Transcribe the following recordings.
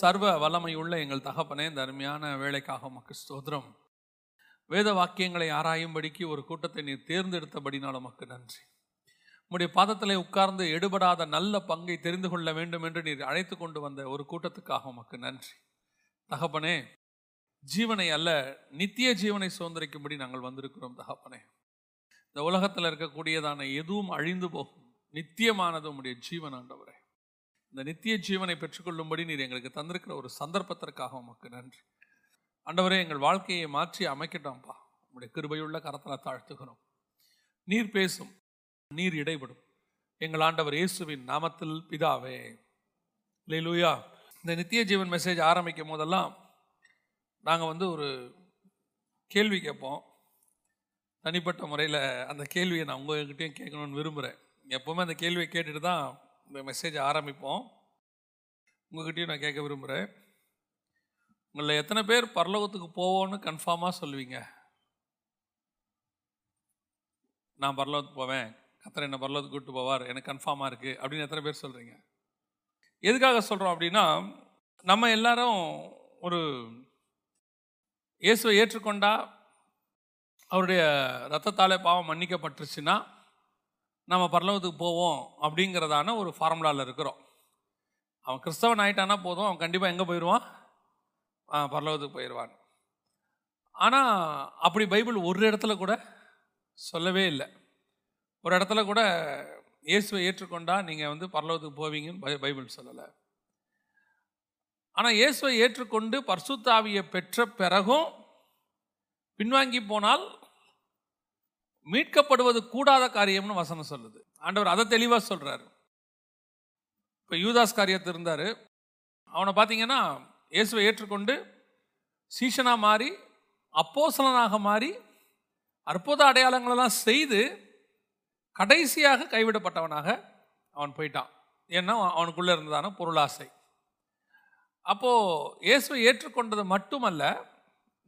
சர்வ வல்லமையுள்ள எங்கள் தகப்பனே இந்த அருமையான வேலைக்காக உமக்கு ஸ்தோத்திரம். வேத வாக்கியங்களை ஆராயும்படிக்கு ஒரு கூட்டத்தை நீர் தேர்ந்தெடுத்தபடினால் உமக்கு நன்றி. உம்முடைய பாதத்திலே உட்கார்ந்து எடுபடாத நல்ல பங்கை தெரிந்து கொள்ள வேண்டும் என்று நீர் அழைத்து கொண்டு வந்த ஒரு கூட்டத்துக்காக உமக்கு நன்றி. தகப்பனே ஜீவனை அல்ல நித்திய ஜீவனை சுதந்திரிக்கும்படி நாங்கள் வந்திருக்கிறோம் தகப்பனே. இந்த உலகத்தில் இருக்கக்கூடியதான எதுவும் அழிந்து போகும் நித்தியமானது உம்முடைய ஜீவன் ஆண்டவரே. இந்த நித்திய ஜீவனை பெற்றுக்கொள்ளும்படி நீர் எங்களுக்கு தந்திருக்கிற ஒரு சந்தர்ப்பத்திற்காக உமக்கு நன்றி. ஆண்டவரே எங்கள் வாழ்க்கையை மாற்றி அமைக்கட்டோம்ப்பா. உங்களுடைய கிருபையுள்ள கரத்தில் தாழ்த்துகிறோம். நீர் பேசும் நீர் இடைபடும். எங்கள் ஆண்டவர் இயேசுவின் நாமத்தில் பிதாவே. லூயா இந்த நித்திய ஜீவன் மெசேஜ் ஆரம்பிக்கும் போதெல்லாம் நாங்கள் வந்து ஒரு கேள்வி கேட்போம். தனிப்பட்ட முறையில் அந்த கேள்வியை நான் உங்கள்கிட்டையும் கேட்கணும்னு விரும்புகிறேன் எப்போவுமே அந்த கேள்வியை கேட்டுட்டு தான் இந்த மெசேஜ் ஆரம்பிப்போம். உங்ககிட்டயும் நான் கேட்க விரும்புகிறேன் உங்களில் எத்தனை பேர் பரலோகத்துக்கு போவோன்னு கன்ஃபார்மாக சொல்லுவீங்க? நான் பரலோகத்துக்கு போவேன். கத்தரை என்ன பரலோகத்துக்கு கூப்பிட்டு போவார். எனக்கு கன்ஃபார்மாக இருக்குது அப்படின்னு எத்தனை பேர் சொல்கிறீங்க எதுக்காக சொல்கிறோம் அப்படின்னா நம்ம எல்லாரும் ஒரு இயேசுவை ஏற்றுக்கொண்டா அவருடைய ரத்தத்தாலே பாவம் மன்னிக்கப்பட்டுருச்சுன்னா நம்ம பரலோகத்துக்கு போவோம் அப்படிங்கிறதான ஒரு ஃபார்முலாவில் இருக்கிறோம். அவன் கிறிஸ்தவன் ஆயிட்டானா போதும் அவன் கண்டிப்பாக எங்கே போயிடுவான் பரலோகத்துக்கு போயிடுவான் ஆனால் அப்படி பைபிள் ஒரு இடத்துல கூட சொல்லவே இல்லை. ஒரு இடத்துல கூட இயேசுவை ஏற்றுக்கொண்டா நீங்கள் வந்து பரலோகத்துக்கு போவீங்கன்னு பை- பைபிள் சொல்லலை. ஆனால் இயேசுவை ஏற்றுக்கொண்டு பர்சுத்தாவியை பெற்ற பிறகும் பின்வாங்கி போனால் மீட்கப்படுவது கூடாத காரியம்னு வசனம் சொல்லுது. ஆண்டவர் அதை தெளிவாக சொல்கிறாரு இப்போ யூதாஸ் காரியத்து இருந்தார். அவனை பார்த்தீங்கன்னா இயேசுவை ஏற்றுக்கொண்டு சீஷனா மாறி அப்போசலனாக மாறி அற்புத அடையாளங்களெல்லாம் செய்து கடைசியாக கைவிடப்பட்டவனாக அவன் போயிட்டான். ஏன்னா அவனுக்குள்ளே இருந்ததான பொருளாசை. அப்போது இயேசுவை ஏற்றுக்கொண்டது மட்டுமல்ல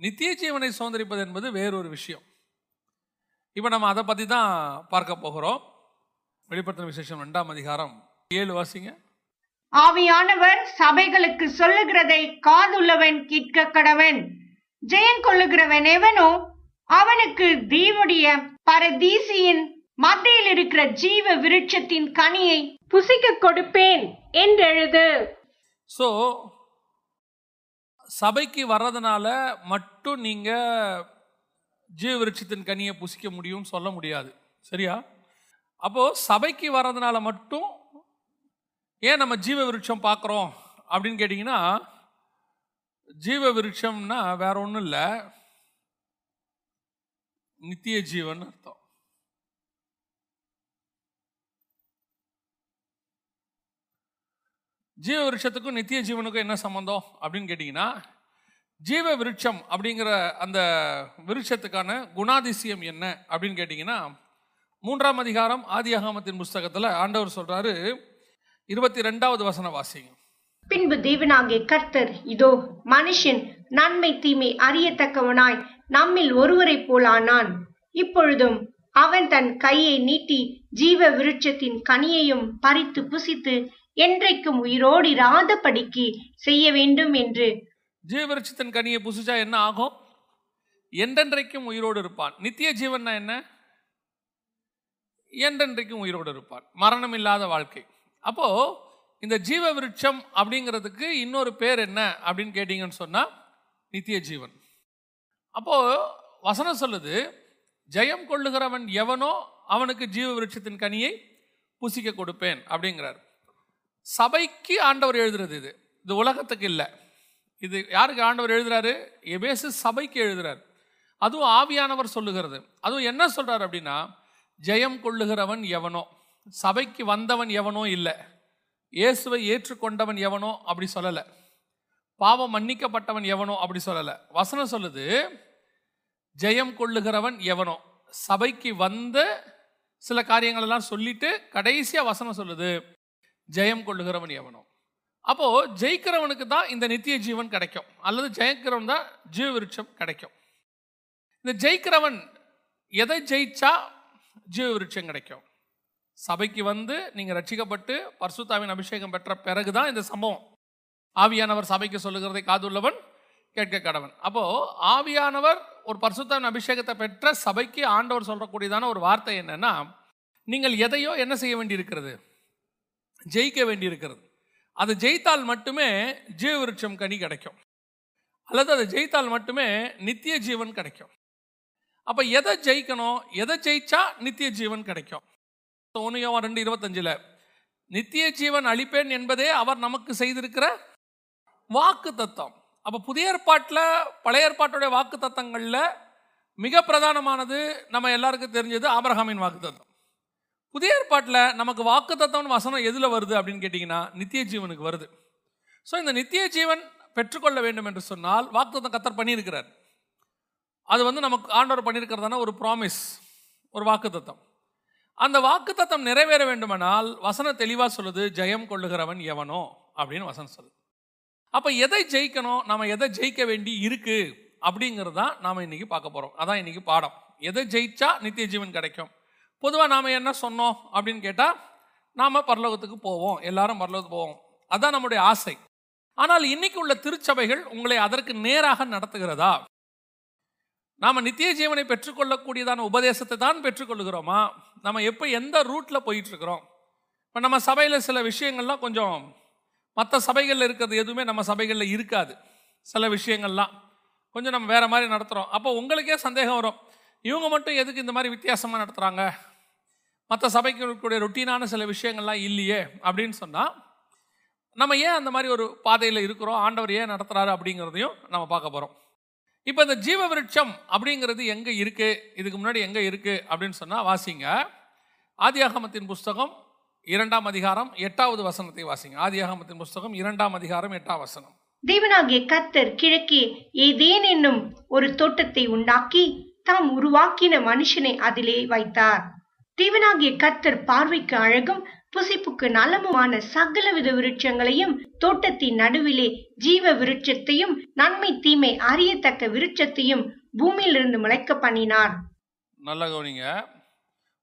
நித்திய ஜீவனை சுதந்திரிப்பது என்பது வேறொரு விஷயம். இப்போ நம்ம அதை பற்றி தான் பார்க்க போகிறோம். வெளிப்படுத்தின விசேஷம் ரெண்டாம் அதிகாரம். ஏழு வாசிங்க. ஆவியானவர் சபைகளுக்கு சொல்லுகிறதை காதுள்ளவன் கேட்க கடவன். ஜெயம் கொள்ளுகிறவன் எவனோ அவனுக்கு தீவுடைய பரதீசியின் மத்தியில் இருக்கிற ஜீவ விருட்சத்தின் கனியை புசிக்க கொடுப்பேன் என்றெழுது. ஸோ சபைக்கு வர்றதுனால மட்டும் நீங்கள் ஜீவ விருட்சத்தின் கனியை புசிக்க முடியும்னு சொல்ல முடியாது. சரியா? அப்போது சபைக்கு வர்றதுனால மட்டும் ஏன் நம்ம ஜீவ விருட்சம் பார்க்குறோம் அப்படின்னு கேட்டிங்கன்னா ஜீவ விருட்சம்னா வேற ஒன்றும் இல்லை. நித்திய ஜீவன் அர்த்தம். ஜீவ விருட்சத்துக்கும் நித்திய ஜீவனுக்கும் என்ன சம்மந்தம் அப்படின்னு கேட்டிங்கன்னா ஜீவ விருட்சம் அப்படிங்கிற அந்த விருட்சத்துக்கான குணாதிசயம் என்ன அப்படின்னு கேட்டிங்கன்னா மூன்றாம் அதிகாரம் ஆதியாகமத்தின் புஸ்தகத்தில் ஆண்டவர் சொல்கிறாரு இருபத்தி ரெண்டாவது வசன வாசிங்க பின்பு தேவனாகிய கர்த்தர் இதோ மனுஷன் நன்மை தீமை அறியத்தக்கவனாய் நம்மில் ஒருவரைப் போலானான் இப்பொழுதும் அவன் தன் கையை நீட்டி ஜீவ விருட்சத்தின் கனியையும் பறித்து புசித்து என்றைக்கும் உயிரோடு இராதபடிக்கு செய்ய வேண்டும் என்று ஜீவவிருட்சத்தின் கனியை புசிச்சா என்ன ஆகும்? என்றென்றைக்கும் உயிரோடு இருப்பான். நித்திய ஜீவன்னா என்ன? என்றென்றைக்கும் உயிரோடு இருப்பான். மரணம் இல்லாத வாழ்க்கை. அப்போது இந்த ஜீவ விருட்சம் அப்படிங்கிறதுக்கு இன்னொரு பேர் என்ன அப்படின்னு கேட்டிங்கன்னு சொன்னா நித்திய ஜீவன். அப்போது வசனம் சொல்லுது ஜெயம் கொள்ளுகிறவன் எவனோ அவனுக்கு ஜீவ விருட்சத்தின் கனியை புசிக்க கொடுப்பேன் அப்படிங்கிறார். சபைக்கு ஆண்டவர் எழுதுறது இது. இது உலகத்துக்கு இல்லை. இது யாருக்கு ஆண்டவர் எழுதுறாரு? எபேசு சபைக்கு எழுதுறாரு. அதுவும் ஆவியானவர் சொல்லுகிறது. அதுவும் என்ன சொல்றாரு அப்படின்னா ஜெயம் கொள்ளுகிறவன் எவனோ சபைக்கு வந்தவன் எவனோ இல்லை இயேசுவை ஏற்றுக்கொண்டவன் எவனோ அப்படி சொல்லலை. பாவம் மன்னிக்கப்பட்டவன் எவனோ அப்படி சொல்லலை. வசனம் சொல்லுது ஜெயம் கொள்ளுகிறவன் எவனோ சபைக்கு வந்த சில காரியங்களெல்லாம் சொல்லிட்டு கடைசியாக வசனம் சொல்லுது ஜெயம் கொள்ளுகிறவன் எவனோ. அப்போது ஜெயிக்கிறவனுக்கு தான் இந்த நித்திய ஜீவன் கிடைக்கும். அல்லது ஜெயிக்கிறவன் தான் ஜீவ விருட்சம் கிடைக்கும். இந்த ஜெயிக்கிறவன் எதை ஜெயிச்சா ஜீவ விருட்சம் கிடைக்கும்? சபைக்கு வந்து நீங்கள் ரட்சிக்கப்பட்டு பர்சுத்தாவின் அபிஷேகம் பெற்ற பிறகு தான் இந்த சம்பவம். ஆவியானவர் சபைக்கு சொல்லுகிறதை காதுள்ளவன் கேட்க கடவன். அப்போது ஆவியானவர் ஒரு பர்சுத்தாவின் அபிஷேகத்தை பெற்ற சபைக்கு ஆண்டவர் சொல்லக்கூடியதான ஒரு வார்த்தை என்னென்னா நீங்கள் எதையோ என்ன செய்ய வேண்டியிருக்கிறது? ஜெயிக்க வேண்டியிருக்கிறது. அதை ஜெயித்தால் மட்டுமே ஜீவவிருட்சம் கனி கிடைக்கும். அல்லது அதை ஜெயித்தால் மட்டுமே நித்திய ஜீவன் கிடைக்கும். அப்போ எதை ஜெயிக்கணும்? எதை ஜெயிச்சா நித்திய ஜீவன் கிடைக்கும்? ஒன்று ரெண்டு இருபத்தஞ்சில் நித்திய ஜீவன் அளிப்பேன் என்பதே அவர் நமக்கு செய்திருக்கிற வாக்கு தத்தம். அப்போ புதிய ஏற்பாட்டில் பழைய ஏற்பாட்டுடைய வாக்கு தத்தங்களில் மிக பிரதானமானது நம்ம எல்லாருக்கும் தெரிஞ்சது ஆபரகாமின் வாக்கு தத்துவம் புதிய ஏற்பாட்டில் நமக்கு வாக்கு தத்தம்னு வசனம் எதில் வருது அப்படின்னு கேட்டிங்கன்னா நித்திய ஜீவனுக்கு வருது. ஸோ இந்த நித்திய ஜீவன் பெற்றுக்கொள்ள வேண்டும் என்று சொன்னால் வாக்குத்தத்தம் கத்தர் பண்ணியிருக்கிறார். அது வந்து நமக்கு ஆண்டவர் பண்ணியிருக்கிறதான ஒரு ப்ராமிஸ் ஒரு வாக்குத்தத்தம். அந்த வாக்குத்தத்தம் நிறைவேற வேண்டுமானால் வசனம் தெளிவாக சொல்லுது ஜெயம் கொள்ளுகிறவன் எவனோ? அப்படின்னு வசனம் சொல்லுது. அப்போ எதை ஜெயிக்கணும்? நம்ம எதை ஜெயிக்க வேண்டி இருக்குது அப்படிங்கிறது தான் நாம் இன்னைக்கு பார்க்க போகிறோம் அதான் இன்றைக்கி பாடம். எதை ஜெயிச்சா நித்திய ஜீவன் கிடைக்கும்? பொதுவாக நாம் என்ன சொன்னோம் அப்படின்னு கேட்டால் நாம் பரலோகத்துக்கு போவோம். எல்லாரும் பரலோகத்துக்கு போவோம். அதுதான் நம்முடைய ஆசை. ஆனால் இன்னைக்கு உள்ள திருச்சபைகள் உங்களை அதற்கு நேராக நடத்துகிறதா? நாம் நித்திய ஜீவனை பெற்றுக்கொள்ளக்கூடியதான உபதேசத்தை தான் பெற்றுக்கொள்கிறோமா நம்ம எப்போ எந்த ரூட்டில் போயிட்டுருக்கிறோம்? இப்போ நம்ம சபையில் சில விஷயங்கள்லாம் கொஞ்சம் மற்ற சபைகளில் இருக்கிறது எதுவுமே நம்ம சபைகளில் இருக்காது. சில விஷயங்கள்லாம் கொஞ்சம் நம்ம வேறு மாதிரி நடத்துகிறோம் அப்போ உங்களுக்கே சந்தேகம் வரும். இவங்க மட்டும் எதுக்கு இந்த மாதிரி வித்தியாசமாக நடத்துகிறாங்க மற்ற சபைகளுடைய ரொட்டீனான சில விஷயங்கள்லாம் இல்லையே அப்படின்னு சொன்னால் நம்ம ஏன் அந்த மாதிரி ஒரு பாதையில் இருக்கிறோம்? ஆண்டவர் ஏன் நடத்துகிறாரு அப்படிங்கிறதையும் நம்ம பார்க்க போகிறோம் இப்போ இந்த ஜீவ விருட்சம் அப்படிங்கிறது எங்கே இருக்குது இதுக்கு முன்னாடி எங்கே இருக்குது அப்படின்னு சொன்னால் வாசிங்க. ஆதியாகமத்தின் புஸ்தகம் இரண்டாம் அதிகாரம் எட்டாவது வசனத்தை வாசிங்க. ஆதியாகமத்தின் புஸ்தகம் இரண்டாம் அதிகாரம் எட்டாம் வசனம். தேவனாகிய கத்தர் கிழக்கே ஏதேன் என்னும் ஒரு தோட்டத்தை உண்டாக்கி தாம் உருவாக்கின மனுஷனை அதிலே வைத்தார். தேவனாகிய கத்தர் பார்வைக்கு அழகும் புசிப்புக்கு நலமுமான சகலவித விருட்சங்களையும் தோட்டத்தின் நடுவிலே ஜீவ விருட்சத்தையும் நன்மை தீமை அறியத்தக்க விருட்சத்தையும் பூமியிலிருந்து முளைக்க பண்ணினார். நல்ல கவனிங்க.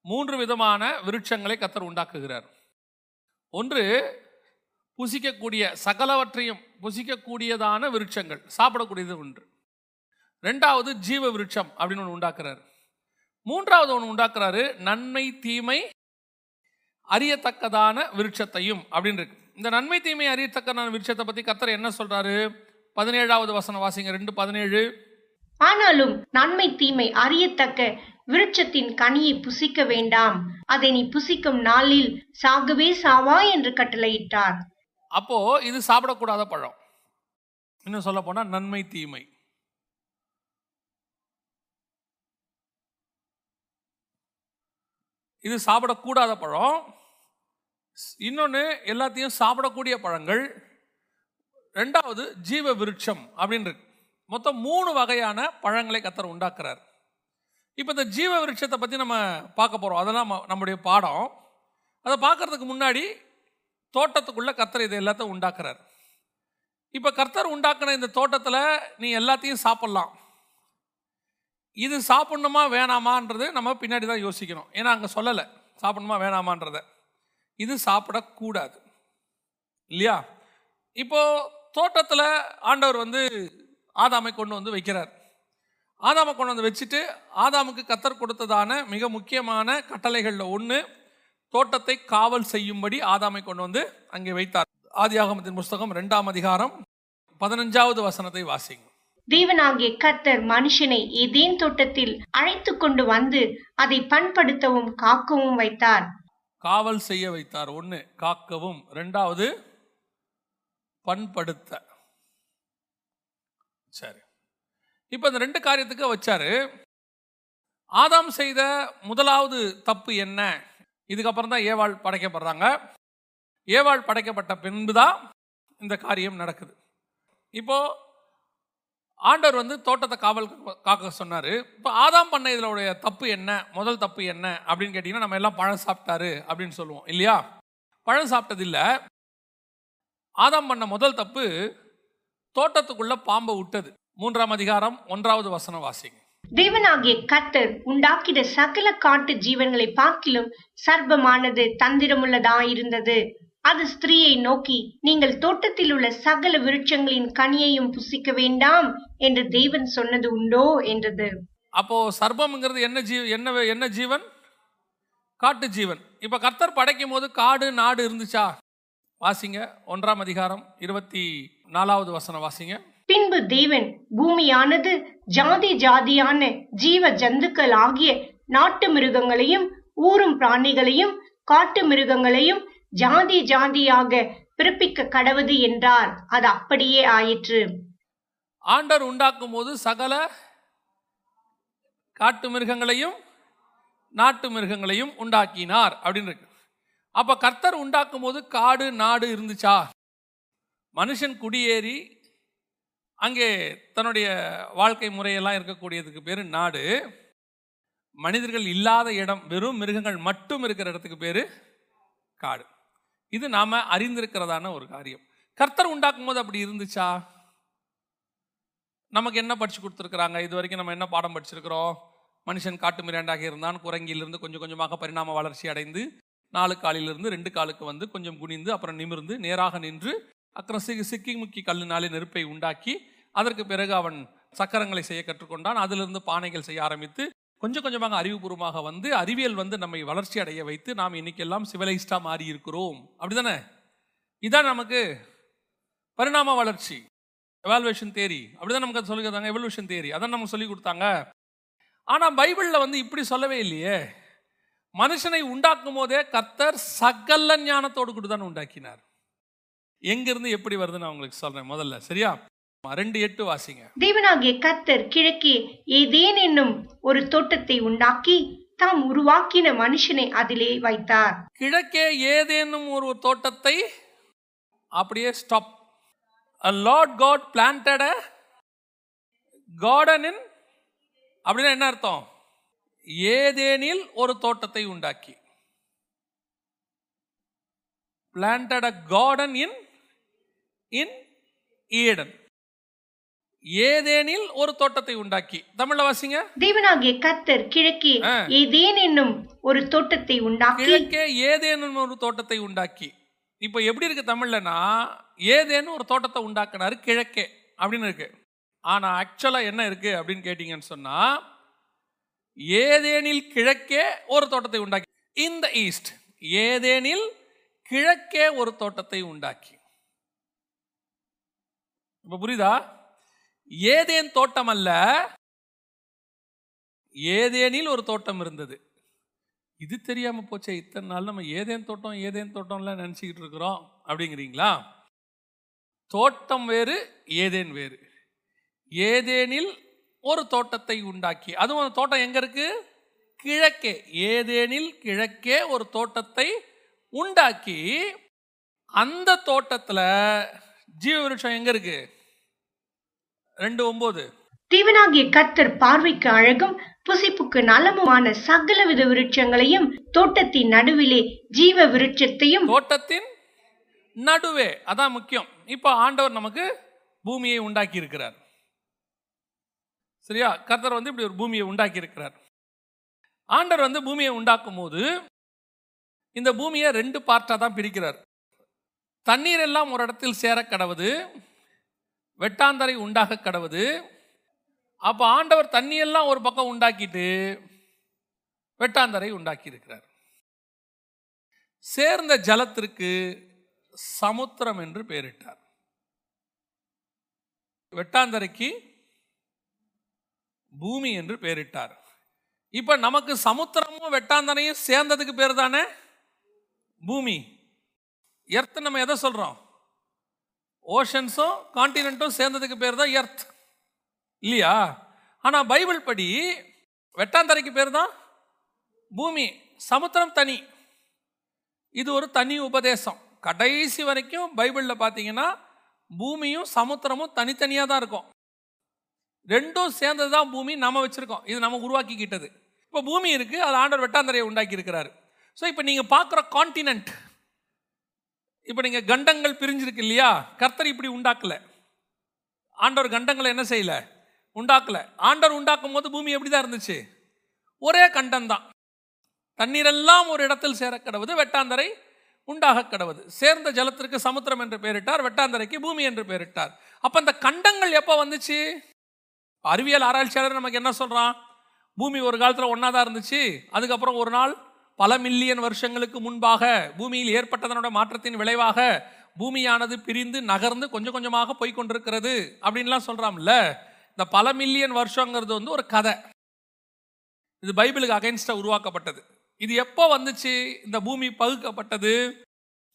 மூன்று விதமான விருட்சங்களை கத்தர் உண்டாக்குகிறார். ஒன்று புசிக்கக்கூடிய சகலவற்றையும் புசிக்கக்கூடியதான விருட்சங்கள் சாப்பிடக்கூடியது ஒன்று. ரெண்டாவது ஜீவ விருட்சம் அப்படின்னு ஒன்று உண்டாக்குறாரு. மூன்றாவது ஒன்று உண்டாக்குறாரு நன்மை தீமை அறியத்தக்கதான விருட்சத்தையும் அப்படின்னு இருக்கு. இந்த நன்மை தீமை அறியத்தக்கதான விருட்சத்தை பற்றி கத்தர் என்ன சொல்றாரு? பதினேழாவது வசனம் வாசிங்க ரெண்டு பதினேழு. ஆனாலும் நன்மை தீமை அறியத்தக்க விருட்சத்தின் கனியை புசிக்க வேண்டாம். அதை நீ புசிக்கும் நாளில் சாகவே சாவா என்று கட்டளையிட்டார். அப்போ இது சாப்பிடக்கூடாத பழம். இன்னும் சொல்ல போனா நன்மை தீமை. இது சாப்பிடக்கூடாத பழம். இன்னொன்று எல்லாத்தையும் சாப்பிடக்கூடிய பழங்கள். ரெண்டாவது ஜீவ விருட்சம் அப்படின்னு இருக்கு. மொத்தம் மூணு வகையான பழங்களை கத்தர் உண்டாக்குறார். இப்போ இந்த ஜீவ விருட்சத்தை பற்றி நம்ம பார்க்க போகிறோம் அதெல்லாம் நம்ம- நம்முடைய பாடம். அதை பார்க்கறதுக்கு முன்னாடி தோட்டத்துக்குள்ளே கத்தர் இதை எல்லாத்தையும் உண்டாக்குறார். இப்போ கர்த்தர் உண்டாக்குன இந்த தோட்டத்தில் நீ எல்லாத்தையும் சாப்பிட்லாம். இது சாப்பிட்ணுமா வேணாமான்றது நம்ம பின்னாடி தான் யோசிக்கணும். ஏன்னா அங்கே சொல்லலை. சாப்பிட்ணுமா வேணாமான்றத. இது சாப்பிடக்கூடாது. இல்லையா? இப்போது தோட்டத்தில் ஆண்டவர் வந்து ஆதாமை கொண்டு வந்து வைக்கிறார். ஆதாமை கொண்டு வந்து வச்சுட்டு ஆதாமுக்கு கத்தர் கொடுத்ததான மிக முக்கியமான கட்டளைகளில் ஒன்று தோட்டத்தை காவல் செய்யும்படி ஆதாமை கொண்டு வந்து அங்கே வைத்தார். ஆதியாகமத்தின் புஸ்தகம் ரெண்டாம் அதிகாரம் பதினஞ்சாவது வசனத்தை வாசிங்க. தேவனாகிய கர்த்தர் மனுஷனை ஏதேன் தோட்டத்தில் அழைத்து கொண்டு வந்து அதை பண்படுத்தவும் காக்கவும் வைத்தார். காவல் செய்ய வைத்தார். ஒன்று காக்கவும். ரெண்டாவது பண்படுத்த. சரி. இப்போ இந்த ரெண்டு காரியத்துக்கு வச்சாரு. ஆதாம் செய்த முதலாவது தப்பு என்ன? இதுக்கப்புறம் தான் ஏவாள் படைக்கப்படுறாங்க. ஏவாள் படைக்கப்பட்ட பின்பு தான் இந்த காரியம் நடக்குது. இப்போது ஆண்டவர் வந்து தோட்டத்தை காவல் காக்க சொன்னார். இப்போ ஆதாம் பண்ண இதனுடைய தப்பு என்ன? முதல் தப்பு என்ன? அப்படின்னு கேட்டிங்கன்னா நம்ம எல்லாம் பழம் சாப்பிட்டாரு அப்படின்னு சொல்லுவோம். இல்லையா? பழம் சாப்பிட்டது இல்ல ஆதாம் பண்ண முதல் தப்பு தோட்டத்துக்குள்ள பாம்பை விட்டது. மூன்றாம் அதிகாரம் ஒன்றாவது வசனம் வாசிங்க. தேவனாகிய கத்தர் உண்டாக்கிற சகல காட்டு ஜீவன்களை பார்க்கிலும் சர்ப்பமானது தந்திரமுள்ளதாயிருந்தது. அது ஸ்திரீயை நோக்கி நீங்கள் தோட்டத்தில் உள்ள சகல விருட்சங்களின் கனியையும் புசிக்க வேண்டாம் என்று தேவன் சொன்னது உண்டோ என்றது. அப்போ சர்ப்பம்ங்கிறது என்ன ஜீ என்ன என்ன ஜீவன்? காட்டு ஜீவன். இப்போ கர்த்தர் படைக்கும் போது காடு நாடு இருந்துச்சா? வாசிங்க ஒன்றாம் அதிகாரம் இருபத்தி நாலாவது வசனம் வாசிங்க. பின்பு தேவன் பூமியானது ஜாதி ஜாதியான ஜீவ ஜந்துக்கள் ஆகிய நாட்டு மிருகங்களையும் ஊரும் பிராணிகளையும் காட்டு மிருகங்களையும் ஜாதி ஜாதியாக பிறப்பிக்க கடவுது என்றார். அது அப்படியே ஆயிற்று. ஆண்டர் உண்டாக்கும் போது சகல காட்டு மிருகங்களையும் நாட்டு மிருகங்களையும் உண்டாக்கினார் அப்படின்னு இருக்கு. அப்ப கர்த்தர் உண்டாக்கும் போது காடு நாடு இருந்துச்சா? மனுஷன் குடியேறி அங்கே தன்னுடைய வாழ்க்கை முறையெல்லாம் இருக்கக்கூடியதுக்கு பேர் நாடு. மனிதர்கள் இல்லாத இடம் வெறும் மிருகங்கள் மட்டும் இருக்கிற இடத்துக்கு பேர் காடு. இது நாம் அறிந்திருக்கிறதான ஒரு காரியம். கர்த்தர் உண்டாக்கும் போது அப்படி இருந்துச்சா? நமக்கு என்ன படிச்சு கொடுத்துருக்குறாங்க? இது வரைக்கும் நம்ம என்ன பாடம் படிச்சிருக்கிறோம்? மனுஷன் காட்டு மிராண்டாக இருந்தான் குரங்கிலிருந்து கொஞ்சம் கொஞ்சமாக பரிணாம வளர்ச்சி அடைந்து நாலு காலிலிருந்து ரெண்டு காலுக்கு வந்து கொஞ்சம் குனிந்து அப்புறம் நிமிர்ந்து நேராக நின்று அப்புறம் சிக்கி சிக்கி முக்கி கல்லினாலே நெருப்பை உண்டாக்கி அதற்கு பிறகு அவன் சக்கரங்களை செய்ய கற்றுக்கொண்டான். அதிலிருந்து பானைகள் செய்ய ஆரம்பித்து கொஞ்சம் கொஞ்சமாக அறிவுபூர்வமாக வந்து அறிவியல் வந்து நம்மை வளர்ச்சி அடைய வைத்து நாம் இன்னைக்கெல்லாம் சிவிலைஸ்டாக மாறி இருக்கிறோம் அப்படிதானே? இதான் நமக்கு பரிணாம வளர்ச்சி. எவால்வேஷன் தேரி அப்படிதான் நமக்கு அதை சொல்லி கொடுத்தாங்க எவல்யூஷன் தேரி அதான் நமக்கு சொல்லி கொடுத்தாங்க. ஆனால் பைபிளில் வந்து இப்படி சொல்லவே இல்லையே. மனுஷனை உண்டாக்கும் போதே கர்த்தர் சகல ஞானத்தோடு கூட தான் உண்டாக்கினார். எங்கேருந்து எப்படி வருதுன்னு நான் உங்களுக்கு சொல்கிறேன் முதல்ல. சரியா? ரெண்டு எட்டு வாசிங்க. தேவனாகிய கர்த்தர் கிழக்கே ஏதேன் என்னும் ஒரு தோட்டத்தை உண்டாக்கி தாம் உருவாக்கின மனுஷனை அதிலே வைத்தார். கிழக்கே ஏதேனும் ஒரு தோட்டத்தை அப்படியே stop. A lord god planted a garden in அப்படின்னா என்ன அர்த்தம்? ஏதேனில் ஒரு தோட்டத்தை உண்டாக்கி. Planted a garden in in Eden ஏதேனில் ஒரு தோட்டத்தை உண்டாக்கி. தமிழ்ல வாசிங்க. தேவனாகிய கர்த்தர் கிழக்கே. ஏதேன் என்னும் ஒரு தோட்டத்தை உண்டாக்கி. கிழக்கே ஏதேனும் ஒரு தோட்டத்தை உண்டாக்கி. இப்போ எப்படி இருக்கு தமிழ்லனா ஏதேனும் ஒரு தோட்டத்தை உண்டாக்குனாரு கிழக்கே அப்படின்னு இருக்கு. ஆனா ஆக்சுவலா என்ன இருக்கு அப்படின்னு கேட்டீங்கன்னு சொன்னா ஏதேனில் கிழக்கே ஒரு தோட்டத்தை உண்டாக்கி. இந்த ஈஸ்ட் ஏதேனில் கிழக்கே ஒரு தோட்டத்தை உண்டாக்கி. இப்ப புரியுதா? ஏதேன் தோட்டம் அல்ல ஏதேனில் ஒரு தோட்டம் இருந்தது. இது தெரியாம போச்சே இத்தனை நாள் நம்ம ஏதேன் தோட்டம் ஏதேன் தோட்டம்லாம் நினச்சிக்கிட்டு இருக்கிறோம் அப்படிங்கிறீங்களா? தோட்டம் வேறு ஏதேன் வேறு. ஏதேனில் ஒரு தோட்டத்தை உண்டாக்கி. அதுவும் அந்த தோட்டம் எங்க இருக்கு? கிழக்கே. ஏதேனில் கிழக்கே ஒரு தோட்டத்தை உண்டாக்கி அந்த தோட்டத்துல ஜீவ விருட்சம் எங்க இருக்கு? ரெண்டு ஒன்பது தேவனாகிய கர்த்தர் பார்வைக்கு அழகும் புசிப்புக்கு நலமுமான சகலவித விருட்சங்களையும் தோட்டத்தின் நடுவிலே ஜீவ விருட்சத்தையும் தோட்டத்தின் நடுவே. அதான் முக்கியம். இப்போ ஆண்டவர் நமக்கு பூமியை உண்டாக்கி இருக்கிறார் சரியா? கர்த்தர் வந்து இப்படி ஒரு பூமியை உண்டாக்கி இருக்கிறார் ஆண்டவர் வந்து பூமியை உண்டாக்கும் போது இந்த பூமியை ரெண்டு பார்ட்டாக தான் பிரிக்கிறார். தண்ணீர் எல்லாம் ஒரு இடத்தில் சேர கடவுது வெட்டாந்தரை உண்டாக கடவுது. அப்போ ஆண்டவர் தண்ணியெல்லாம் ஒரு பக்கம் உண்டாக்கிட்டு வெட்டாந்தரை உண்டாக்கி இருக்கிறார் சேர்ந்த ஜலத்திற்கு சமுத்திரம் என்று பெயரிட்டார். வெட்டாந்தரைக்கு பூமி என்று பெயரிட்டார். இப்போ நமக்கு சமுத்திரமும் வெட்டாந்தனையும் சேர்ந்ததுக்கு பேர் தானே? பூமி. எர்த்து நம்ம எதை சொல்கிறோம் ஓஷன்ஸும் கான்டினென்ட்டும் சேர்ந்ததுக்கு பேர் தான் எர்த் இல்லையா? ஆனால் பைபிள் படி வெட்டாந்தரைக்கு பேர் தான் பூமி சமுத்திரம் தனி. இது ஒரு தனி உபதேசம். கடைசி வரைக்கும் பைபிளில் பார்த்தீங்கன்னா பூமியும் சமுத்திரமும் தனித்தனியாக தான் இருக்கும். ரெண்டும் சேர்ந்தது தான் பூமி நம்ம வச்சுருக்கோம். இது நம்ம உருவாக்கிக்கிட்டது. இப்போ பூமி இருக்குது அது ஆண்டவர் வெட்டாந்தரையை உண்டாக்கி இருக்கிறாரு ஸோ இப்போ நீங்கள் பார்க்குற கான்டினென்ட் இப்போ நீங்கள் கண்டங்கள் பிரிஞ்சிருக்கு இல்லையா? கர்த்தர் இப்படி உண்டாக்கல. ஆண்டவர் கண்டங்களை என்ன செய்யல? உண்டாக்கல. ஆண்டவர் உண்டாக்கும் போது பூமி எப்படி தான் இருந்துச்சு? ஒரே கண்டம் தான் தண்ணீரெல்லாம் ஒரு இடத்தில் சேர கடவுது வெட்டாந்தரை உண்டாக கடவுது. சேர்ந்த ஜலத்திற்கு சமுத்திரம் என்று பெயரிட்டார் வெட்டாந்தரைக்கு பூமி என்று பெயரிட்டார். அப்போ அந்த கண்டங்கள் எப்போ வந்துச்சு? அறிவியல் ஆராய்ச்சியாளர் நமக்கு என்ன சொல்கிறான் பூமி ஒரு காலத்தில் ஒன்றா தான் இருந்துச்சு. அதுக்கப்புறம் ஒரு நாள் பல மில்லியன் வருஷங்களுக்கு முன்பாக பூமியில் ஏற்பட்டதனோட மாற்றத்தின் விளைவாக பூமியானது பிரிந்து நகர்ந்து கொஞ்சம் கொஞ்சமாக போய்கொண்டிருக்கிறது அப்படின்லாம் சொல்கிறாம்ல இந்த பல மில்லியன் வருஷங்கிறது வந்து ஒரு கதை. இது பைபிளுக்கு அகைன்ஸ்டாக உருவாக்கப்பட்டது. இது எப்போ வந்துச்சு? இந்த பூமி பகுக்கப்பட்டது?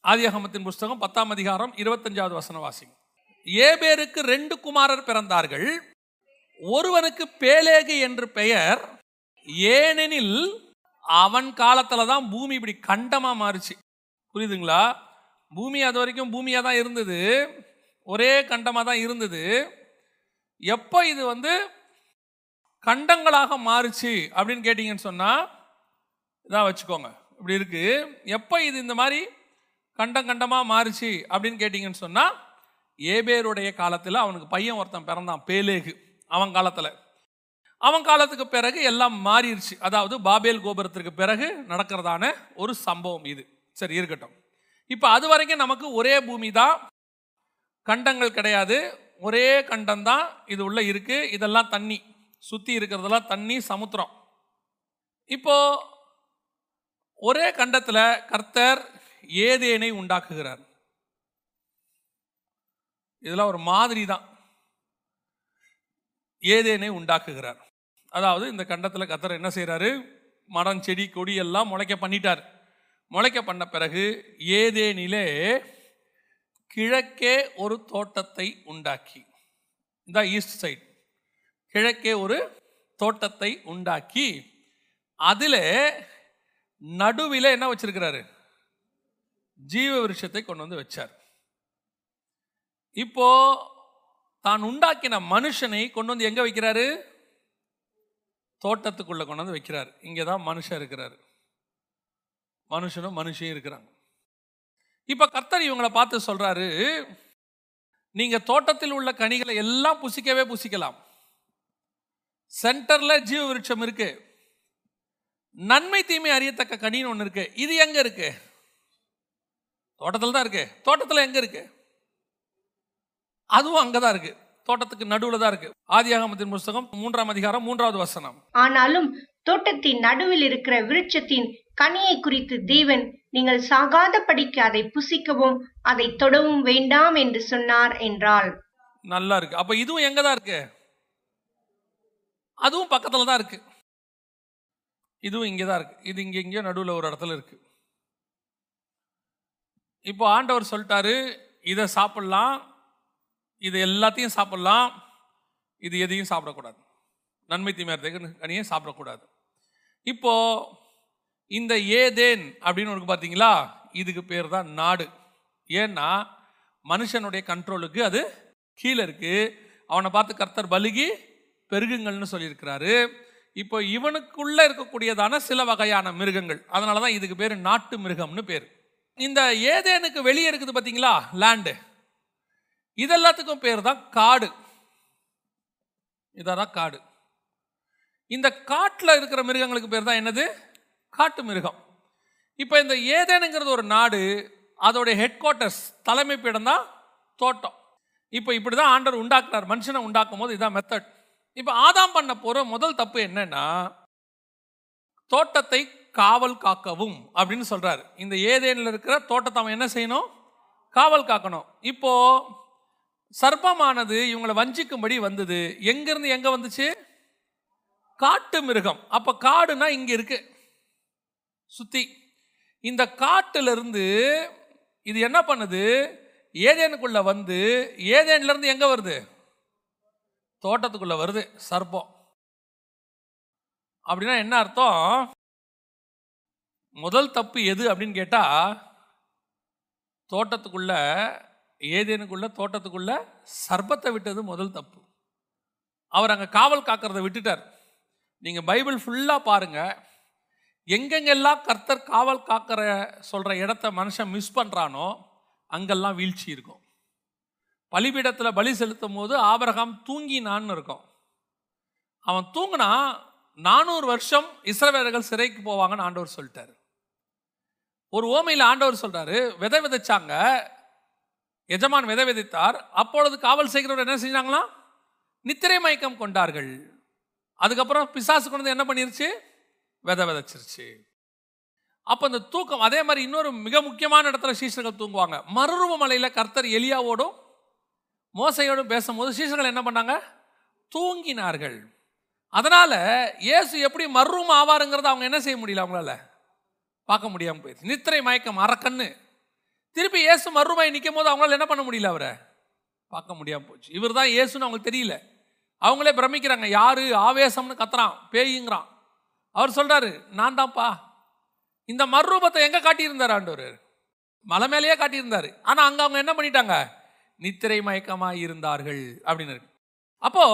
ஆதியாகமத்தின் புஸ்தகம் பத்தாம் அதிகாரம் இருபத்தஞ்சாவது வசனவாசி ஏ ஏபேருக்கு ரெண்டு குமாரர் பிறந்தார்கள். ஒருவனுக்கு பேலேகு என்று பெயர். ஏனெனில் அவன் காலத்தில் தான் பூமி இப்படி கண்டமாக மாறுச்சு. புரியுதுங்களா? பூமி அது வரைக்கும் பூமியாக தான் இருந்தது. ஒரே கண்டமாக தான் இருந்தது. எப்போ இது வந்து கண்டங்களாக மாறுச்சு அப்படின்னு கேட்டிங்கன்னு சொன்னால் இதான் வச்சுக்கோங்க. இப்படி இருக்கு. எப்போ இது இந்த மாதிரி கண்டம் கண்டமாக மாறுச்சு அப்படின்னு கேட்டிங்கன்னு சொன்னால் ஏபேருடைய காலத்தில் அவனுக்கு பையன் ஒருத்தன் பிறந்தான் பேலேகு. அவன் காலத்தில். அவன் காலத்துக்கு பிறகு எல்லாம் மாறிடுச்சு அதாவது பாபேல் கோபுரத்திற்கு பிறகு நடக்கிறதான ஒரு சம்பவம் இது. சரி இருக்கட்டும். இப்போ அது வரைக்கும் நமக்கு ஒரே பூமி தான் கண்டங்கள் கிடையாது. ஒரே கண்டம் தான் இது உள்ளே இருக்குது இதெல்லாம் தண்ணி. சுற்றி இருக்கிறதெல்லாம் தண்ணி சமுத்திரம். இப்போ ஒரே கண்டத்தில் கர்த்தர் ஏதேனை உண்டாக்குகிறார். இதெல்லாம் ஒரு மாதிரி தான் ஏதேனை உண்டாக்குகிறார். அதாவது இந்த கண்டத்தில் கத்தர் என்ன செய்கிறாரு மரம் செடி கொடி எல்லாம் முளைக்க பண்ணிட்டார். முளைக்க பண்ண பிறகு ஏதேனிலே கிழக்கே ஒரு தோட்டத்தை உண்டாக்கி. இந்த ஈஸ்ட் சைட் கிழக்கே ஒரு தோட்டத்தை உண்டாக்கி அதில் நடுவில் என்ன வச்சிருக்கிறாரு? ஜீவ விருஷத்தை கொண்டு வந்து வச்சார். இப்போ தான் உண்டாக்கின மனுஷனை கொண்டு வந்து எங்க வைக்கிறாரு? தோட்டத்துக்குள்ளே கொண்டு வந்து வைக்கிறார். இங்கே தான் மனுஷன் இருக்கிறார். மனுஷனும் மனுஷியும் இருக்கிறாங்க. இப்போ கர்த்தர் இவங்களை பார்த்து சொல்கிறாரு நீங்கள் தோட்டத்தில் உள்ள கனிகளை எல்லாம் புசிக்கவே புசிக்கலாம். சென்டரில் ஜீவ விருட்சம் இருக்கு. நன்மை தீமை அறியத்தக்க கனின்னு ஒன்று இருக்கு. இது எங்கே இருக்கு? தோட்டத்தில் தான் இருக்கு. தோட்டத்தில் எங்கே இருக்கு? அதுவும் அங்கே தான் இருக்கு. தோட்டத்துக்கு நடுவுல தான் இருக்கு. ஆதியாகமத்தின் புஸ்தகம் மூன்றாம் அதிகாரம் மூன்றாவது வசனம். ஆனாலும் தோட்டத்தின் நடுவில் இருக்கிற விருட்சத்தின் கனியை குறித்து தேவன் நீங்கள் சாகாதபடிக்கு அதை புசிக்கவும் அதை தொடவும் வேண்டாம் என்று சொன்னார் என்றாள். நல்லா இருக்கு. அப்ப இதுவும் எங்க தான் இருக்கு? அதுவும் பக்கத்துல தான் இருக்கு. இதுவும் இங்கே தான் இருக்கு. இது இங்க இங்கேயோ நடுவில் ஒரு இடத்துல இருக்கு. இப்போ ஆண்டவர் சொல்லிட்டாரு இதை சாப்பிடலாம் இது எல்லாத்தையும் சாப்பிடலாம். இது எதையும் சாப்பிடக்கூடாது. நன்மை தீமையத்தை கனியை சாப்பிடக்கூடாது. இப்போ இந்த ஏதேன் அப்படின்னு ஒன்று பார்த்தீங்களா? இதுக்கு பேர் தான் நாடு. ஏன்னா மனுஷனுடைய கண்ட்ரோலுக்கு அது கீழே இருக்கு. அவனை பார்த்து கர்த்தர் பலுகி பெருகுங்கள்னு சொல்லியிருக்கிறாரு. இப்போ இவனுக்குள்ளே இருக்கக்கூடியதான சில வகையான மிருகங்கள். அதனால தான் இதுக்கு பேர் நாட்டு மிருகம்னு பேர். இந்த ஏதேனுக்கு வெளியே இருக்குது பார்த்தீங்களா? லேண்டு இதெல்லாத்துக்கும் பேர் தான் காடு. இதான் காடு. இந்த காட்டில் இருக்கிற மிருகங்களுக்கு பேர் தான் என்னது? காட்டு மிருகம். இப்போ இந்த ஏதேனுங்கிறது ஒரு நாடு அதோடைய ஹெட் குவார்ட்டர்ஸ் தலைமைப்பிடம் தான் தோட்டம். இப்போ இப்படி தான் ஆண்டர் உண்டாக்குறார். மனுஷனை உண்டாக்கும் போது இதான் மெத்தட் இப்போ ஆதாம் பண்ண போகிற முதல் தப்பு என்னன்னா தோட்டத்தை காவல் காக்கவும் அப்படின்னு சொல்கிறாரு இந்த ஏதேனில் இருக்கிற தோட்டத்தை அவன் என்ன செய்யணும்? காவல் காக்கணும். இப்போ சர்ப்பமானது இவங்களை வஞ்சிக்கும்படி வந்தது. எங்கேருந்து எங்கே வந்துச்சு? காட்டு மிருகம். அப்போ காடுனா இங்கே இருக்கு. சுற்றி இந்த காட்டிலிருந்து இது என்ன பண்ணுது? ஏதேனுக்குள்ளே வந்து ஏதேன்லேருந்து இருந்து வருது? தோட்டத்துக்குள்ளே வருது சர்ப்பம். அப்படின்னா என்ன அர்த்தம்? முதல் தப்பு எது அப்படின்னு கேட்டால் தோட்டத்துக்குள்ளே ஏதேனுக்குள்ள தோட்டத்துக்குள்ள சர்பத்தை விட்டது முதல் தப்பு. அவர் அங்கே காவல் காக்கிறத விட்டுட்டார். நீங்கள் பைபிள் ஃபுல்லாக பாருங்கள் எங்கெங்கெல்லாம் கர்த்தர் காவல் காக்கிற சொல்கிற இடத்த மனுஷன் மிஸ் பண்ணுறானோ அங்கெல்லாம் வீழ்ச்சி இருக்கும். பலிபீடத்தில் பலி செலுத்தும் போது ஆபரகாம் தூங்கினான்னு இருக்கும். அவன் தூங்கினா நானூறு வருஷம் இஸ்ரவேலர்கள் சிறைக்கு போவாங்கன்னு ஆண்டவர் சொல்லிட்டார். ஒரு ஓமையில் ஆண்டவர் சொல்கிறாரு விதை விதைச்சாங்க எஜமான் விதை விதைத்தார். அப்பொழுது காவல் செய்கிறவர் என்ன செஞ்சாங்களாம் நித்திரை மயக்கம் கொண்டார்கள். அதுக்கப்புறம் பிசாசு கொண்டு வந்து என்ன பண்ணிருச்சு? விதை விதைச்சிருச்சு. அப்போ இந்த தூக்கம் அதே மாதிரி இன்னொரு மிக முக்கியமான இடத்துல சீஷர்கள் தூங்குவாங்க. மறுரூப மலையில் கர்த்தர் எலியாவோடும் மோசையோடும் பேசும்போது சீஷர்கள் என்ன பண்ணாங்க? தூங்கினார்கள். அதனால இயேசு எப்படி மர்ரூம் ஆவாருங்கிறத அவங்க என்ன செய்ய முடியல அவங்களால? பார்க்க முடியாமல் போயிடுச்சு. நித்திரை மயக்கம் அரக்கண்ணு திருப்பி இயேசு மறுரூபாய் நிற்கும் போது அவங்களால என்ன பண்ண முடியல அவரை? பார்க்க முடியாம போச்சு. இவர் தான் இயேசுன்னு அவங்களுக்கு தெரியல. அவங்களே பிரமிக்கிறாங்க. யாரு? ஆவேசம்னு கத்துறான். பேயுங்கிறான். அவர் சொல்றாரு நான் தான்ப்பா. இந்த மறுரூபத்தை எங்க காட்டியிருந்தார் ஆண்டவர்? மலை மேலேயே காட்டியிருந்தாரு. ஆனா அங்க அவங்க என்ன பண்ணிட்டாங்க? நித்திரை மயக்கமாக இருந்தார்கள். அப்படின்னு இருக்கு. அப்போ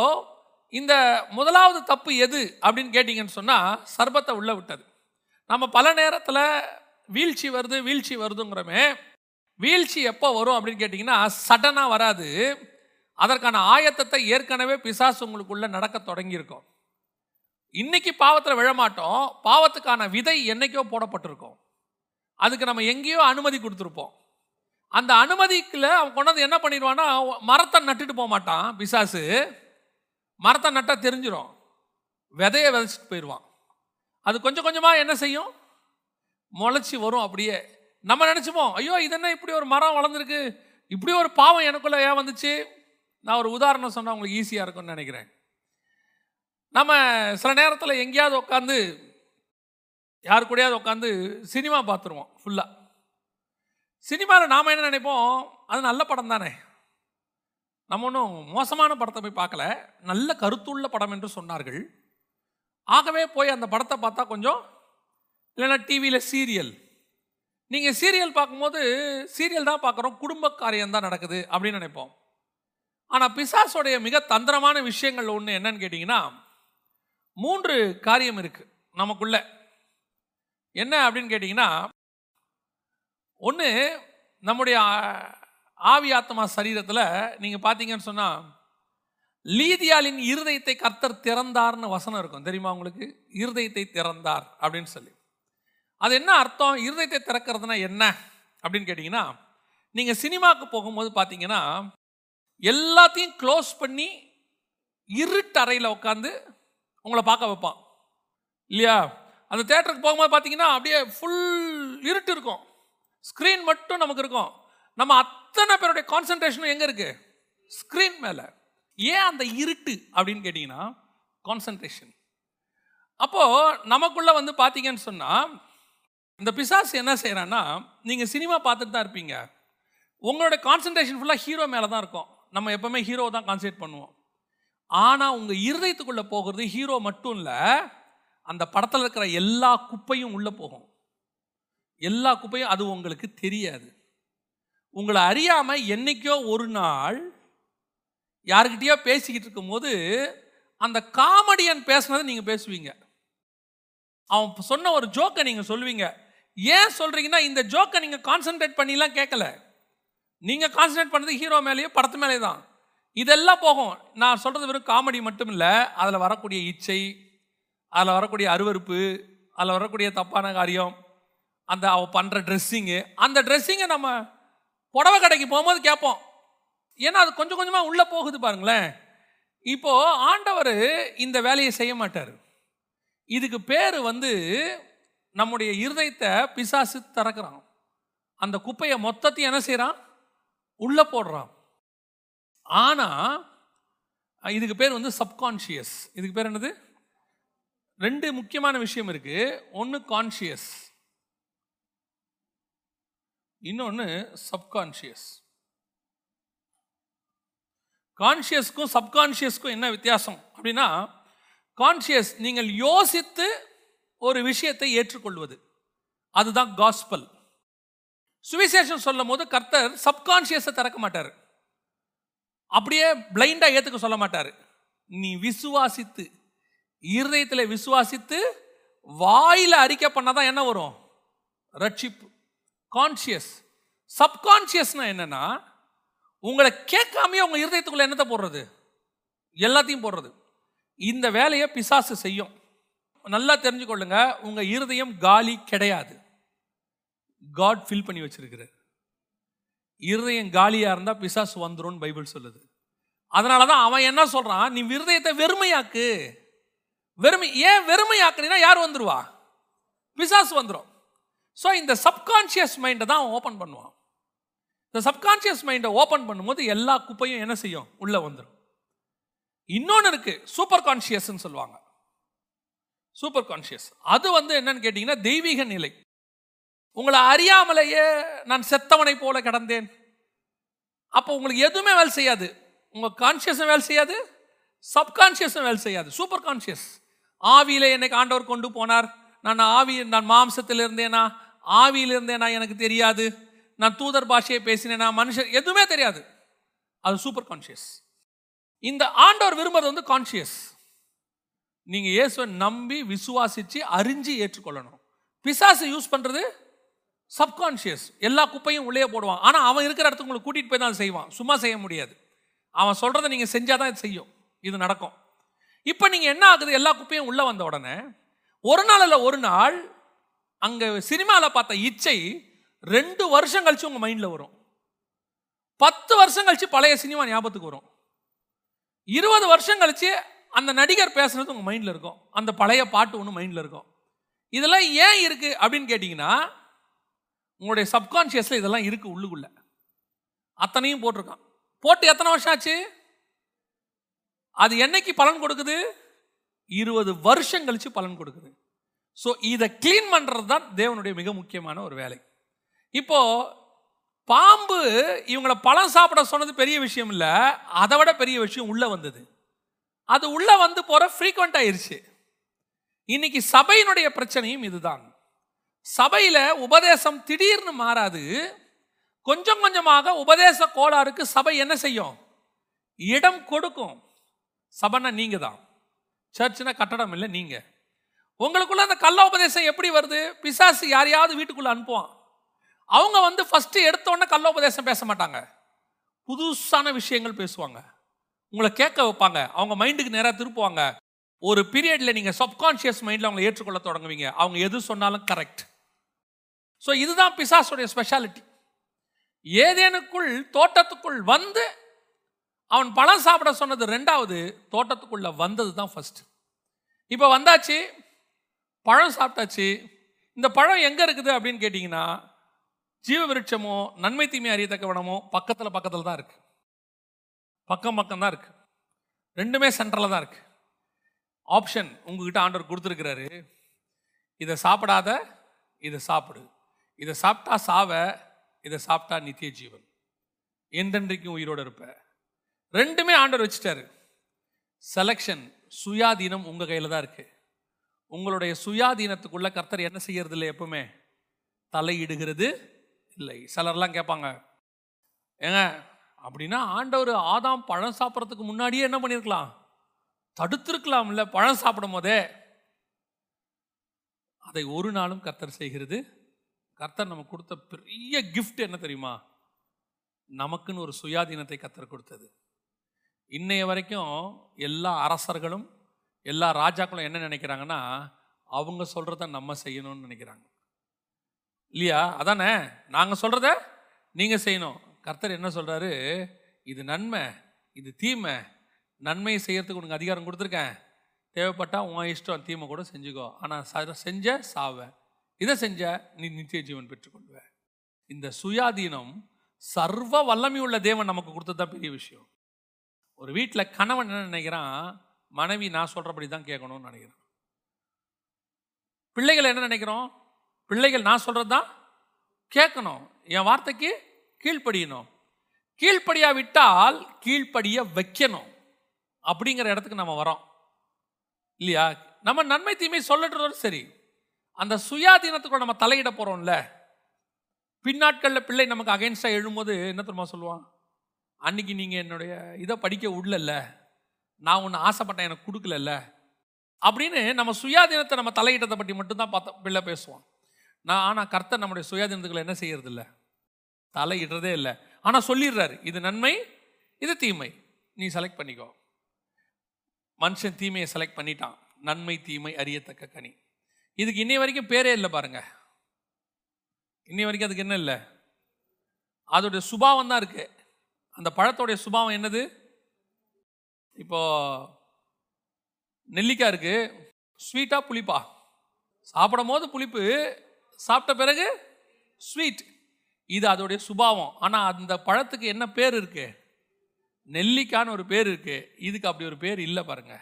இந்த முதலாவது தப்பு எது அப்படின்னு கேட்டிங்கன்னு சொன்னால் சர்பத்தை உள்ளே விட்டது. நம்ம பல நேரத்தில் வீழ்ச்சி வருது வீழ்ச்சி வருதுங்கிறோமே வீழ்ச்சி எப்போ வரும் அப்படின்னு கேட்டிங்கன்னா சடனாக வராது. அதற்கான ஆயத்தத்தை ஏற்கனவே பிசாசு உங்களுக்குள்ளே நடக்க தொடங்கியிருக்கும். இன்னைக்கு பாவத்தில் விழமாட்டோம். பாவத்துக்கான விதை என்னைக்கோ போடப்பட்டிருக்கும். அதுக்கு நம்ம எங்கேயோ அனுமதி கொடுத்துருப்போம். அந்த அனுமதிக்குள்ள அவன் கொண்டாந்து என்ன பண்ணிடுவான்னா மரத்தை நட்டுட்டு போக மாட்டான் பிசாசு. மரத்தை நட்டால் தெரிஞ்சிடும் விதையை விதைச்சிட்டு போயிடுவான். அது கொஞ்சம் கொஞ்சமாக என்ன செய்யும்? முளைச்சி வரும் அப்படியே. நம்ம நினச்சிப்போம் ஐயோ இதென்ன இப்படி ஒரு மரம் வளர்ந்துருக்கு? இப்படி ஒரு பாவம் எனக்குள்ள ஏன் வந்துச்சு? நான் ஒரு உதாரணம் சொன்னால் உங்களுக்கு ஈஸியாக இருக்கும்னு நினைக்கிறேன். நம்ம சில நேரத்தில் எங்கேயாவது உட்காந்து யாரு கூடயாவது உட்காந்து சினிமா பார்த்துருவோம் ஃபுல்லாக சினிமாவில் நாம் என்ன நினைப்போம்? அது நல்ல படம் தானே. நம்ம ஒன்றும் மோசமான படத்தை போய் பார்க்கல நல்ல கருத்துள்ள படம் என்று சொன்னார்கள். ஆகவே போய் அந்த படத்தை பார்த்தா கொஞ்சம் இல்லைன்னா டிவியில் சீரியல் நீங்கள் சீரியல் பார்க்கும்போது சீரியல் தான் பார்க்குறோம் குடும்ப காரியம் தான் நடக்குது அப்படின்னு நினைப்போம். ஆனால் பிசாசோடைய மிக தந்திரமான விஷயங்கள் ஒன்று என்னன்னு கேட்டிங்கன்னா மூன்று காரியம் இருக்குது நமக்குள்ள. என்ன அப்படின்னு கேட்டிங்கன்னா ஒன்று நம்முடைய ஆவி ஆத்மா சரீரத்தில் நீங்கள் பார்த்தீங்கன்னு சொன்னால் லீதியாலின் இருதயத்தை கர்த்தர் திறந்தார்னு வசனம் இருக்கும். தெரியுமா உங்களுக்கு? இருதயத்தை திறந்தார் அப்படின்னு சொல்லி. அது என்ன அர்த்தம்? இருதயத்தை திறக்கிறதுனா என்ன? அப்படின்னு கேட்டிங்கன்னா நீங்கள் சினிமாவுக்கு போகும்போது பார்த்தீங்கன்னா எல்லாத்தையும் க்ளோஸ் பண்ணி இருட்டு அறையில் உட்காந்து உங்களை பார்க்க வைப்பான். இல்லையா? அந்த தேட்டருக்கு போகும்போது பார்த்தீங்கன்னா அப்படியே ஃபுல் இருட்டு இருக்கும். ஸ்க்ரீன் மட்டும் நமக்கு இருக்கும். நம்ம அத்தனை பேருடைய கான்சன்ட்ரேஷனும் எங்கே இருக்குது ஸ்க்ரீன் மேலே. ஏன் அந்த இருட்டு அப்படின்னு கேட்டிங்கன்னா கான்சன்ட்ரேஷன் அப்போது நமக்குள்ளே வந்து பார்த்தீங்கன்னு சொன்னால் இந்த பிசாசு என்ன செய்கிறான்னா நீங்கள் சினிமா பார்த்துட்டு தான் இருப்பீங்க. உங்களோட கான்சன்ட்ரேஷன் ஃபுல்லாக ஹீரோ மேலே தான் இருக்கும். நம்ம எப்போவுமே ஹீரோ தான் கான்சன்ட்ரேட் பண்ணுவோம். ஆனால் உங்கள் இருதயத்துக்குள்ளே போகிறது ஹீரோ மட்டும் இல்லை அந்த படத்தில் இருக்கிற எல்லா குப்பையும் உள்ளே போகும். எல்லா குப்பையும் அது உங்களுக்கு தெரியாது. உங்களை அறியாமல் என்னைக்கோ ஒரு நாள் யாருக்கிட்டேயோ பேசிக்கிட்டு இருக்கும்போது அந்த காமெடியன் பேசுனதை நீங்கள் பேசுவீங்க. அவன் சொன்ன ஒரு ஜோக்கை நீங்கள் சொல்லுவீங்க. ஏன் சொல்கிறீங்கன்னா இந்த ஜோக்கை நீங்கள் கான்சென்ட்ரேட் பண்ணிலாம் கேட்கல நீங்கள் கான்சென்ட்ரேட் பண்ணது ஹீரோ மேலேயோ படத்து மேலே தான் இதெல்லாம் போகும். நான் சொல்கிறது வெறும் காமெடி மட்டும் இல்லை. அதில் வரக்கூடிய இச்சை அதில் வரக்கூடிய அருவருப்பு அதில் வரக்கூடிய தப்பான காரியம் அந்த அவ பண்ணுற ட்ரெஸ்ஸிங்கு அந்த ட்ரெஸ்ஸிங்கை நம்ம புடவை கடைக்கு போகும்போது கேட்போம். ஏன்னா அது கொஞ்சம் கொஞ்சமாக உள்ளே போகுது பாருங்களேன். இப்போ ஆண்டவர் இந்த வேலையை செய்ய மாட்டார். இதுக்கு பேர் வந்து நம்முடைய இருதயத்தை பிசாசு திறக்கிறான். அந்த குப்பையை மொத்தத்தையும் என்ன செய்கிறான் உள்ளே போடுறான். ஆனால் இதுக்கு பேர் வந்து சப்கான்ஷியஸ் இதுக்கு பேர் என்னது? ரெண்டு முக்கியமான விஷயம் இருக்கு. ஒன்று கான்ஷியஸ் இன்னொன்று சப்கான்ஷியஸ் கான்ஷியஸ்க்கும் சப்கான்ஷியஸ்க்கும் என்ன வித்தியாசம் அப்படின்னா கான்ஷியஸ் நீங்கள் யோசித்து ஒரு விஷயத்தை ஏற்றுக்கொள்வது. அதுதான் காஸ்பல் சுவிசேஷம் சொல்லும் போது கர்த்தர் சப்கான்ஷியஸை திறக்க மாட்டார். அப்படியே பிளைண்டாக ஏற்றுக்க சொல்ல மாட்டார். நீ விசுவாசித்து இருதயத்தில் விசுவாசித்து வாயில் அறிக்கை பண்ணால் தான் என்ன வரும்? ரட்சிப்பு. கான்ஷியஸ் சப்கான்ஷியஸ்னா என்னன்னா உங்களை கேட்காமையே உங்கள் இருதயத்துக்குள்ளே என்னத்தை போடுறது? எல்லாத்தையும் போடுறது. இந்த வேலையை பிசாசு செய்யும். நல்லா தெரிஞ்சுக்கொள்ளுங்க உங்கள் இருதயம் காலி கிடையாது. காட் ஃபில் பண்ணி வச்சிருக்கிறார். இருதயம் காலியாக இருந்தால் பிசாசு வந்துடும் பைபிள் சொல்லுது. அதனால தான் அவன் என்ன சொல்கிறான் நீ இருதயத்தை வெறுமையாக்கு. வெறுமை ஏன் வெறுமையாக்குனா யார் வந்துருவா? பிசாசு வந்துடும் ஸோ இந்த சப்கான்ஷியஸ் மைண்டை தான் அவன் ஓப்பன் பண்ணுவான். இந்த சப்கான்ஷியஸ் மைண்டை ஓப்பன் பண்ணும்போது எல்லா குப்பையும் என்ன செய்யும்? உள்ளே வந்துடும் இன்னொன்று இருக்குது சூப்பர் கான்ஷியஸ்ன்னு சொல்லுவாங்க. சூப்பர் கான்ஷியஸ் அது வந்து என்னன்னு கேட்டிங்கன்னா தெய்வீக நிலை. உங்களை அறியாமலேயே நான் செத்தவனை போல கிடந்தேன். அப்போ உங்களுக்கு எதுவுமே வேலை செய்யாது. உங்கள் கான்ஷியஸும் வேலை செய்யாது சப்கான்ஷியஸும் வேலை செய்யாது. சூப்பர் கான்ஷியஸ் ஆவியில் என்னை ஆண்டவர் கொண்டு போனார். நான் ஆவி நான் மாம்சத்தில் இருந்தேனா? ஆவியில் இருந்தேனா? எனக்கு தெரியாது. நான் தூதர் பாஷையை பேசினேனா? மனுஷன் எதுவுமே தெரியாது. அது சூப்பர் கான்ஷியஸ் இந்த ஆண்டவர் விரும்புறது வந்து கான்ஷியஸ் நீங்கள் இயேசுவை நம்பி விசுவாசித்து அறிஞ்சு ஏற்றுக்கொள்ளணும். பிசாசு யூஸ் பண்ணுறது சப்கான்ஷியஸ் எல்லா குப்பையும் உள்ளே போடுவான். ஆனால் அவன் இருக்கிற இடத்துக்கு உங்களை கூட்டிகிட்டு போய் தான் செய்வான். சும்மா செய்ய முடியாது. அவன் சொல்கிறத நீங்கள் செஞ்சால் தான் செய்யும். இது நடக்கும். இப்போ நீங்கள் என்ன ஆகுது? எல்லா குப்பையும் உள்ளே வந்த உடனே ஒரு நாள் ஒரு நாள் அங்கே சினிமாவில் பார்த்த இச்சை ரெண்டு வருஷம் கழிச்சு உங்கள் மைண்டில் வரும். பத்து வருஷம் கழிச்சு பழைய சினிமா ஞாபகத்துக்கு வரும். இருபது வருஷம் கழிச்சு அந்த நடிகர் பேசுகிறது உங்கள் மைண்டில் இருக்கும். அந்த பழைய பாட்டு ஒன்று மைண்டில் இருக்கும். இதெல்லாம் ஏன் இருக்குது அப்படின்னு கேட்டிங்கன்னா உங்களுடைய சப்கான்ஷியஸில் இதெல்லாம் இருக்குது உள்ளுக்குள்ள. அத்தனையும் போட்டிருக்கான். போட்டு எத்தனை வருஷம் ஆச்சு? அது என்னைக்கு பலன் கொடுக்குது? இருபது வருஷம் கழித்து பலன் கொடுக்குது. ஸோ இதை க்ளீன் பண்ணுறது தான் தேவனுடைய மிக முக்கியமான ஒரு வேலை. இப்போது பாம்பு இவங்களை பழம் சாப்பிட சொன்னது பெரிய விஷயம் இல்லை அதை விட பெரிய விஷயம் உள்ளே வந்தது. அது உள்ள வந்து போற ஃப்ரீக்வெண்ட் ஆயிருச்சு. இன்னைக்கு சபையினுடைய பிரச்சனையும் இதுதான். சபையில உபதேசம் திடீர்னு மாறாது. கொஞ்சம் கொஞ்சமாக உபதேச கோளாறுக்கு சபை என்ன செய்யும்? இடம் கொடுக்கும். சபைன்னா நீங்க தான் சர்ச்னா கட்டடம் இல்லை நீங்க. உங்களுக்குள்ள அந்த கள்ள உபதேசம் எப்படி வருது? பிசாசு யாரையாவது வீட்டுக்குள்ள அனுப்புவான். அவங்க வந்து ஃபர்ஸ்ட் எடுத்த உடனே கள்ள உபதேசம் பேச மாட்டாங்க. புதுசான விஷயங்கள் பேசுவாங்க. உங்களை கேட்க வைப்பாங்க. அவங்க மைண்டுக்கு நேராக திருப்புவாங்க. ஒரு பீரியட்ல நீங்க சப்கான்ஷியஸ் மைண்ட்ல அவங்களை ஏற்றுக்கொள்ள தொடங்குவீங்க. அவங்க எது சொன்னாலும் கரெக்ட் ஸோ இதுதான் பிசாசுடைய ஸ்பெஷாலிட்டி ஏதேனுக்குள் தோட்டத்துக்குள் வந்து அவன் பழம் சாப்பிட சொன்னது ரெண்டாவது தோட்டத்துக்குள்ள வந்தது தான் ஃபர்ஸ்ட் இப்போ வந்தாச்சு பழம் சாப்பிட்டாச்சு. இந்த பழம் எங்கே இருக்குது அப்படின்னு கேட்டிங்கன்னா ஜீவ விருட்சமோ நன்மை தீமை அறியத்தக்கவனமோ பக்கத்தில் பக்கத்தில் தான் இருக்குது பக்கம் பக்கம் தான் இருக்கு. ரெண்டுமே சென்ட்ரலில் தான் இருக்கு. ஆப்ஷன் உங்ககிட்ட ஆண்டவர் கொடுத்துருக்கிறாரு. இதை சாப்பிடாத இதை சாப்பிடு. இதை சாப்பிட்டா சாவ இதை சாப்பிட்டா நித்திய ஜீவன். என்றென்றைக்கும் உயிரோடு இருப்ப. ரெண்டுமே ஆண்டவர் வச்சுட்டாரு. செலெக்ஷன் சுயாதீனம் உங்கள் கையில் தான் இருக்கு. உங்களுடைய சுயாதீனத்துக்குள்ள கர்த்தர் என்ன செய்யறது இல்லை எப்பவுமே? தலையிடுகிறது இல்லை. சிலர்லாம் கேட்பாங்க ஏங்க அப்படின்னா ஆண்டவர் ஆதாம் பழம் சாப்பிட்றதுக்கு முன்னாடியே என்ன பண்ணியிருக்கலாம் தடுத்திருக்கலாம்ல பழம் சாப்பிடும் போதே. அதை ஒரு நாளும் கர்த்தர் செய்கிறது கர்த்தர் நமக்கு கொடுத்த பெரிய கிஃப்ட் என்ன தெரியுமா? நமக்குன்னு ஒரு சுயாதீனத்தை கர்த்தர் கொடுத்தது. இன்னைய வரைக்கும் எல்லா அரசர்களும் எல்லா ராஜாக்களும் என்ன நினைக்கிறாங்கன்னா அவங்க சொல்கிறத நம்ம செய்யணும்னு நினைக்கிறாங்க. இல்லையா? அதானே? நாங்கள் சொல்கிறத நீங்கள் செய்யணும். கர்த்தர் என்ன சொல்கிறாரு இது நன்மை இது தீமை. நன்மையை செய்யறதுக்கு உனக்கு அதிகாரம் கொடுத்துருக்கேன். தேவைப்பட்டா உன் இஷ்டம் தீமை கூட செஞ்சுக்கோ. ஆனால் செஞ்ச சாவ. இதை செஞ்ச நீ நித்திய ஜீவன் பெற்றுக்கொள்வ. இந்த சுயாதீனம் சர்வ வல்லமை உள்ள தேவன் நமக்கு கொடுத்தது தான் பெரிய விஷயம். ஒரு வீட்டில் கணவன் என்ன நினைக்கிறான்? மனைவி நான் சொல்கிறபடி தான் கேட்கணும்னு நினைக்கிறான். பிள்ளைகள் என்ன நினைக்கிறோம்? பிள்ளைகள் நான் சொல்கிறது தான் கேட்கணும். என் வார்த்தைக்கு கீழ்ப்படியணும். கீழ்ப்படியா விட்டால் கீழ்ப்படிய வைக்கணும். அப்படிங்கிற இடத்துக்கு நம்ம வரோம் இல்லையா? நம்ம நன்மை தீமை சொல்லட்டுறதோடு சரி. அந்த சுயாதீனத்துக்குள்ள நம்ம தலையிட போகிறோம்ல பின்னாட்களில் பிள்ளை நமக்கு அகைன்ஸ்டாக எழும்போது என்ன தெரியுமா சொல்லுவான்? அன்னைக்கு நீங்கள் என்னுடைய இதை படிக்க விடலல்ல நான் ஒன்று ஆசைப்பட்டேன் எனக்கு கொடுக்கலல்ல. அப்படின்னு நம்ம சுயாதீனத்தை நம்ம தலையிட்டதை பற்றி மட்டும்தான் பார்த்த பிள்ளை பேசுவான். நான் ஆனால் கர்த்தர் நம்முடைய சுயாதீனத்துக்குள்ள என்ன செய்யறதில்லை? தலையிடுறதே இல்லை. ஆனால் சொல்லிடுறாரு இது நன்மை இது தீமை. நீ செலக்ட் பண்ணிக்கோ. மனுஷன் தீமையை செலக்ட் பண்ணிட்டான். நன்மை தீமை அறியத்தக்க கனி. இதுக்கு இன்னை வரைக்கும் பேரே இல்லை பாருங்க. இன்னை வரைக்கும் அதுக்கு என்ன இல்லை? அதோடைய சுபாவம் தான் இருக்கு. அந்த பழத்தோடைய சுபாவம் என்னது? இப்போ நெல்லிக்காய் இருக்கு ஸ்வீட்டாக புளிப்பா. சாப்பிடும் போது புளிப்பு சாப்பிட்ட பிறகு ஸ்வீட் இது அதோடைய சுபாவம். ஆனால் அந்த பழத்துக்கு என்ன பேர் இருக்கு? நெல்லிக்கான்னு ஒரு பேர் இருக்கு. இதுக்கு அப்படி ஒரு பேர் இல்லை பாருங்க.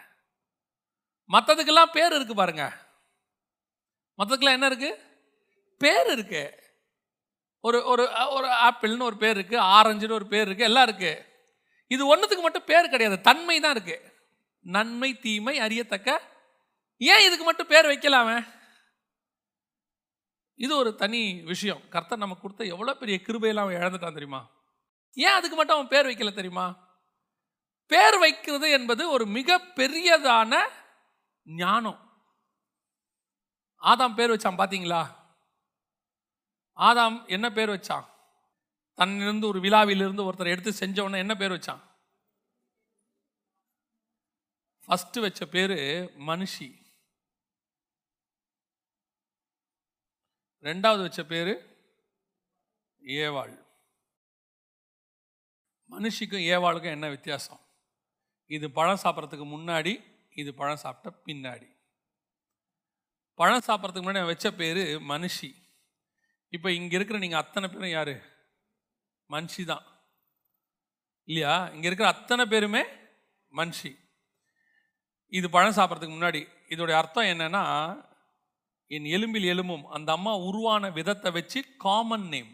மற்றதுக்கெல்லாம் பேர் இருக்கு பாருங்க. மற்றதுக்கெல்லாம் என்ன இருக்கு? பேர் இருக்கு. ஒரு ஒரு ஒரு ஆப்பிள்னு ஒரு பேர் இருக்கு. ஆரஞ்சுன்னு ஒரு பேர் இருக்கு. எல்லாம் இருக்கு. இது ஒன்றுத்துக்கு மட்டும் பேர் கிடையாது. தன்மை தான் இருக்கு. நன்மை தீமை அறியத்தக்க. ஏன் இதுக்கு மட்டும் பேர் வைக்கலாமே இது ஒரு தனி விஷயம். கர்த்தர் நமக்கு கொடுத்த எவ்வளோ பெரிய கிருபையெல்லாம் அவன் இழந்துட்டான் தெரியுமா? ஏன் அதுக்கு மட்டும் அவன் பேர் வைக்கல தெரியுமா? பேர் வைக்கிறது என்பது ஒரு மிக பெரியதான ஞானம். ஆதாம் பேர் வச்சான் பார்த்தீங்களா ஆதாம் என்ன பேர் வச்சான்? தன்னிலிருந்து ஒரு விழாவிலிருந்து ஒருத்தர் எடுத்து செஞ்சவன என்ன பேர் வச்சான்? ஃபஸ்ட்டு வச்ச பேர் மனுஷி. ரெண்டாவது வச்ச பேர் ஏவாள். மனுஷிக்கும் ஏவாளுக்கும் என்ன வித்தியாசம்? இது பழம் சாப்பிட்றதுக்கு முன்னாடி இது பழம் சாப்பிட்ட பின்னாடி. பழம் சாப்பிட்றதுக்கு முன்னாடி வச்ச பேர் மனுஷி. இப்போ இங்கே இருக்கிற நீங்கள் அத்தனை பேரும் யார்? மனுஷி தான். இல்லையா? இங்கே இருக்கிற அத்தனை பேருமே மனுஷி. இது பழம் சாப்பிட்றதுக்கு முன்னாடி. இதோடைய அர்த்தம் என்னென்னா என் எலும்பில் எலும்பும் அந்த அம்மா உருவான விதத்தை வச்சு காமன் நேம்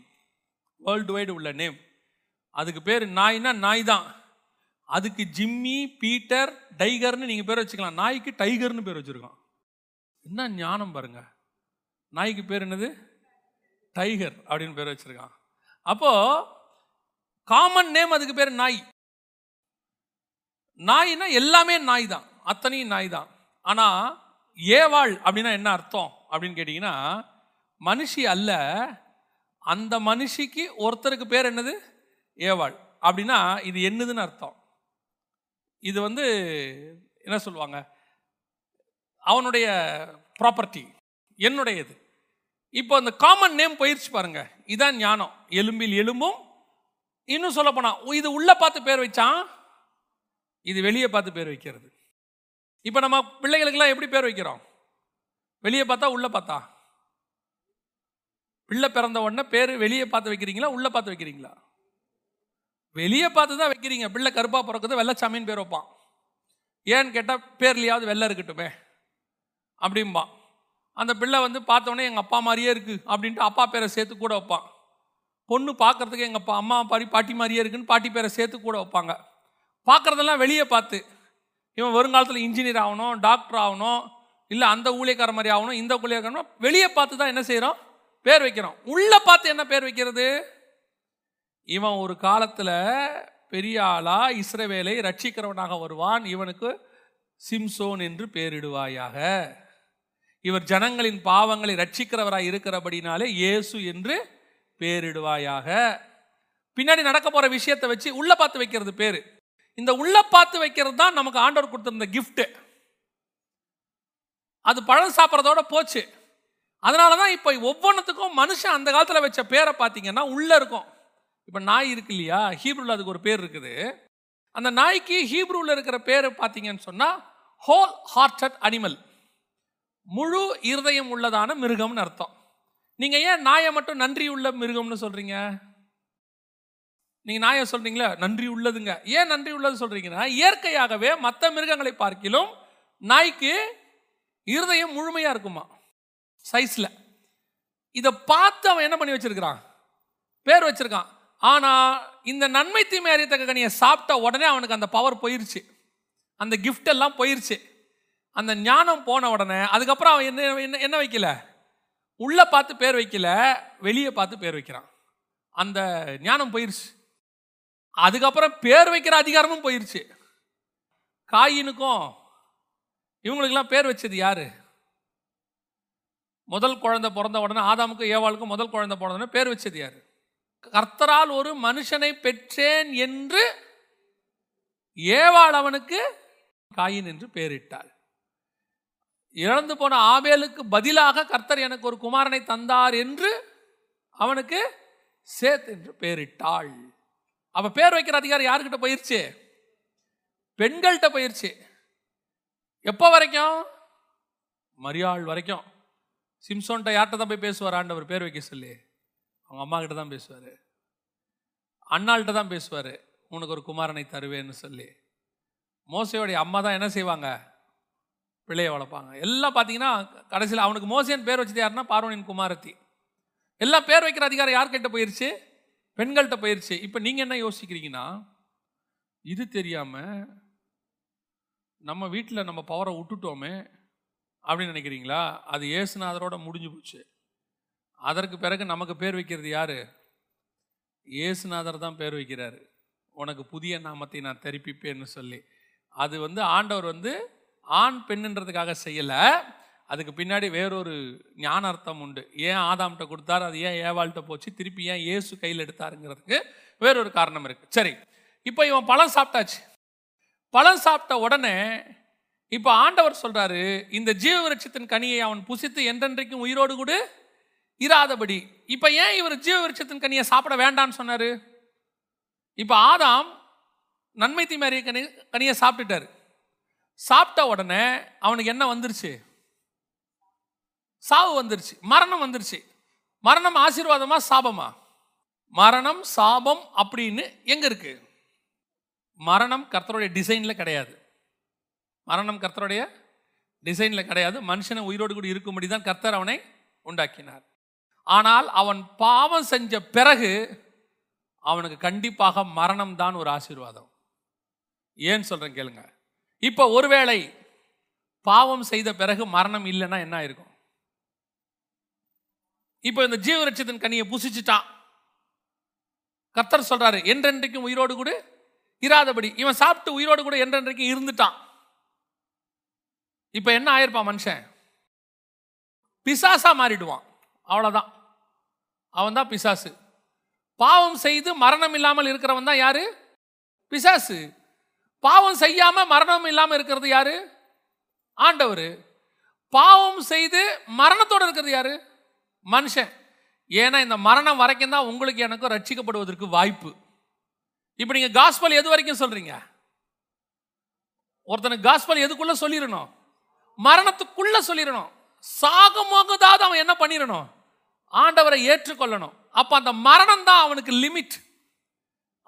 வேர்ல்டு வைடு உள்ள நேம் அதுக்கு பேர் நாய்னா நாய் தான் அதுக்கு ஜிம்மி பீட்டர் டைகர்னு நீங்கள் பேர் வச்சுக்கலாம். நாய்க்கு டைகர்னு பேர் வச்சுருக்கோம் என்ன ஞானம் பாருங்க. நாய்க்கு பேர் என்னது? டைகர் அப்படின்னு பேர் வச்சுருக்கான். அப்போது காமன் நேம் அதுக்கு பேர் நாய். நாய்னா எல்லாமே நாய் தான் அத்தனையும் நாய் தான் ஆனால் ஏவாள் அப்படின்னா என்ன அர்த்தம் அப்படின்னு கேட்டிங்கன்னா மனுஷி அல்ல அந்த மனுஷிக்கு ஒருத்தருக்கு பேர் என்னது? ஏவாள். அப்படின்னா இது என்னதுன்னு அர்த்தம். இது வந்து என்ன சொல்லுவாங்க? அவனுடைய ப்ராப்பர்ட்டி என்னுடையது. இப்போ அந்த காமன் நேம் போயிருச்சு பாருங்க. இதான் ஞானம். எலும்பில் எலும்பும் இன்னும் சொல்ல போனா இது உள்ள பார்த்து பேர் வச்சான்? இது வெளியே பார்த்து பேர் வைக்கிறது. இப்போ நம்ம பிள்ளைகளுக்கெல்லாம் எப்படி பேர் வைக்கிறோம்? வெளியே பார்த்தா உள்ளே பார்த்தா? பிள்ளை பிறந்த உடனே பேர் வெளியே பார்த்து வைக்கிறீங்களா உள்ளே பார்த்து வைக்கிறீங்களா? வெளியே பார்த்து தான் வைக்கிறீங்க. பிள்ளை கருப்பாக பிறக்குது வெள்ளச்சாமின்னு பேர் வைப்பான். ஏன்னு கேட்டால் பேர்லையாவது வெள்ளை இருக்கட்டுமே அப்படிம்பான் அந்த பிள்ளை வந்து பார்த்தோன்னே எங்கள் அப்பா மாதிரியே இருக்குது அப்படின்ட்டு அப்பா பேரை சேர்த்து கூட வைப்பான். பொண்ணு பார்க்கறதுக்கு எங்கள் அப்பா அம்மா பாரி பாட்டி மாதிரியே இருக்குன்னு பாட்டி பேரை சேர்த்து கூட வைப்பாங்க. பார்க்குறதெல்லாம் வெளியே பார்த்து இவன் வருங்காலத்தில் இன்ஜினியர் ஆகணும் டாக்டர் ஆகணும் இல்லை அந்த ஊழியக்கார மாதிரி ஆகணும் இந்த ஊழியக்காரனும் வெளியே பார்த்து தான் என்ன செய்கிறோம் பேர் வைக்கிறோம் உள்ளே பார்த்து என்ன பேர் வைக்கிறது? இவன் ஒரு காலத்தில் பெரிய ஆளா இஸ்ரவேலை ரட்சிக்கிறவனாக வருவான். இவனுக்கு சிம்சோன் என்று பெயரிடுவாயாக இவர் ஜனங்களின் பாவங்களை ரட்சிக்கிறவராய் இருக்கிறபடினாலே இயேசு என்று பேரிடுவாயாக. பின்னாடி நடக்க போற விஷயத்தை வச்சு உள்ள பார்த்து வைக்கிறது பேரு. இந்த உள்ள பார்த்து வைக்கிறது தான் நமக்கு ஆண்டவர் கொடுத்துருந்த கிஃப்ட்டு அது பழம் சாப்பிட்றதோட போச்சு. அதனால தான் இப்போ ஒவ்வொன்றுத்துக்கும் மனுஷன் அந்த காலத்தில் வச்ச பேரை பார்த்தீங்கன்னா உள்ளே இருக்கும். இப்போ நாய் இருக்கு இல்லையா? ஹீப்ரூவில் அதுக்கு ஒரு பேர் இருக்குது. அந்த நாய்க்கு ஹீப்ரூவில் இருக்கிற பேர் பார்த்தீங்கன்னு சொன்னால் ஹோல் ஹார்ட்டட் அனிமல் முழு இருதயம் உள்ளதான மிருகம்னு அர்த்தம். நீங்கள் ஏன் நாயை மட்டும் நன்றி உள்ள மிருகம்னு சொல்கிறீங்க நீங்கள் நாயை சொல்கிறீங்களே நன்றி உள்ளதுங்க. ஏன் நன்றி உள்ளது சொல்கிறீங்கன்னா இயற்கையாகவே மற்ற மிருகங்களை பார்க்கிலும் நாய்க்கு இருதயம் முழுமையாக இருக்குமா? சைஸில் இதை பார்த்து அவன் என்ன பண்ணி வச்சிருக்கிறான்? பேர் வச்சிருக்கான். ஆனால் இந்த நன்மை தீமை அறியத்தக்க கனியை சாப்பிட்ட உடனே அவனுக்கு அந்த பவர் போயிருச்சு. அந்த கிஃப்ட் எல்லாம் போயிருச்சு. அந்த ஞானம் போன உடனே அதுக்கப்புறம் அவன் என்ன என்ன என்ன வைக்கல? உள்ளே பார்த்து பேர் வைக்கல வெளியே பார்த்து பேர் வைக்கிறான். அந்த ஞானம் போயிருச்சு. அதுக்கப்புறம் பேர் வைக்கிற அதிகாரமும் போயிருச்சு. காயினுக்கும் இவங்களுக்கெல்லாம் பேர் வச்சது யாரு? முதல் குழந்தை பிறந்த உடனே ஆதாமுக்கும் ஏவாளுக்கும் முதல் குழந்தை பிறந்த உடனே பேர் வச்சது யாரு? கர்த்தரால் ஒரு மனுஷனை பெற்றேன் என்று ஏவாள் அவனுக்கு காயின் என்று பெயரிட்டாள் இழந்து போன ஆபேலுக்கு பதிலாக கர்த்தர் எனக்கு ஒரு குமாரனை தந்தார் என்று அவனுக்கு சேத் என்று பெயரிட்டாள் அப்போ பேர் வைக்கிற அதிகாரம் யாருக்கிட்ட போயிருச்சு? பெண்கள்கிட்ட போயிருச்சு. எப்போ வரைக்கும்? மரியாள் வரைக்கும். சிம்சோன்ட்ட யார்கிட்ட தான் போய் பேசுவார் ஆண்டவர்? பேர் வைக்க சொல்லி. அவங்க அம்மா கிட்ட தான் பேசுவார். அண்ணாள்கிட்ட தான் பேசுவார். உனக்கு ஒரு குமாரனை தருவேன்னு சொல்லி. மோசையோடைய அம்மா தான் என்ன செய்வாங்க? பிள்ளையை வளர்ப்பாங்க. எல்லாம் பார்த்தீங்கன்னா கடைசியில் அவனுக்கு மோசேன்னு பேர் வச்சது யாருன்னா பார்வனின் குமாரத்தி. எல்லாம் பேர் வைக்கிற அதிகாரம் யார்கிட்ட போயிருச்சு? பெண்கள்கிட்ட பயிற்சி. இப்போ நீங்கள் என்ன யோசிக்கிறீங்கன்னா இது தெரியாமல் நம்ம வீட்டில் நம்ம பவரை விட்டுட்டோமே அப்படின்னு நினைக்கிறீங்களா? அது ஏசுநாதரோட முடிஞ்சு போச்சு. அதற்கு பிறகு நமக்கு பேர் வைக்கிறது யார்? ஏசுநாதர் தான் பேர் வைக்கிறாரு. உனக்கு புதிய நாமத்தை நான் தெரிப்பிப்பேன்னு சொல்லி. அது வந்து ஆண்டவர் வந்து ஆண் பெண்ணுன்றதுக்காக செய்யலை. அதுக்கு பின்னாடி வேறொரு ஞான அர்த்தம் உண்டு. ஏன் ஆதாம்கிட்ட கொடுத்தாரு? அது ஏன் ஏவாள்கிட்ட போச்சு? திருப்பி ஏன் ஏசு கையில் எடுத்தாருங்கிறதுக்கு வேறொரு காரணம் இருக்கு. சரி இப்போ இவன் பழம் சாப்பிட்டாச்சு. பழம் சாப்பிட்ட உடனே இப்போ ஆண்டவர் சொல்றாரு இந்த ஜீவ விருட்சத்தின் கனியை அவன் புசித்து என்றென்றைக்கும் உயிரோடு கூட இராதபடி. இப்போ ஏன் இவர் ஜீவ விருட்சத்தின் கனியை சாப்பிட வேண்டாம்னு சொன்னாரு? இப்போ ஆதாம் நன்மை தீமாரிய கனி கனியை சாப்பிட்டுட்டாரு. சாப்பிட்ட உடனே அவனுக்கு என்ன வந்துருச்சு? சாவு வந்துருச்சு மரணம் வந்துருச்சு. மரணம் ஆசீர்வாதமா சாபமா? மரணம் சாபம் அப்படின்னு எங்க இருக்கு? மரணம் கர்த்தருடைய டிசைன்ல கிடையாது. மரணம் கர்த்தருடைய டிசைன்ல கிடையாது. மனுஷனை உயிரோடு கூட இருக்கும்படி தான் கர்த்தர் அவனை உண்டாக்கினார். ஆனால் அவன் பாவம் செஞ்ச பிறகு அவனுக்கு கண்டிப்பாக மரணம் தான் ஒரு ஆசீர்வாதம். ஏன் சொல்றேன் கேளுங்க. இப்போ ஒருவேளை பாவம் செய்த பிறகு மரணம் இல்லைன்னா என்ன இருக்கும் இப்போ இந்த ஜீவரட்சத்தின் கனியை புசிச்சுட்டான். கர்த்தர் சொல்றாரு என்றென்றைக்கும் உயிரோடு கூட இராதபடி. இவன் சாப்பிட்டு உயிரோடு கூட என்றென்றைக்கும் இருந்துட்டான். இப்போ என்ன ஆயிருப்பான் மனுஷன்? பிசாசா மாறிடுவான். அவ்வளோதான் அவன் தான் பிசாசு. பாவம் செய்து மரணம் இல்லாமல் இருக்கிறவன் தான் யாரு? பிசாசு. பாவம் செய்யாம மரணம் இல்லாமல் இருக்கிறது யாரு? ஆண்டவர். பாவம் செய்து மரணத்தோடு இருக்கிறது யாரு? மனுஷன். ஏன்னா இந்த மரணம் வரைக்கும் தான் உங்களுக்கு எனக்கும் ரட்சிக்கப்படுவதற்கு வாய்ப்பு. இப்போ நீங்கள் காஸ்பல் எது வரைக்கும் சொல்கிறீங்க ஒருத்தனுக்கு காஸ்பல் எதுக்குள்ளே சொல்லிடணும்? மரணத்துக்குள்ளே சொல்லிடணும். சாகமோகதாவது அவன் என்ன பண்ணிடணும்? ஆண்டவரை ஏற்றுக்கொள்ளணும். அப்போ அந்த மரணம் தான் அவனுக்கு லிமிட்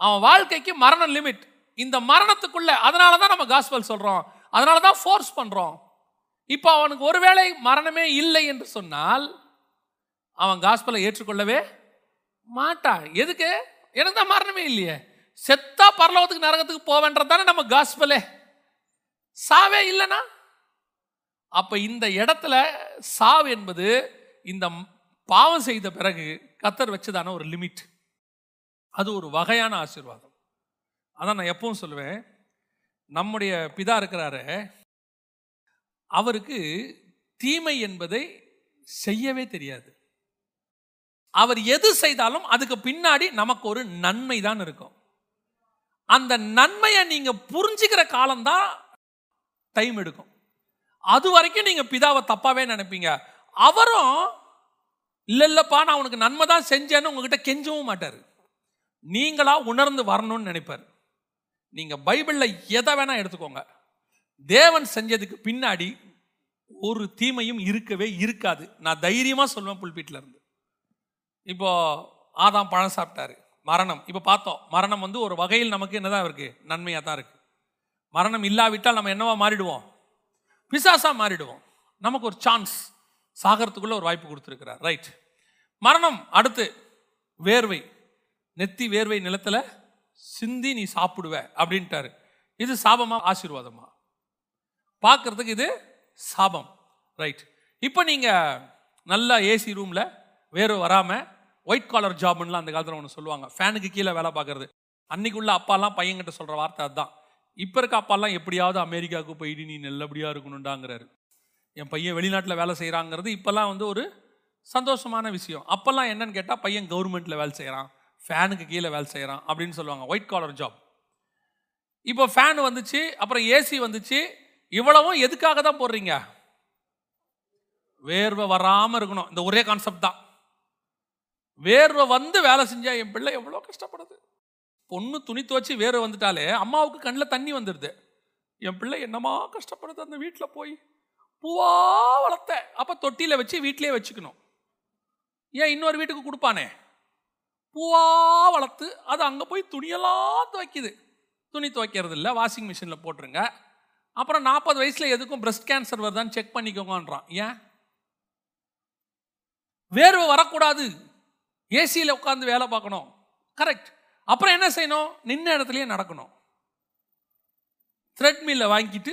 அவன் வாழ்க்கைக்கு மரணம் லிமிட் இந்த மரணத்துக்குள்ளே அதனால தான் நம்ம காஸ்பல் சொல்கிறோம் அதனால தான் ஃபோர்ஸ் பண்ணுறோம் இப்போ அவனுக்கு ஒருவேளை மரணமே இல்லை என்று சொன்னால் அவன் காஸ்பலை ஏற்றுக்கொள்ளவே மாட்டான். எதுக்கு? எனக்கு தான் மரணமே இல்லையே. செத்தா பரலோகத்துக்கு நரகத்துக்கு போவேன்றது தானே நம்ம காஸ்பலே சாவே இல்லைனா அப்போ இந்த இடத்துல சாவு என்பது இந்த பாவம் செய்த பிறகு கத்தர் வச்சதான ஒரு லிமிட். அது ஒரு வகையான ஆசீர்வாதம். அதான் நான் எப்பவும் சொல்லுவேன். நம்முடைய பிதா இருக்கிறாரு அவருக்கு தீமை என்பதை செய்யவே தெரியாது. அவர் எது செய்தாலும் அதுக்கு பின்னாடி நமக்கு ஒரு நன்மை தான் இருக்கும். அந்த நன்மையை நீங்கள் புரிஞ்சுக்கிற காலம்தான் டைம் எடுக்கும். அது வரைக்கும் நீங்கள் பிதாவை தப்பாவே நினைப்பீங்க. அவரும் இல்லை இல்லைப்பா நான் உனக்கு நன்மை தான் செஞ்சேன்னு உங்ககிட்ட கெஞ்சவும் மாட்டார். நீங்களாக உணர்ந்து வரணும்னு நினைப்பார். நீங்கள் பைபிளில் எதை வேணால் எடுத்துக்கோங்க. தேவன் செஞ்சதுக்கு பின்னாடி ஒரு தீமையும் இருக்கவே இருக்காது. நான் தைரியமாக சொல்லுவேன் புல்பீட்டில் இருந்து. இப்போ ஆதாம் பழம் சாப்பிட்டாரு. மரணம். இப்போ பார்த்தோம் மரணம் வந்து ஒரு வகையில் நமக்கு என்னதான் இருக்குது நன்மையாக தான் இருக்குது மரணம் இல்லாவிட்டால் நம்ம என்னவா மாறிடுவோம்? பிசாசாக மாறிடுவோம். நமக்கு ஒரு சான்ஸ் சாகரத்துக்குள்ள ஒரு வாய்ப்பு கொடுத்துருக்கிறார். ரைட் மரணம் அடுத்து வேர்வை. நெத்தி வேர்வை நிலத்தில் சிந்தி நீ சாப்பிடுவ அப்படின்ட்டாரு. இது சாபமா? ஆசீர்வாதமா? பார்க்கறதுக்கு இது சாபம். ரைட் இப்போ நீங்கள் நல்லா ஏசி ரூமில் வேர்வை வராமல் ஒயிட் காலர் ஜாப்னுலாம் அந்த காலத்தில் ஒன்று சொல்லுவாங்க. ஃபேனுக்கு கீழே வேலை பார்க்கறது. அன்னைக்குள்ள அப்பாலாம் பையன்கிட்ட சொல்கிற வார்த்தை அதுதான் இப்போ இருக்க அப்பாலாம் எப்படியாவது அமெரிக்காவுக்கு போயிட்டு நீ நல்லபடியாக இருக்கணுண்டாங்கிறாரு என் பையன் வெளிநாட்டில் வேலை செய்கிறாங்கிறது இப்போல்லாம் வந்து ஒரு சந்தோஷமான விஷயம். அப்போல்லாம் என்னன்னு கேட்டால் பையன் கவர்மெண்ட்டில் வேலை செய்கிறான் ஃபேனுக்கு கீழே வேலை செய்கிறான் அப்படின்னு சொல்லுவாங்க. ஒயிட் காலர் ஜாப் இப்போ ஃபேன் வந்துச்சு அப்புறம் ஏசி வந்துச்சு. இவ்வளவும் எதுக்காக தான் போடுறீங்க? வேர்வை வராமல் இருக்கணும். இந்த ஒரே கான்செப்ட் தான். வேர்வை வந்து வேலை செஞ்சால் என் பிள்ளை எவ்வளோ கஷ்டப்படுது. பொண்ணு துணி துவச்சி வேர்வை வந்துட்டாலே அம்மாவுக்கு கண்ணில் தண்ணி வந்துடுது என் பிள்ளை என்னமா கஷ்டப்படுது அந்த வீட்டில் போய். பூவா வளர்த்த. அப்போ தொட்டியில் வச்சு வீட்டிலே வச்சுக்கணும். ஏன் இன்னொரு வீட்டுக்கு கொடுப்பானே? பூவா வளர்த்து அது அங்கே போய் துணியெல்லாம் துவைக்குது. துணி துவைக்கிறது இல்லை வாஷிங் மிஷினில் போட்டுருங்க. அப்புறம் நாற்பது வயசில் எதுக்கும் பிரஸ்ட் கேன்சர் வருதான்னு செக் பண்ணிக்கோங்கன்றான். ஏன்? வேர்வை வரக்கூடாது. ஏசியில் உட்காந்து வேலை பார்க்கணும். கரெக்ட் அப்புறம் என்ன செய்யணும்? நின்ன இடத்துலையே நடக்கணும். த்ரெட்மில்ல வாங்கிட்டு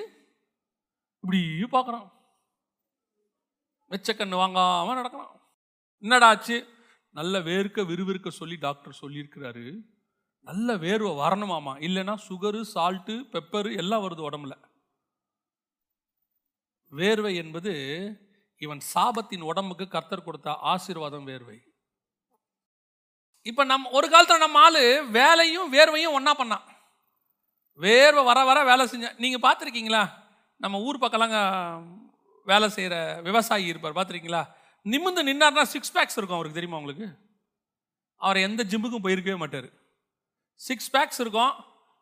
இப்படி பார்க்குறான். வெச்சக்கண்ணு வாங்காமல் வாங்காம நடக்கிறான். என்னடாச்சு நல்ல வேர்க்க விறுவிறுக்க சொல்லி டாக்டர் சொல்லியிருக்கிறாரு. நல்ல வேர்வை வரணுமாமா? இல்லைன்னா சுகரு சால்ட்டு பெப்பரு எல்லாம் வருது உடம்புல. வேர்வை என்பது இவன் சாபத்தின் உடம்புக்கு கர்த்தர் கொடுத்த ஆசீர்வாதம் வேர்வை. இப்போ நம்ம ஒரு காலத்தில் நம்ம ஆள் வேலையும் வேர்வையும் ஒன்றா பண்ணான் வேர்வை வர வர வேலை செஞ்ச நீங்கள் பார்த்துருக்கீங்களா நம்ம ஊர் பக்கம்லாங்க வேலை செய்கிற விவசாயி இருப்பார் பார்த்துருக்கீங்களா நிமிந்து நின்னார்னா சிக்ஸ் பேக்ஸ் இருக்கும் அவருக்கு தெரியுமா உங்களுக்கு? அவர் எந்த ஜிம்முக்கும் போயிருக்கவே மாட்டார். சிக்ஸ் பேக்ஸ் இருக்கும்.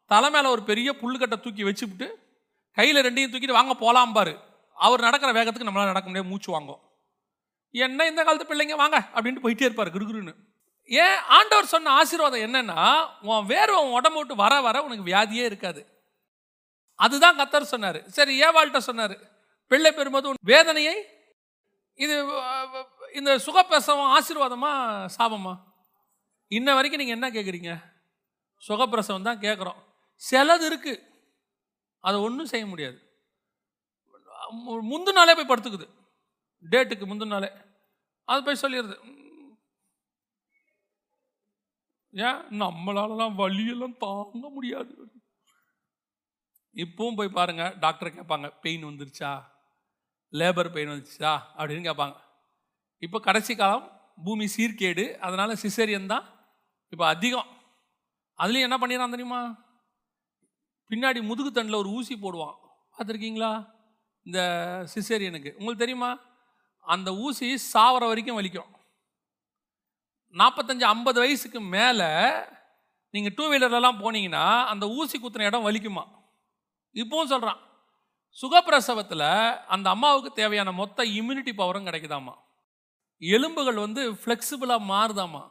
தலை மேலே ஒரு பெரிய புல்லுக்கட்டை தூக்கி வச்சுவிட்டு கையில் ரெண்டையும் தூக்கிட்டு வாங்க போகலாம் பாரு. அவர் நடக்கிற வேகத்துக்கு நம்மளால் நடக்க முடியாது மூச்சு வாங்கும். என்ன இந்த காலத்து பிள்ளைங்க வாங்க அப்படின்ட்டு போயிட்டே இருப்பார் கிருகுருன்னு ஏன் ஆண்டவர் சொன்ன ஆசீர்வாதம் என்னன்னா உன் வேர்வை உன் உடம்பு விட்டு வர வர உனக்கு வியாதியே இருக்காது. அதுதான் கத்தர் சொன்னார். சரி ஏவாள்கிட்ட சொன்னார். பிள்ளை பெறும்போது உன் வேதனையை இது இந்த சுகப்பிரசவம் ஆசீர்வாதமா சாபமா? இன்ன வரைக்கும் நீங்கள் என்ன கேட்குறீங்க சுகப்பிரசவம் தான் கேட்குறோம் சிலது இருக்கு. அதை ஒன்றும் செய்ய முடியாது. மு- முந்தின நாளே போய் படுத்துக்குது. டேட்டுக்கு முந்தின நாளே அது போய் சொல்லிடுது. ஏன்? நம்மளாலலாம் வலியெல்லாம் தாங்க முடியாது. இப்பவும் போய் பாருங்க டாக்டர் கேட்பாங்க பெயின் வந்துருச்சா? லேபர் பெயின் வந்துருச்சா? அப்படின்னு கேட்பாங்க. இப்போ கடைசி காலம் பூமி சீர்கேடு அதனால சிசேரியன் தான் இப்போ அதிகம். அதுலேயும் என்ன பண்ணிடுறான் தெரியுமா? பின்னாடி முதுகு தண்டில் ஒரு ஊசி போடுவான். பார்த்துருக்கீங்களா? இந்த சிசேரியனுக்கு உங்களுக்கு தெரியுமா? அந்த ஊசி சாவர வரைக்கும் வலிக்கும். நாற்பத்தஞ்சு ஐம்பது வயசுக்கு மேலே நீங்கள் டூ வீலர்லலாம் போனீங்கன்னா அந்த ஊசி குத்துன இடம் வலிக்குமா? இப்பவும் சொல்கிறான் சுகப்பிரசவத்தில் அந்த அம்மாவுக்கு தேவையான மொத்த இம்யூனிட்டி பவரும் கிடைக்குதாமா? எலும்புகள் வந்து ஃப்ளெக்சிபிளாக மாறுதாமா?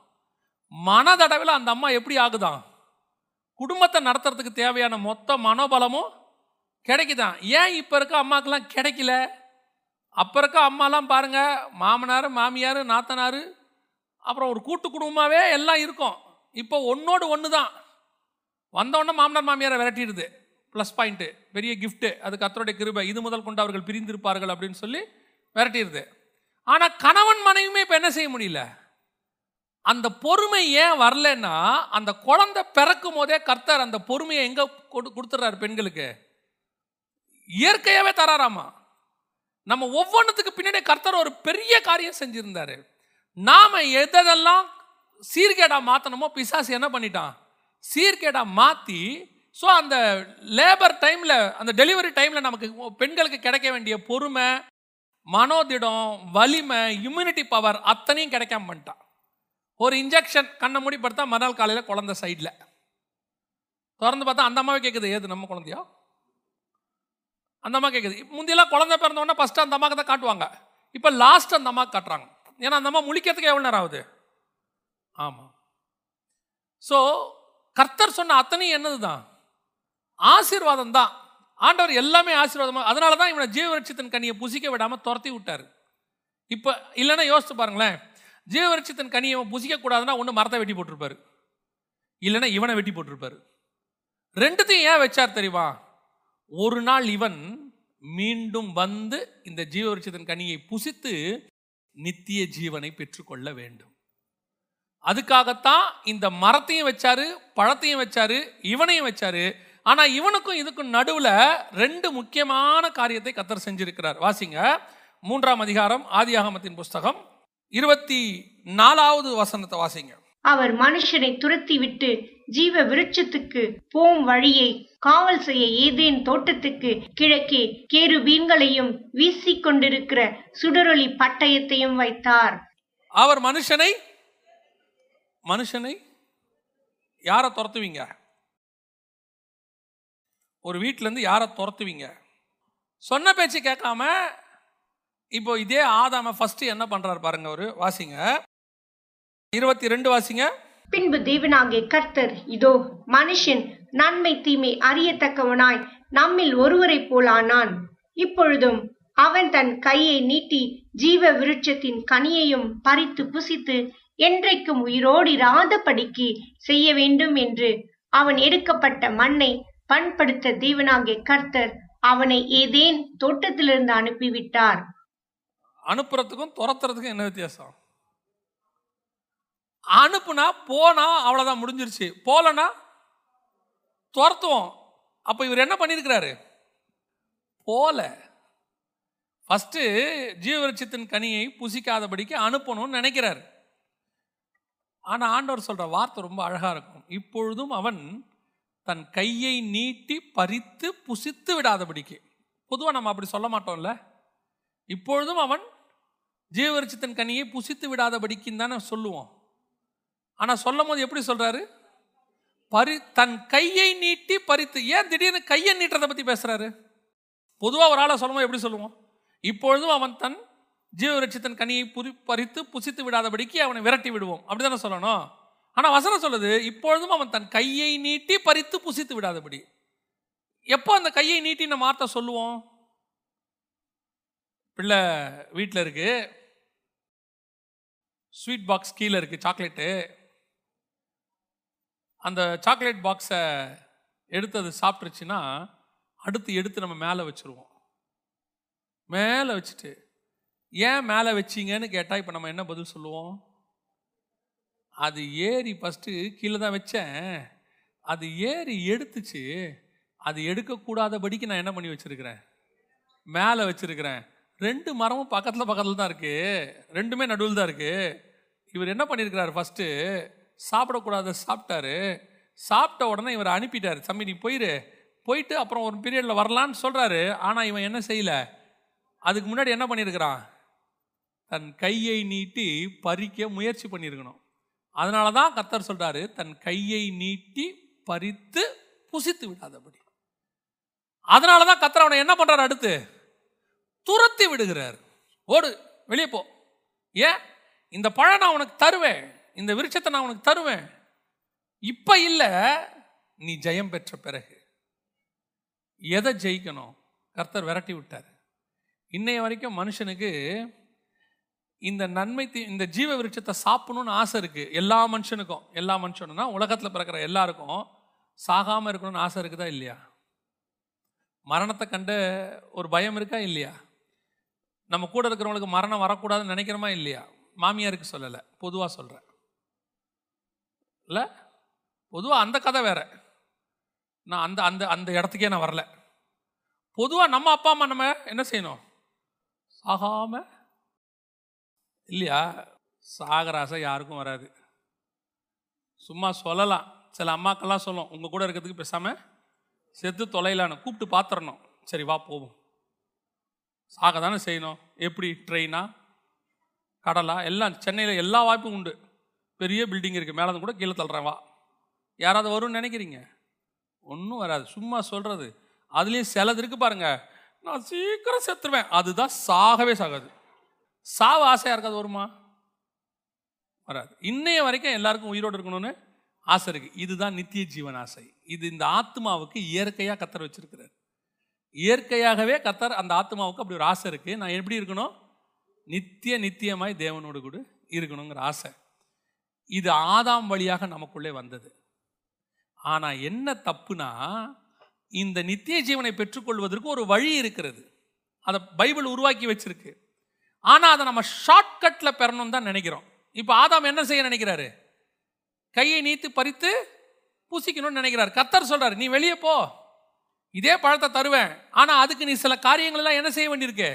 மனதடவில் அந்த அம்மா எப்படி ஆகுதாம் குடும்பத்தை நடத்துறதுக்கு தேவையான மொத்த மனோபலமும் கிடைக்குதான். ஏன் இப்போ இருக்க அம்மாக்கெல்லாம் கிடைக்கல? அப்போ இருக்க அம்மாலாம் பாருங்கள் மாமனார் மாமியார் நாத்தனார் அப்புறம் ஒரு கூட்டு குடும்பமாகவே எல்லாம் இருக்கும். இப்போ ஒன்னோடு ஒன்று தான் வந்தோடனே மாமனார் மாமியாரை விரட்டிடுது. ப்ளஸ் பாயிண்ட்டு பெரிய கிஃப்ட்டு அது கத்தருடைய கிருபை இது முதல் கொண்டு அவர்கள் பிரிந்திருப்பார்கள் அப்படின்னு சொல்லி விரட்டிடுது. ஆனால் கணவன் மனைவியுமே இப்போ என்ன செய்ய முடியல? அந்த பொறுமை ஏன் வரலன்னா அந்த குழந்தை பிறக்கும் போதே கர்த்தர் அந்த பொறுமையை எங்கே கொடு கொடுத்துட்றாரு பெண்களுக்கு? இயற்கையாகவே தராராமா? நம்ம ஒவ்வொன்றுத்துக்கு பின்னாடி கர்த்தர் ஒரு பெரிய காரியம் செஞ்சுருந்தாரு. நாம் எதெல்லாம் சீர்கேடாக மாற்றணுமோ பிசாசு என்ன பண்ணிட்டான்? சீர்கேடாக மாற்றி ஸோ அந்த லேபர் டைமில் அந்த டெலிவரி டைமில் நமக்கு பெண்களுக்கு கிடைக்க வேண்டிய பொறுமை மனோதிடம் வலிமை இம்யூனிட்டி பவர் அத்தனையும் கிடைக்காம பண்ணிட்டான். ஒரு இன்ஜெக்ஷன் கண்ணை மூடி படுத்தா மறுநாள் காலையில் குழந்தை சைடில் திறந்து பார்த்தா அந்த அம்மாவே கேட்குது ஏது நம்ம குழந்தையா? அந்த அம்மா கேட்குது முந்தியெல்லாம் குழந்தை பிறந்தவொன்னே ஃபஸ்ட்டு அந்த அம்மாவுக்கு தான் காட்டுவாங்க. இப்போ லாஸ்ட் அந்த அம்மாவுக்கு காட்டுறாங்க. ஏன்னா அந்த அம்மா முழிக்கிறதுக்கு எவ்வளோ நேரம் ஆகுது? ஆமாம் ஸோ கர்த்தர் சொன்ன அத்தனையும் என்னது தான் ஆசீர்வாதம் தான் ஆண்டவர் எல்லாமே ஆசீர்வாதமாக அதனால தான் இவனை ஜீவரட்சித்தன் கனியை புசிக்க விடாமல் துரத்தி விட்டார். இப்போ இல்லைன்னா யோசிச்சு பாருங்களேன். ஜீவரட்சித்தன் கனியை இவன் புசிக்கக்கூடாதுன்னா ஒன்று மரத்தை வெட்டி போட்டிருப்பாரு. இல்லைன்னா இவனை வெட்டி போட்டிருப்பாரு. ரெண்டுத்தையும் ஏன் வச்சார் தெரியுமா? ஒரு நாள் இவன் மீண்டும் வந்து இந்த ஜீவரட்சித்தன் கனியை புசித்து நித்திய ஜீவனை பெற்றுக்கொள்ள வேண்டும். அதுக்காகத்தான் இந்த மரத்தையும் வச்சாரு பழத்தையும் வச்சாரு இவனையும் வச்சாரு. ஆனா இவனுக்கும் இதுக்கும் நடுவில் ரெண்டு முக்கியமான காரியத்தை கத்தர் செஞ்சிருக்கிறார். வாசிங்க. மூன்றாம் அதிகாரம் ஆதியாகமத்தின் புஸ்தகம். இருபத்தி நாலாவது வசனத்தை வாசிங்க. அவர் மனுஷனை துரத்திவிட்டு ஜீவ விருட்சத்துக்கு போம் வழியை காவல் செய்ய ஏதேன் தோட்டத்துக்கு கிழக்கே கேருபீன்களையும் வீசிக் கொண்டிருக்கிற சுடரொளி பட்டயத்தையும் வைத்தார். அவர் மனுஷனை மனுஷனை யாரை துரத்துவீங்க? ஒரு வீட்டிலேருந்து யாரை துரத்துவீங்க? சொன்ன பேச்சு கேட்காம இப்போ இதே ஆதாம ஃபர்ஸ்ட் என்ன பண்றாரு பாருங்க ஒரு வாசிங்க. இருபத்தி ரெண்டு வாசிங்க. பின்பு தேவனாகிய கர்த்தர் இதோ மனுஷன் நன்மை தீமை அறியத்தக்கவனாய் நம்மில் ஒருவரைப் போலானான் இப்பொழுதும் அவன் தன் கையை நீட்டி ஜீவ விருட்சத்தின் கனியையும் பறித்து புசித்து என்றைக்கும் உயிரோடிராதபடிக்கு செய்ய வேண்டும் என்று அவன் எடுக்கப்பட்ட மண்ணை பண்படுத்த தேவனாகிய கர்த்தர் அவனை ஏதேன் தோட்டத்திலிருந்து அனுப்பிவிட்டார். அனுப்புறதுக்கும் துரத்துறதுக்கும் என்ன வித்தியாசம்? அனுப்புனா போனா அவ்வளோதான் முடிஞ்சிருச்சு. போலனா துரத்துவோம். அப்போ இவர் என்ன பண்ணியிருக்கிறாரு? போல. ஃபஸ்ட்டு ஜீவவிருட்சத்தின் கனியை புசிக்காதபடிக்கு அனுப்பணும்னு நினைக்கிறாரு. ஆனால் ஆண்டவர் சொல்கிற வார்த்தை ரொம்ப அழகாக இருக்கும். இப்பொழுதும் அவன் தன் கையை நீட்டி பறித்து புசித்து விடாதபடிக்கு. பொதுவாக நம்ம அப்படி சொல்ல மாட்டோம்ல. இப்பொழுதும் அவன் ஜீவவிருட்சத்தின் கனியை புசித்து விடாதபடிக்குன்னு தானே சொல்லுவோம். ஆனால் சொல்லும் போது எப்படி சொல்கிறாரு பறி தன் கையை நீட்டி பறித்து ஏன் திடீர்னு கையை நீட்டுறதை பற்றி பேசுகிறாரு பொதுவாக ஒரு ஆளை சொல்லும்போது எப்படி சொல்லுவோம்? இப்பொழுதும் அவன் தன் ஜீவவிருட்சத்தின் கனியை புரி பறித்து புசித்து விடாதபடிக்கு அவனை விரட்டி விடுவோம். அப்படி தானே சொல்லணும்? ஆனால் வசனம் சொல்லுது இப்பொழுதும் அவன் தன் கையை நீட்டி பறித்து புசித்து விடாதபடி. எப்போ அந்த கையை நீட்டி நம்ம வார்த்தை சொல்லுவோம்? பிள்ளை வீட்டில் இருக்குது ஸ்வீட் பாக்ஸ் கீழே இருக்குது சாக்லேட்டு. அந்த சாக்லேட் பாக்ஸை எடுத்து அது சாப்பிட்ருச்சுன்னா அடுத்து எடுத்து நம்ம மேலே வச்சுருவோம். மேலே வச்சுட்டு ஏன் மேலே வச்சீங்கன்னு கேட்டால் இப்போ நம்ம என்ன பதில் சொல்லுவோம்? அது ஏறி ஃபஸ்ட்டு கீழே தான் வச்சேன். அது ஏறி எடுத்துச்சு. அது எடுக்கக்கூடாதபடிக்கு நான் என்ன பண்ணி வச்சுருக்கிறேன்? மேலே வச்சுருக்கிறேன். ரெண்டு மரமும் பக்கத்தில் பக்கத்தில் தான் இருக்குது ரெண்டுமே நடுவில் தான் இருக்குது இவர் என்ன பண்ணியிருக்கிறார் ஃபஸ்ட்டு சாப்பிடக்கூடாத சாப்பிட்டாரு. சாப்பிட்ட உடனே இவர் அனுப்பிட்டார். தம்பி நீ போயிரு. போயிட்டு அப்புறம் ஒரு பீரியடில் வரலான்னு சொல்கிறாரு ஆனால் இவன் என்ன செய்யலை? அதுக்கு முன்னாடி என்ன பண்ணியிருக்கிறான்? தன் கையை நீட்டி பறிக்க முயற்சி பண்ணியிருக்கணும். அதனால தான் கத்தர் சொல்கிறாரு தன் கையை நீட்டி பறித்து புசித்து விடாதபடி. அதனால தான் கத்தர் அவனை என்ன பண்ணுறாரு அடுத்து? துரத்தி விடுகிறார். ஓடு வெளியே போ. ஏன்? இந்த பழம் நான் உனக்கு தருவேன். இந்த விருட்சத்தை நான் உனக்கு தருவேன். இப்போ இல்லை நீ ஜெயம் பெற்ற பிறகு. எதை ஜெயிக்கணும்? கர்த்தர் விரட்டி விட்டார். இன்னைய வரைக்கும் மனுஷனுக்கு இந்த நன்மை தீ இந்த ஜீவ விருட்சத்தை சாப்பிடணும்னு ஆசை இருக்குது எல்லா மனுஷனுக்கும். எல்லா மனுஷனும்னா உலகத்தில் பிறக்கிற எல்லாருக்கும் சாகாமல் இருக்கணும்னு ஆசை இருக்குதா இல்லையா? மரணத்தை கண்டு ஒரு பயம் இருக்கா இல்லையா? நம்ம கூட இருக்கிறவங்களுக்கு மரணம் வரக்கூடாதுன்னு நினைக்கிறோமா இல்லையா? மாமியாருக்கு சொல்லலை. பொதுவாக சொல்கிறேன் இல்லை பொதுவாக அந்த கதை வேற. நான் அந்த அந்த அந்த இடத்துக்கே நான் வரல. பொதுவாக நம்ம அப்பா அம்மா நம்ம என்ன செய்யணும்? சாகாம? இல்லையா? சாகராசை யாருக்கும் வராது. சும்மா சொல்லலாம். சில அம்மாக்கெல்லாம் சொல்லும். உங்கள் கூட இருக்கிறதுக்கு பேசாமல் செத்து தொலைலான்னு கூப்பிட்டு பார்த்துடணும் சரி வா போவோம். சாக தானே செய்யணும். எப்படி? ட்ரெயினா கடலா? எல்லாம் சென்னையில் எல்லா வாய்ப்பும் உண்டு. பெரிய பில்டிங் இருக்குது மேலே கூட கீழே தள்ளுறேன் வா. யாராவது வரும்னு நினைக்கிறீங்க? ஒன்றும் வராது. சும்மா சொல்கிறது அதுலேயும் சிலது இருக்கு பாருங்கள் நான் சீக்கிரம் செத்துருவேன். அதுதான் சாகவே சாகாது. சாவு ஆசையாக இருக்காது வருமா? வராது. இன்னைய வரைக்கும் எல்லாருக்கும் உயிரோடு இருக்கணும்னு ஆசை இருக்குது இதுதான் நித்திய ஜீவன் ஆசை. இது இந்த ஆத்மாவுக்கு இயற்கையாக கத்தர் வச்சிருக்கிறார். இயற்கையாகவே கத்தர் அந்த ஆத்மாவுக்கு அப்படி ஒரு ஆசை இருக்குது நான் எப்படி இருக்கணும்? நித்திய நித்தியமாய் தேவனோடு கூட இருக்கணுங்கிற ஆசை. இது ஆதாம் வழியாக நமக்குள்ளே வந்தது. ஆனால் என்ன தப்புனா இந்த நித்திய ஜீவனை பெற்றுக்கொள்வதற்கு ஒரு வழி இருக்கிறது. அதை பைபிள் உருவாக்கி வச்சிருக்கு. ஆனால் அதை நம்ம ஷார்ட்கட்டில் பெறணும் தான் நினைக்கிறோம். இப்போ ஆதாம் என்ன செய்ய நினைக்கிறாரு? கையை நீத்து பறித்து பூசிக்கணும்னு நினைக்கிறார். கத்தர் சொல்கிறார் நீ வெளியே போ. இதே பழத்தை தருவேன். ஆனால் அதுக்கு நீ சில காரியங்கள்லாம் என்ன செய்ய வேண்டியிருக்கு?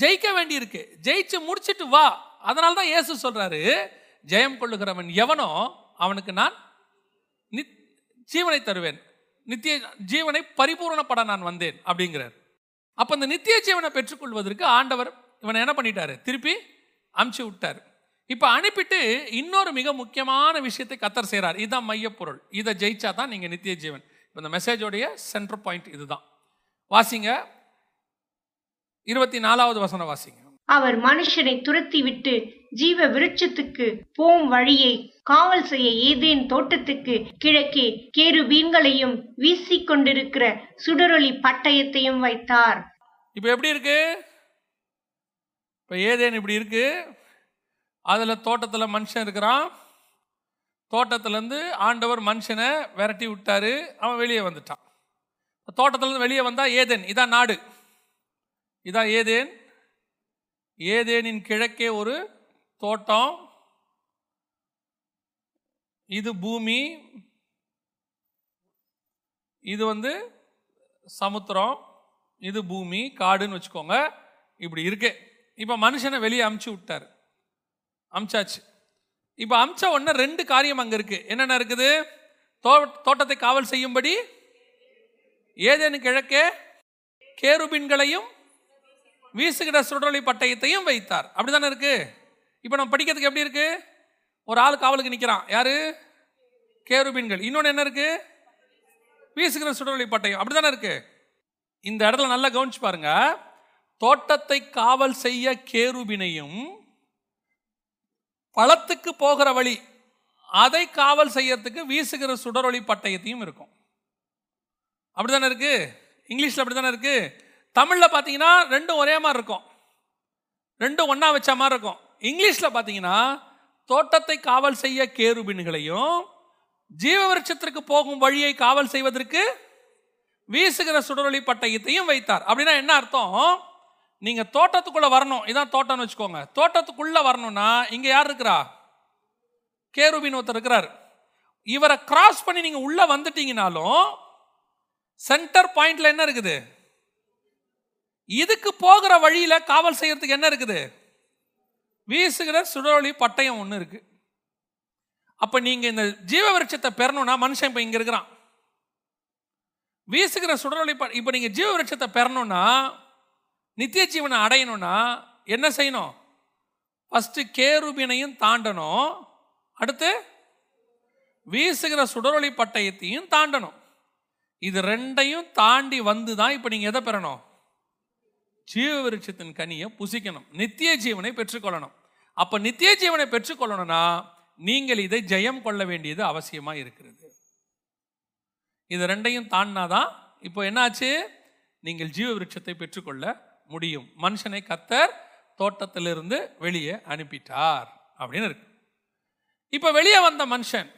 ஜெயிக்க வேண்டியிருக்கு. ஜெயிச்சு முடிச்சுட்டு வா. அதனால தான் இயேசு சொல்கிறாரு ஜெயம் கொள்ளுகிறவன் எவனோ அவனுக்கு நான் நித் ஜீவனை தருவேன். நித்திய ஜீவனை பரிபூரணப்பட நான் வந்தேன் அப்படிங்கிறார். அப்போ இந்த நித்திய ஜீவனை பெற்றுக்கொள்வதற்கு ஆண்டவர் இவனை என்ன பண்ணிட்டாரு? திருப்பி அமுச்சு விட்டார். இப்போ அனுப்பிட்டு இன்னொரு மிக முக்கியமான விஷயத்தை கத்தர் செய்கிறார் இதுதான் மையப்பொருள். இதை ஜெயிச்சா தான் நீங்கள் நித்திய ஜீவன். இப்போ இந்த மெசேஜோடைய சென்டர் பாயிண்ட் இதுதான். வாசிங்க. இருபத்தி நாலாவது வசனம் வாசிங்க. அவர் மனுஷனை துரத்திவிட்டு ஜீவ விருட்சத்துக்கு போம் வழியை காவல் செய்ய ஏதேன் தோட்டத்துக்கு கிழக்கே கேருபீன்களையும் வீசிக் கொண்டிருக்கிற சுடரொளி பட்டயத்தையும் வைத்தார். இப்போ எப்படி இருக்கு? இப்போ ஏதேன் இப்படி இருக்கு? அதில் தோட்டத்தில் மனுஷன் இருக்கிறான். தோட்டத்துலேருந்து ஆண்டவர் மனுஷனை விரட்டி விட்டாரு. அவன் வெளியே வந்துட்டான். தோட்டத்துலேருந்து வெளியே வந்தா ஏதேன்? இதான் நாடு. இதான் ஏதேன்? ஏதேனின் கிழக்கே ஒரு தோட்டம். இது பூமி. இது வந்து சமுத்திரம். இது பூமி காடுன்னு வச்சுக்கோங்க. இப்படி இருக்கு. இப்போ மனுஷனை வெளியே அமுச்சு விட்டார். அமுச்சாச்சு. இப்போ அமுச்ச உடனே ரெண்டு காரியம் அங்கே இருக்கு. என்னென்ன இருக்குது? தோ தோட்டத்தை காவல் செய்யும்படி? ஏதேனும் கிழக்கே கேருபின்களையும் வீசுகிற சுடரொளி பட்டயத்தையும் வைத்தார். அப்படிதானே இருக்கு? இப்போ நம்ம படிக்கிறதுக்கு எப்படி இருக்கு? ஒரு ஆள் காவலுக்கு நிற்கிறான் யாரு? கேருபின்கள். இன்னொன்று என்ன இருக்கு? வீசுகிற சுடரொளி பட்டயம். அப்படிதானே இருக்கு? இந்த இடத்துல நல்லா கவனிச்சு பாருங்க. தோட்டத்தை காவல் செய்ய கேருபினையும் பழத்துக்கு போகிற வழி அதை காவல் செய்யறதுக்கு வீசுகிற சுடரொளி பட்டயத்தையும் இருக்கும். அப்படிதானே இருக்கு? இங்கிலீஷ்ல அப்படிதானே இருக்கு? தமிழில் பார்த்தீங்கன்னா ரெண்டும் ஒரே மாதிரி இருக்கும். ரெண்டும் ஒன்றா வச்ச மாதிரி இருக்கும். இங்கிலீஷில் பார்த்தீங்கன்னா தோட்டத்தை காவல் செய்ய கேருபின்களையும் ஜீவ விருட்சத்திற்கு போகும் வழியை காவல் செய்வதற்கு வீசுகிற சுடரொளி பட்டயத்தையும் வைத்தார். அப்படின்னா என்ன அர்த்தம்? நீங்கள் தோட்டத்துக்குள்ளே வரணும். இதான் தோட்டம்னு வச்சுக்கோங்க. தோட்டத்துக்குள்ளே வரணும்னா இங்கே யார் இருக்கிறா? கேருபின் ஒருத்தர் இருக்கிறார். இவரை கிராஸ் பண்ணி நீங்கள் உள்ளே வந்துட்டீங்கனாலும் சென்டர் பாயிண்டில் என்ன இருக்குது? இதுக்கு போகிற வழியில் காவல் செய்யறதுக்கு என்ன இருக்குது? வீசுகிற சுடரொளி பட்டயம் ஒன்று இருக்கு. அப்போ நீங்கள் இந்த ஜீவ விருட்சத்தை பெறணும்னா மனுஷன் இப்போ இங்கே இருக்கிறான். வீசுகிற சுடரொளி ப- இப்போ நீங்கள் ஜீவ விருட்சத்தை பெறணும்னா நித்திய ஜீவனை அடையணும்னா என்ன செய்யணும்? ஃபஸ்ட்டு கேருபினையும் தாண்டணும். அடுத்து வீசுகிற சுடரொளி பட்டயத்தையும் தாண்டணும். இது ரெண்டையும் தாண்டி வந்து தான் இப்போ நீங்கள் எதை பெறணும்? ஜீவ விருட்சத்தின் கனியை புசிக்கணும். நித்திய ஜீவனை பெற்றுக்கொள்ளணும். அப்போ நித்திய ஜீவனை பெற்றுக்கொள்ளணும்னா நீங்கள் இதை ஜெயம் கொள்ள வேண்டியது அவசியமாக இருக்கிறது. இது ரெண்டையும் தாண்டினாதான் இப்போ என்னாச்சு? நீங்கள் ஜீவ விருட்சத்தை பெற்றுக்கொள்ள முடியும். மனுஷனை கத்தர் தோட்டத்திலிருந்து வெளியே அனுப்பிட்டார் அப்படின்னு இருக்கு. இப்போ வெளியே வந்த மனுஷன்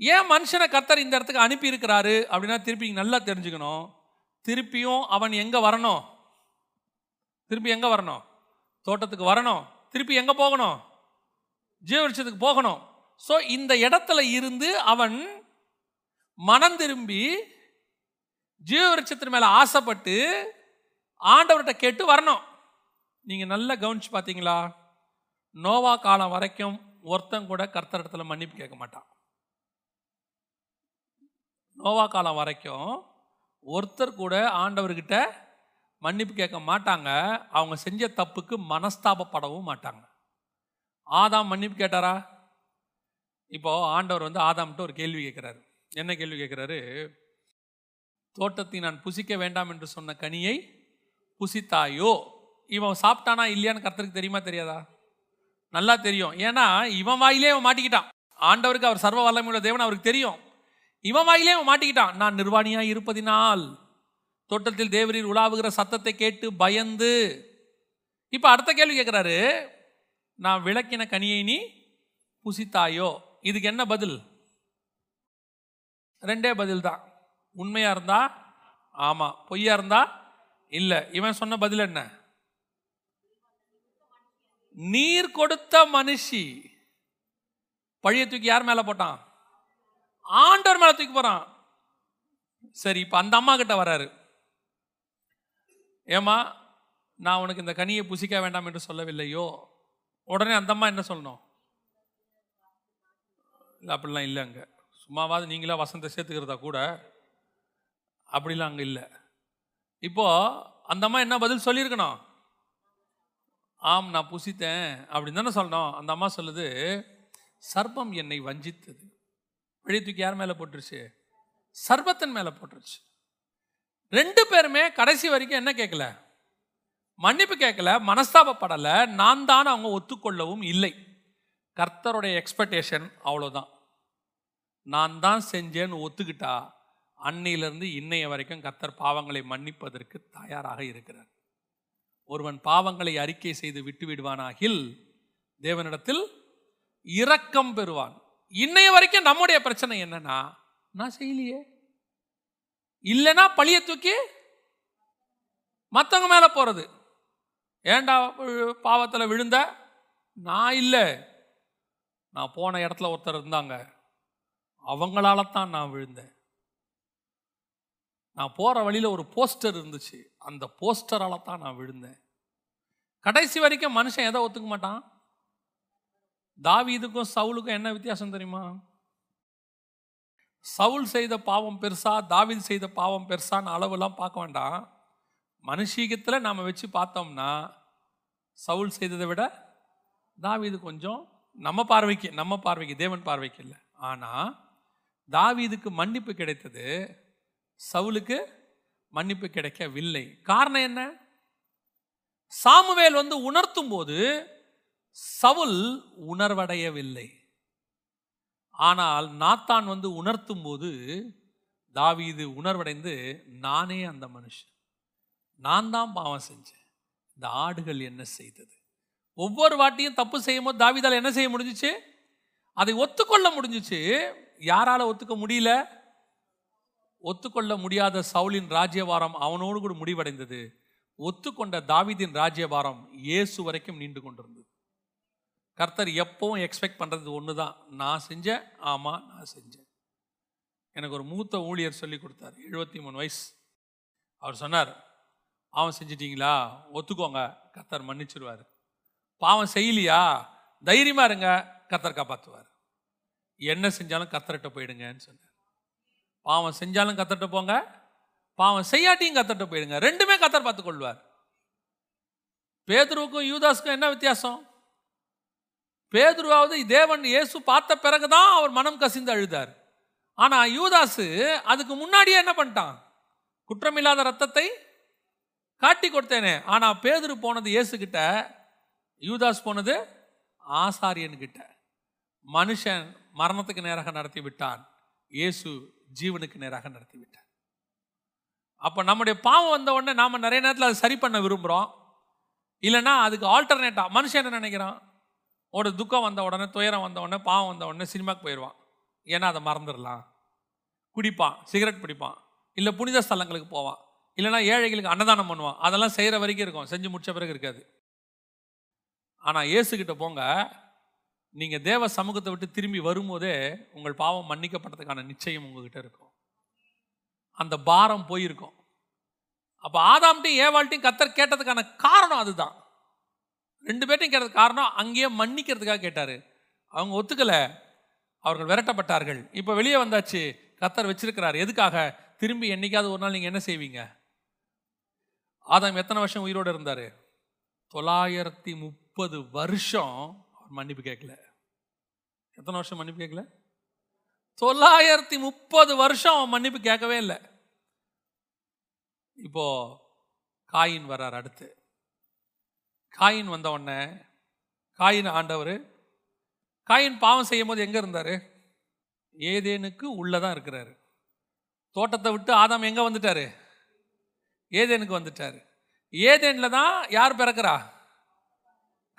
ஏன் மனுஷனை கத்தர் இந்த இடத்துக்கு அனுப்பி இருக்கிறாரு அப்படின்னா திருப்பி நல்லா தெரிஞ்சுக்கணும். திருப்பியும் அவன் எங்க வரணும்? திருப்பி எங்க வரணும்? தோட்டத்துக்கு வரணும். திருப்பி எங்க போகணும்? ஜீவவிருட்சத்துக்கு போகணும். ஸோ இந்த இடத்துல இருந்து அவன் மனம் திரும்பி ஜீவவிருட்சத்தின் மேல ஆசைப்பட்டு ஆண்டவர்கிட்ட கேட்டு வரணும். நீங்க நல்லா கவனிச்சு பார்த்தீங்களா நோவா காலம் வரைக்கும் ஒருத்தன் கூட கர்த்தர் இடத்துல மன்னிப்பு கேட்க மாட்டான். நோவா காலம் வரைக்கும் ஒருத்தர் கூட ஆண்டவர்கிட்ட மன்னிப்பு கேட்க மாட்டாங்க. அவங்க செஞ்ச தப்புக்கு மனஸ்தாபப்படவும் மாட்டாங்க. ஆதாம் மன்னிப்பு கேட்டாரா? இப்போது ஆண்டவர் வந்து ஆதாம்கிட்ட ஒரு கேள்வி கேட்குறாரு. என்ன கேள்வி கேட்குறாரு? தோட்டத்தை நான் புசிக்க வேண்டாம் என்று சொன்ன கனியை புசித்தாயோ? இவன் சாப்பிட்டானா இல்லையான்னு கருத்துக்கு தெரியுமா தெரியாதா? நல்லா தெரியும். ஏன்னா இவன் வாயிலே அவன் மாட்டிக்கிட்டான். ஆண்டவருக்கு அவர் சர்வ வல்லமையுள்ள தேவன் அவருக்கு தெரியும். இவன் வாயிலே அவன் மாட்டிக்கிட்டான். நான் நிர்வாணியாக இருப்பதினால் தோட்டத்தில் தேவரீர் உலாவுகிற சத்தத்தை கேட்டு பயந்து. இப்போ அடுத்த கேள்வி கேட்குறாரு நான் விளக்கின கனியை நீ புசித்தாயோ? இதுக்கு என்ன பதில்? ரெண்டே பதில் தான் உண்மையாக இருந்தா? ஆமாம் பொய்யா இருந்தா? இல்லை. இவன் சொன்ன பதில் என்ன? நீர் கொடுத்த மனுஷி. பழிய தூக்கி யார் மேலே போட்டான்? ஆண்டவர் மேலே தூக்கி போகிறான் சரி இப்போ அந்த அம்மா கிட்ட வராரு. ஏமா நான் உனக்கு இந்த கனியை புசிக்க வேண்டாம் என்று சொல்லவில்லையோ? உடனே அந்த அம்மா என்ன சொல்லணும்? இல்லை அப்படிலாம் இல்லை அங்கே. சும்மாவாது நீங்களா வசந்த சேர்த்துக்கிறதா கூட? அப்படிலாம் அங்கே இல்லை. இப்போது அந்த அம்மா என்ன பதில் சொல்லியிருக்கணும்? ஆம் நான் புசித்தேன் அப்படின்னு தானே சொல்லணும். அந்த அம்மா சொல்லுது சர்ப்பம் என்னை வஞ்சித்தது. வெளியே தூக்கி யார் மேலே போட்டுருச்சு? சர்வத்தன் மேலே போட்டுருச்சு. ரெண்டு பேருமே கடைசி வரைக்கும் என்ன கேட்கல? மன்னிப்பு கேட்கல மனஸ்தாபப்படலை நான் தான் அவங்க ஒத்துக்கொள்ளவும் இல்லை. கர்த்தருடைய எக்ஸ்பெக்டேஷன் அவ்வளோதான் நான் தான் செஞ்சேன்னு ஒத்துக்கிட்டா அன்னையிலிருந்து இன்னைய வரைக்கும் கர்த்தர் பாவங்களை மன்னிப்பதற்கு தயாராக இருக்கிறார். ஒருவன் பாவங்களை அறிக்கை செய்து விட்டு விடுவானாகில் தேவனிடத்தில் இரக்கம் பெறுவான். இன்னைய வரைக்கும் நம்முடைய பிரச்சனை என்னன்னா நான் செய்யலையே. இல்லைன்னா பழிய தூக்கி மற்றவங்க மேலே போகிறது ஏன்டா பாவத்தில் விழுந்த? நான் இல்லை. நான் போன இடத்துல ஒருத்தர் இருந்தாங்க. அவங்களால தான் நான் விழுந்தேன். நான் போகிற வழியில் ஒரு போஸ்டர் இருந்துச்சு. அந்த போஸ்டரால தான் நான் விழுந்தேன். கடைசி வரைக்கும் மனுஷன் எதை ஒத்துக்க மாட்டான்? தாவீதுக்கும் சவுலுக்கும் என்ன வித்தியாசம் தெரியுமா? சவுல் செய்த பாவம் பெருசா தாவீது செய்த பாவம் பெருசான்னு அளவெல்லாம் பார்க்க வேண்டாம். மனுஷீகத்தில் நாம் வச்சு பார்த்தோம்னா சவுல் செய்ததை விட தாவீது கொஞ்சம் நம்ம பார்வைக்கு நம்ம பார்வைக்கு தேவன் பார்வைக்கு இல்லை. ஆனால் தாவீதுக்கு மன்னிப்பு கிடைத்தது சவுலுக்கு மன்னிப்பு கிடைக்கவில்லை. காரணம் என்ன? சாமுவேல் வந்து உணர்த்தும் போது சவுல் உணர்வடையவில்லை. ஆனால் நாத்தான் வந்து உணர்த்தும் போது தாவீது உணர்வடைந்து நானே அந்த மனுஷன். நான் தான் பாவம் செஞ்சேன். இந்த ஆடுகள் என்ன செய்தது? ஒவ்வொரு வாட்டியும் தப்பு செய்யும் போது தாவீதால் என்ன செய்ய முடிஞ்சுச்சு? அதை ஒத்துக்கொள்ள முடிஞ்சிச்சு. யாரால ஒத்துக்க முடியல? ஒத்துக்கொள்ள முடியாத சவுலின் ராஜ்யபாரம் அவனோடு கூட முடிவடைந்தது. ஒத்துக்கொண்ட தாவீதின் ராஜ்யபாரம் இயேசு வரைக்கும் நீண்டு கொண்டிருந்தது. கர்த்தர் எப்பவும் எக்ஸ்பெக்ட் பண்ணுறது ஒன்று தான் நான் செஞ்சேன் ஆமாம் நான் செஞ்சேன். எனக்கு ஒரு மூத்த ஊழியர் சொல்லி கொடுத்தார் எழுபத்தி மூணு வயசு. அவர் சொன்னார் பாவம் செஞ்சிட்டிங்களா? ஒத்துக்கோங்க கர்த்தர் மன்னிச்சிருவார். பாவம் செய்யலையா? தைரியமாக இருங்க கர்த்தர் காப்பாற்றுவார் என்ன செஞ்சாலும் கர்த்தர்கிட்ட போயிடுங்கன்னு சொன்னார். பாவம் செஞ்சாலும் கத்தர்கிட்ட போங்க பாவம் செய்யாட்டியும் கத்தர்கிட்ட போயிடுங்க. ரெண்டுமே கத்தர் பார்த்து கொள்வார் பேதுருவுக்கும் யூதாஸுக்கும் என்ன வித்தியாசம்? பேதுருவாவது தேவன் இயேசு பார்த்த பிறகு தான் அவர் மனம் கசிந்து அழுதார். ஆனால் யூதாசு அதுக்கு முன்னாடியே என்ன பண்ணிட்டான்? குற்றமில்லாத ரத்தத்தை காட்டி கொடுத்தேனே. ஆனால் பேதுரு போனது இயேசு கிட்ட யூதாஸ் போனது ஆசாரியன் கிட்ட மனுஷன் மரணத்துக்கு நேராக நடத்தி விட்டான் இயேசு ஜீவனுக்கு நேராக நடத்தி விட்டார் அப்போ நம்முடைய பாவம் வந்த உடனே நாம் நிறைய நேரத்தில் அதை சரி பண்ண விரும்புகிறோம் இல்லைன்னா அதுக்கு ஆல்டர்னேட்டாக மனுஷன் என்ன நினைக்கிறான்? ஒரு துக்கம் வந்த உடனே துயரம் வந்த உடனே பாவம் வந்த உடனே சினிமாக்கு போயிடுவான். ஏன்னா அதை மறந்துடலாம். குடிப்பான் சிகரெட் பிடிப்பான். இல்லை புனித ஸ்தலங்களுக்கு போவான். இல்லைன்னா ஏழைகளுக்கு அன்னதானம் பண்ணுவான். அதெல்லாம் செய்கிற வரைக்கும் இருக்கும். செஞ்சு முடிச்ச பிறகு இருக்காது. ஆனால் இயேசுக்கிட்ட போங்க. நீங்கள் தேவ சமூகத்தை விட்டு திரும்பி வரும்போதே உங்கள் பாவம் மன்னிக்கப்பட்டதுக்கான நிச்சயம் உங்ககிட்ட இருக்கும். அந்த பாரம் போயிருக்கும். அப்போ ஆதாம்ட்டையும் ஏவாள்ட்டையும் கத்தர் கேட்டதுக்கான காரணம் அதுதான். ரெண்டு பேர்ட்டையும் கேட்டது காரணம் அங்கேயே மன்னிக்கிறதுக்காக கேட்டார். அவங்க ஒத்துக்கலை. அவர்கள் விரட்டப்பட்டார்கள். இப்போ வெளியே வந்தாச்சு. கத்தர் வச்சிருக்கிறார். எதுக்காக? திரும்பி என்றைக்காவது ஒரு நாள் நீங்கள் என்ன செய்வீங்க? ஆதாம் எத்தனை வருஷம் உயிரோடு இருந்தார்? தொள்ளாயிரத்தி முப்பது வருஷம் அவர் மன்னிப்பு கேட்கல. எத்தனை வருஷம் மன்னிப்பு கேட்கல? தொள்ளாயிரத்தி முப்பது வருஷம் அவன் மன்னிப்பு கேட்கவே இல்லை. இப்போ காயின் வர்றார் அடுத்து. காயின் வந்த உடனே காயின் ஆண்டவர் காயின் பாவம் செய்யும் போது எங்கே இருந்தார்? ஏதேனுக்கு உள்ளே தான் இருக்கிறாரு. தோட்டத்தை விட்டு ஆதாம் எங்கே வந்துட்டாரு? ஏதேனுக்கு வந்துட்டார். ஏதேனில் தான் யார் பிறக்கிறா?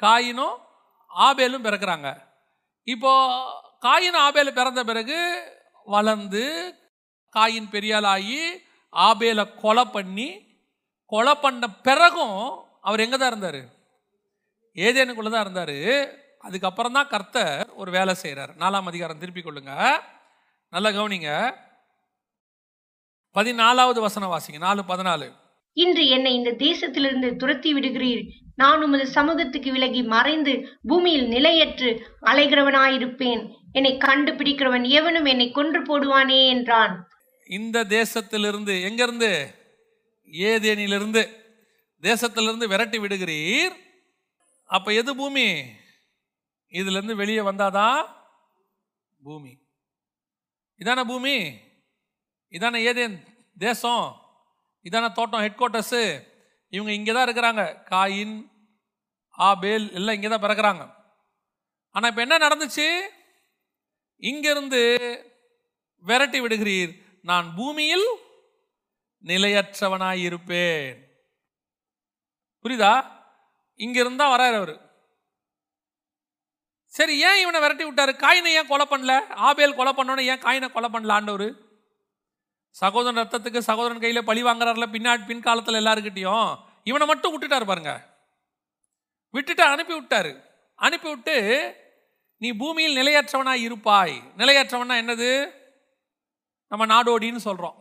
காயினும் ஆபேலும் பிறக்கிறாங்க. இப்போது காயின் ஆபேல் பிறந்த பிறகு வளர்ந்து காயின் பெரியாளாகி ஆபேலை கொலை பண்ணி கொலை பண்ண பிறகும் அவர் எங்கே தான் இருந்தார்? ஏதேனுக்குள்ள தான் இருந்தார். அதுக்கப்புறம் தான் கர்த்தர் ஒரு வேலை செய்கிறார் நாலாம் அதிகாரம் திருப்பி கொள்ளுங்க. நல்லா கவனிங்க. பதினாலாவது வசனம் வாசிங்க. நாலு பதினாலு. இன்று என்னை இந்த தேசத்திலிருந்து துரத்தி விடுகிறீர். நான் உமது சமூகத்துக்கு விலகி மறைந்து பூமியில் நிலையற்று அலைகிறவனாயிருப்பேன். என்னை கண்டுபிடிக்கிறவன் எவனும் என்னை கொன்று போடுவானே என்றான். இந்த தேசத்திலிருந்து எங்கிருந்து? ஏதேனிலிருந்து. தேசத்திலிருந்து விரட்டி விடுகிறீர். அப்ப எது பூமி? இதுல இருந்து வெளியே வந்தாதான் பூமி. இதான பூமி? இதான ஏதேன் தேசம்? இதான தோட்டம் ஹெட் குவார்ட்டர்ஸு இவங்க இங்கே தான் இருக்கிறாங்க. காயின் ஆபேல் எல்லாம் இங்கே தான் பிறக்கிறாங்க. ஆனால் இப்போ என்ன நடந்துச்சு? இங்கிருந்து விரட்டி விடுகிறீர். நான் பூமியில் நிலையற்றவனாய் இருப்பேன் புரியுதா? இங்க இருந்தா வராரு அவரு. சரி ஏன் இவனை விரட்டி விட்டாரு? காயினை ஏன் கொலை பண்ணல? ஆபேல் கொலை பண்ணோன்னு ஏன் காயினை கொலை பண்ணல ஆண்டவர் சகோதரன் ரத்தத்துக்கு சகோதரன் கையில பழி வாங்குறாருல பின்னாடி பின்காலத்தில் எல்லாருக்கிட்டையும் இவனை மட்டும் விட்டுட்டாரு பாருங்க. விட்டுட்டு அனுப்பி விட்டாரு. அனுப்பி விட்டு நீ பூமியில் நிலையற்றவனாய் இருப்பாய். நிலையற்றவனா என்னது? நம்ம நாடோடின்னு சொல்றோம்.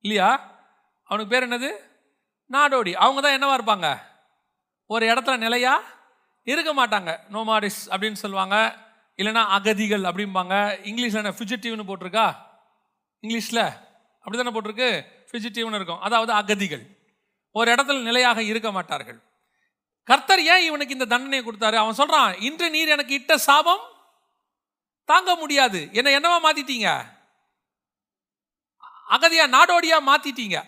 இல்லையா? அவனுக்கு பேர் என்னது? நாடோடி. அவங்க தான் என்னவா இருப்பாங்க? ஒரு இடத்துல நிலையாக இருக்க மாட்டாங்க. நோமாடிஸ் அப்படின்னு சொல்லுவாங்க. இல்லைன்னா அகதிகள் அப்படிம்பாங்க. இங்கிலீஷில் என்ன ஃபிஜிட்டிவ்னு போட்டிருக்கா? இங்கிலீஷில் அப்படி தானே போட்டிருக்கு? ஃபிஜிட்டிவ்னு இருக்கும். அதாவது அகதிகள். ஒரு இடத்துல நிலையாக இருக்க மாட்டார்கள். கர்த்தர் ஏன் இவனுக்கு இந்த தண்டனையை கொடுத்தாரு? அவன் சொல்கிறான் இன்று நீர் எனக்கு இட்ட சாபம் தாங்க முடியாது. என்னை என்னவா மாத்திட்டீங்க? அகதியா நாடோடியா மாத்திட்டீங்க.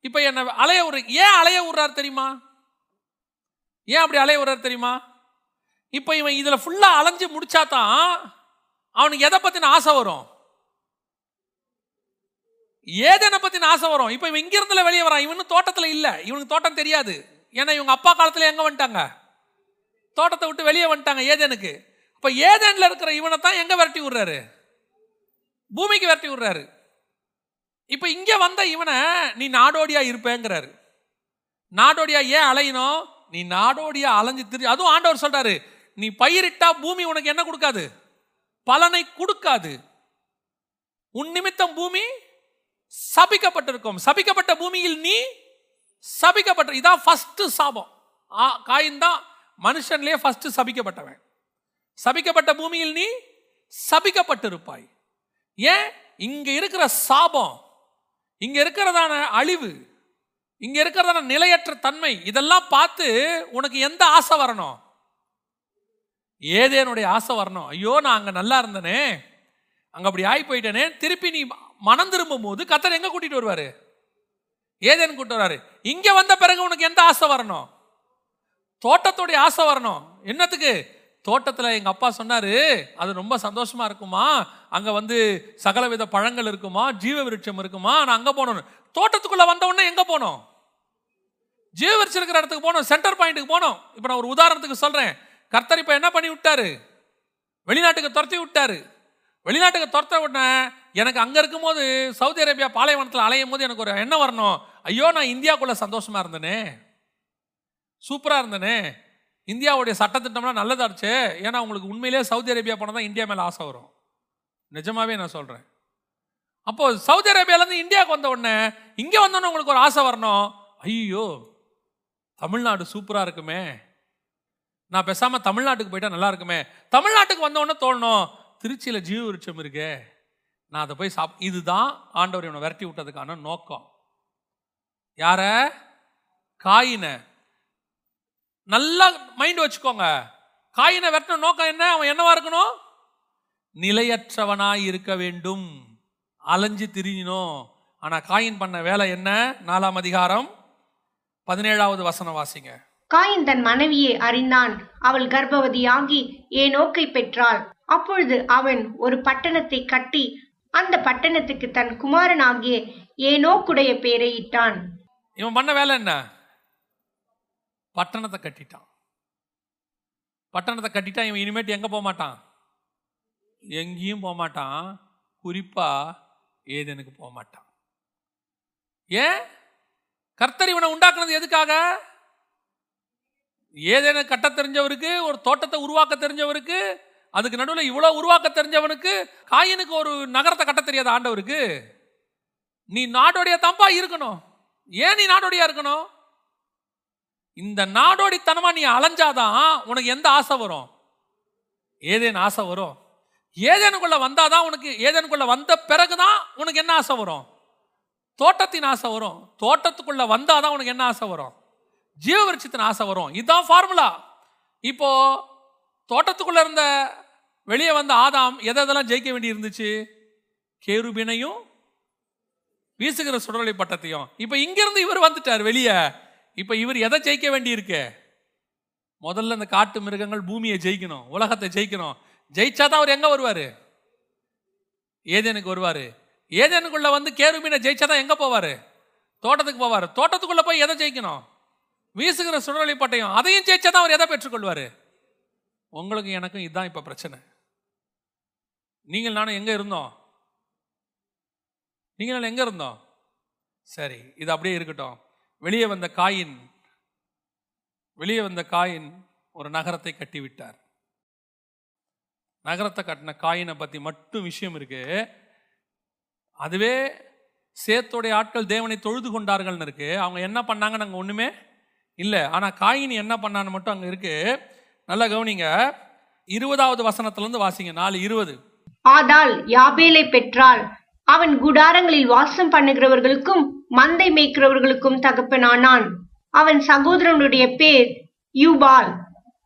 இப்போ என்னை அலைய விடுற ஏன் அலைய விடுறாரு தெரியுமா? ஏன் அப்படி அலைய விடுறாரு தெரியுமா? இப்போ இவன் இதில் ஃபுல்லாக அலைஞ்சு முடிச்சாதான் அவனுக்கு எதை பற்றின ஆசை வரும்? ஏதனை பற்றின ஆசை வரும்? இப்போ இவன் இங்கிருந்துல வெளியே வரான். இவனு தோட்டத்தில் இல்லை. இவனுக்கு தோட்டம் தெரியாது. ஏன்னா இவங்க அப்பா காலத்தில் எங்கே வந்துட்டாங்க? தோட்டத்தை விட்டு வெளியே வந்துட்டாங்க ஏதேனுக்கு இப்போ ஏதேனில் இருக்கிற இவனை தான் எங்கே விரட்டி விடுறாரு? பூமிக்கு விரட்டி விடுறாரு. இப்போ இங்கே வந்த இவனை நீ நாடோடியாக இருப்பேங்கிறாரு. நாடோடியாக ஏன் அலையணும்? நீ நாடோடியா அலைஞ்சு திரு அதுவும் ஆண்டவர் சொல்றாரு நீ பயிரிட்டா பூமி உனக்கு என்ன கொடுக்காது? பலனை கொடுக்காது. உன் நிமித்தம் பூமி சபிக்கப்பட்டிருக்கும். சபிக்கப்பட்ட பூமியில் நீ சபிக்கப்பட்ட இதான் ஃபர்ஸ்ட் சாபம். ஆ, காயின் தான் மனுஷன்லயே ஃபர்ஸ்ட் சபிக்கப்பட்டவன். சபிக்கப்பட்ட பூமியில் நீ சபிக்கப்பட்டிருப்பாய். ஏன்? இங்க இருக்கிற சாபம் இங்க இருக்கிறதான அழிவு இங்க இருக்கிறதான நிலையற்ற தன்மை இதெல்லாம் பார்த்து உனக்கு எந்த ஆசை வரணும்? ஏதேனுடைய ஆசை வரணும். ஐயோ நான் அங்க நல்லா இருந்தனே அங்க அப்படி ஆகி போயிட்டேனே திருப்பி நீ மனம் திரும்பும் போது கத்தர் எங்க கூட்டிட்டு வருவாரு? ஏதேன்னு கூட்டு வராரு. இங்க வந்த பிறகு உனக்கு எந்த ஆசை வரணும்? தோட்டத்துடைய ஆசை வரணும். என்னத்துக்கு? தோட்டத்தில் எங்கள் அப்பா சொன்னாரு அது ரொம்ப சந்தோஷமா இருக்குமா? அங்கே வந்து சகலவித பழங்கள் இருக்குமா? ஜீவ விருட்சம் இருக்குமா? நான் அங்கே போனோம் தோட்டத்துக்குள்ளே வந்த உடனே எங்கே போனோம்? ஜீவரிச்சு இருக்கிற இடத்துக்கு போனோம் சென்டர் பாயிண்ட்டுக்கு போனோம். இப்போ நான் ஒரு உதாரணத்துக்கு சொல்கிறேன் கர்த்தர் இப்போ என்ன பண்ணி விட்டாரு? வெளிநாட்டுக்கு துரத்தி விட்டாரு. வெளிநாட்டுக்கு துரத்த உடனே எனக்கு அங்கே இருக்கும்போது சவுதி அரேபியா பாலைவனத்தில் அலையும் போது எனக்கு ஒரு எண்ணம் வரணும். ஐயோ நான் இந்தியாக்குள்ளே சந்தோஷமாக இருந்தேனே. சூப்பராக இருந்தேனே. இந்தியாவுடைய சட்டத்திட்டம்லாம் நல்லதாச்சு ஏன்னா உங்களுக்கு உண்மையிலேயே சவுதி அரேபியா போனால் தான் இந்தியா மேலே ஆசை வரும். நிஜமாவே நான் சொல்கிறேன் அப்போது சவுதி அரேபியாலேருந்து இந்தியாவுக்கு வந்த உடனே இங்கே வந்தோன்னே உங்களுக்கு ஒரு ஆசை வரணும். ஐயோ தமிழ்நாடு சூப்பராக இருக்குமே. நான் பேசாமல் தமிழ்நாட்டுக்கு போயிட்டா நல்லா இருக்குமே. தமிழ்நாட்டுக்கு வந்த தோணும் திருச்சியில் ஜீவ விருட்சம் இருக்கே. நான் அதை போய் சாப் இதுதான் ஆண்டவர் இவனை விரட்டி விட்டதுக்கான நோக்கம். யார? காயினை. நல்லா மைண்ட் வச்சுக்கோங்க. காயினை வெட்டின நோக்கம் என்ன? அவன் என்னவா இருக்கணும்? நிலையற்றவனாய் இருக்க வேண்டும். அலைஞ்சு திரியணும் ஆனால் காயின் பண்ண வேலை என்ன? நாலாம் அதிகாரம் பதினேழாவது வசனம் வாசிங்க. காயின் தன் மனைவியை அறிந்தான். அவள் கர்ப்பவதியாகி ஏனோக்கை பெற்றாள். அப்பொழுது அவன் ஒரு பட்டணத்தை கட்டி அந்த பட்டணத்துக்கு தன் குமாரனாகிய ஏனோக்குடைய பெயரை இட்டான். இவன் பண்ண வேலை என்ன? பட்டணத்தை கட்டிட்டான். பட்டணத்தை கட்டிட்டான் இவன் இனிமேட்டு எங்க போக மாட்டான்? எங்கேயும் போக மாட்டான். குறிப்பா ஏதேனுக்கு போக மாட்டான். ஏன்? கர்த்தர் இவனை உண்டாக்குனது எதுக்காக? ஏதேனும் கட்ட தெரிஞ்சவருக்கு ஒரு தோட்டத்தை உருவாக்க தெரிஞ்சவருக்கு அதுக்கு நடுவில் இவ்வளோ உருவாக்க தெரிஞ்சவனுக்கு காயினுக்கு ஒரு நகரத்தை கட்ட தெரியாத ஆண்டவருக்கு? நீ நாடோடைய தம்பா இருக்கணும். ஏன் நீ நாடோடியா இருக்கணும்? இந்த நாடோடித்தனமா நீ அலைஞ்சாதான் உனக்கு எந்த ஆசை வரும்? ஏதேன் ஆசை வரும். ஏதேனுக்குள்ள வந்தாதான் உனக்கு ஏதேனுக்குள்ள வந்த பிறகுதான் உனக்கு என்ன ஆசை வரும்? தோட்டத்தின் ஆசை வரும். தோட்டத்துக்குள்ள வந்தாதான் உனக்கு என்ன ஆசை வரும்? ஜீவவிருட்சத்தின் ஆசை வரும். இதுதான் ஃபார்முலா இப்போ தோட்டத்துக்குள்ள இருந்த வெளியே வந்த ஆதாம் எதை எதெல்லாம் ஜெயிக்க வேண்டி இருந்துச்சு கேருபினையும் வீசுகிற சுடலை பட்டத்தையும். இப்போ இங்கிருந்து இவர் வந்துட்டார் வெளியே. இப்போ இவர் எதை ஜெயிக்க வேண்டி இருக்கு முதல்ல இந்த காட்டு மிருகங்கள் பூமியை ஜெயிக்கணும் உலகத்தை ஜெயிக்கணும். ஜெயிச்சாதான் அவர் எங்க வருவாரு? ஏதேனுக்கு வருவாரு? ஏதேனுக்குள்ளே வந்து கேருமீனை ஜெயிச்சாதான் எங்கே போவார்? தோட்டத்துக்கு போவார். தோட்டத்துக்குள்ளே போய் எதை ஜெயிக்கணும்? வீசுகிற சுடலை பட்டயம் அதையும் ஜெயிச்சாதான் அவர் எதை பெற்றுக்கொள்வார்? உங்களுக்கு எனக்கும் இதுதான் இப்போ பிரச்சனை. நீங்கள் நானும் எங்கே இருந்தோம்? நீங்கள் நானும் எங்கே இருந்தோம்? சரி இது அப்படியே இருக்கட்டும். வெளியே வந்த காயின் வெளியே வந்த காயின் ஒரு நகரத்தை கட்டிவிட்டார். நகரத்தை கட்டின காயினை பற்றி மட்டும் விஷயம் இருக்குது அதுவே சேத்தோடைய ஆட்கள் தேவனை தொழுது கொண்டார்கள்னு இருக்கு. அவங்க என்ன பண்ணாங்கன்னு அங்கே ஒன்றுமே இல்லை. ஆனால் காயினி என்ன பண்ணான்னு மட்டும் அங்கே இருக்கு. நல்லா கவனிங்க. இருபதாவது வசனத்திலிருந்து வாசிங்க. நாலு இருபது. ஆதாள் யாபேலை பெற்றாள். அவன் குடாரங்களில் வாசம் பண்ணுகிறவர்களுக்கும் மந்தை மேய்க்கிறவர்களுக்கும் தகப்பனானான். அவன் சகோதரனுடைய பேர் யூபால்.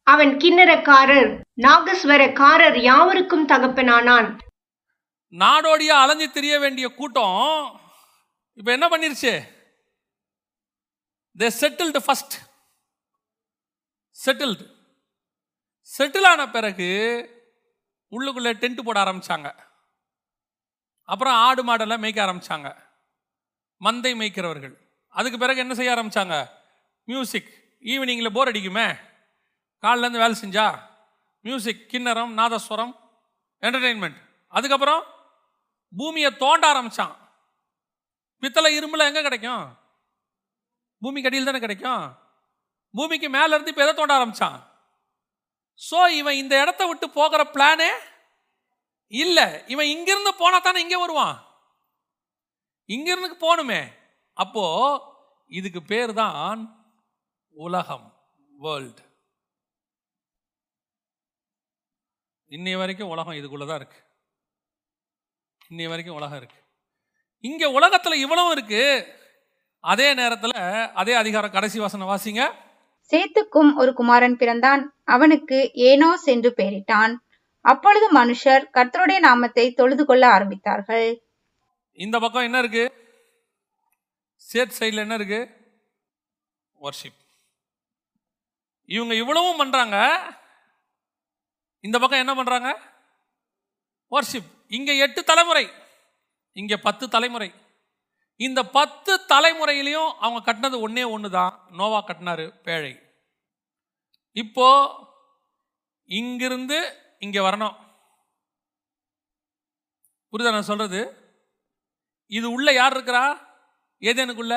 அவன் கிண்ணறக்காரர் நாகஸ்வரக்காரர் யாவருக்கும் தகப்பனானான். நாடோடியா அலைஞ்சு தெரிய வேண்டிய கூட்டம் இப்போ என்ன பண்ணிருச்சு? They settled first settled settle ஆன பிறகு உள்ளுக்குள்ளே டென்ட் போட ஆரம்பிச்சாங்க. அப்புறம் ஆடு மாடெல்லாம் மேய்க்க ஆரம்பிச்சாங்க. மந்தை மேய்க்கிறவர்கள். அதுக்கு பிறகு என்ன செய்ய ஆரம்பிச்சாங்க? மியூசிக் ஈவினிங்கில் போர் அடிக்குமே. காலிலேருந்து வேலை செஞ்சா? மியூசிக் கிண்ணறம் நாதஸ்வரம் என்டர்டெயின்மெண்ட் அதுக்கப்புறம் பூமியை தோண்ட ஆரம்பிச்சான். பித்தளை இரும்புல எங்க கிடைக்கும்? பூமிக்கு அடியில் தானே கிடைக்கும்? பூமிக்கு மேல இருந்து இப்போ எதை தோண்ட ஆரம்பிச்சான்? ஸோ இவன் இந்த இடத்த விட்டு போகிற பிளானே இல்ல. இவன் இங்கிருந்து போனா தானே இங்கே வருவான். இங்கிருந்து போகணுமே. அப்போ இதுக்கு பேர் தான் உலகம் வேர்ல்டு இன்னை வரைக்கும் உலகம் இதுக்குள்ளே தான் இருக்கு. இன்னைய வரைக்கும் உலகம் இருக்கு. இங்க உலகத்துல இவ்வளவும் இருக்கு. அதே நேரத்துல அதே அதிகாரம் கடைசி வசனம் வாசிங்க. சேத்துக்கும் ஒரு குமாரன் பிறந்தான். அவனுக்கு ஏனோஸ் என்று பெயரிட்டான். அப்பொழுது மனுஷர் கர்த்தருடைய நாமத்தை தொழுது கொள்ள ஆரம்பித்தார்கள். இந்த பக்கம் என்ன இருக்கு? சேத் சைடில் என்ன இருக்கு? வர்ஷிப் இவங்க இவ்வளவும் பண்றாங்க. இந்த பக்கம் என்ன பண்றாங்க? வர்ஷிப் இங்கே எட்டு தலைமுறை இங்கே பத்து தலைமுறை. இந்த பத்து தலைமுறையிலையும் அவங்க கட்டினது ஒன்றே ஒன்று தான் நோவா கட்டினாரு பேழை. இப்போ இங்கிருந்து இங்கே வரணும். புரிதா நான் சொல்கிறது இது உள்ள யார் இருக்கிறா? ஏதேனுக்குள்ள?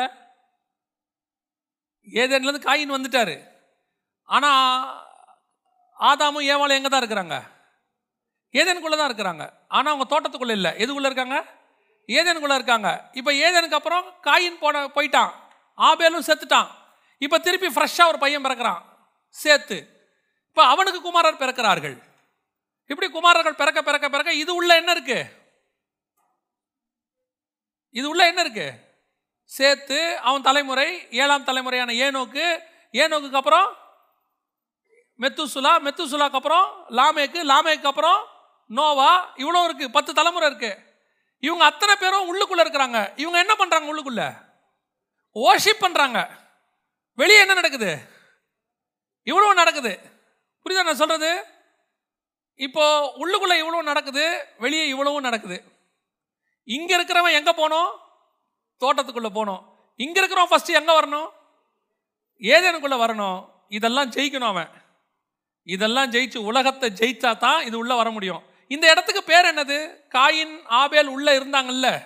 ஏதேன்லேருந்து காயின் வந்துட்டாரு. ஆனால் ஆதாமும் ஏவாளும் எங்கே தான் இருக்கிறாங்க? ஏதேனுக்குள்ளே தான் இருக்கிறாங்க. ஆனால் அவங்க தோட்டத்துக்குள்ளே இல்லை. எதுக்குள்ளே இருக்காங்க? ஏதேனுக்குள்ளே இருக்காங்க. இப்போ ஏதேனுக்கு அப்புறம் காயின் போன போயிட்டான். ஆபேலும் செத்துட்டான். இப்போ திருப்பி ஃப்ரெஷ்ஷாக ஒரு பையன் பிறக்கிறான். சேர்த்து இப்போ அவனுக்கு குமாரர் பிறக்கிறார்கள். இப்படி குமாரர்கள் பிறக்க பிறக்க பிறக்க இது உள்ள என்ன இருக்கு? இது உள்ள என்ன இருக்கு? சேர்த்து அவன் தலைமுறை ஏழாம் தலைமுறையான ஏனோக்கு ஏனோக்கு அப்புறம் மெத்துசுலா மெத்துசுலாக்கு அப்புறம் லாமேக்கு லாமேக்கு அப்புறம் நோவா இவ்வளோ இருக்கு பத்து தலைமுறை இருக்கு. இவங்க அத்தனை பேரும் உள்ளுக்குள்ள இருக்கிறாங்க. இவங்க என்ன பண்ணுறாங்க உள்ளுக்குள்ள? ஓஷிப் பண்ணுறாங்க வெளியே என்ன நடக்குது? இவ்வளோ நடக்குது. புரியுதா நான் சொல்கிறது இப்போ உள்ளுக்குள்ளே இவ்வளோ நடக்குது வெளியே இவ்வளவும் நடக்குது. இங்கே இருக்கிறவன் எங்கே போனோம்? தோட்டத்துக்குள்ளே போனோம். இங்கே இருக்கிறவன் ஃபஸ்ட்டு எங்கே வரணும்? ஏதேனுக்குள்ளே வரணும். இதெல்லாம் ஜெயிக்கணும் அவன். இதெல்லாம் ஜெயிச்சு உலகத்தை ஜெயிச்சா தான் இது உள்ளே வர முடியும். இந்த இடத்துக்கு பேர் என்னது? காயின் ஆபேல் உள்ள இருந்தாங்கல்ல.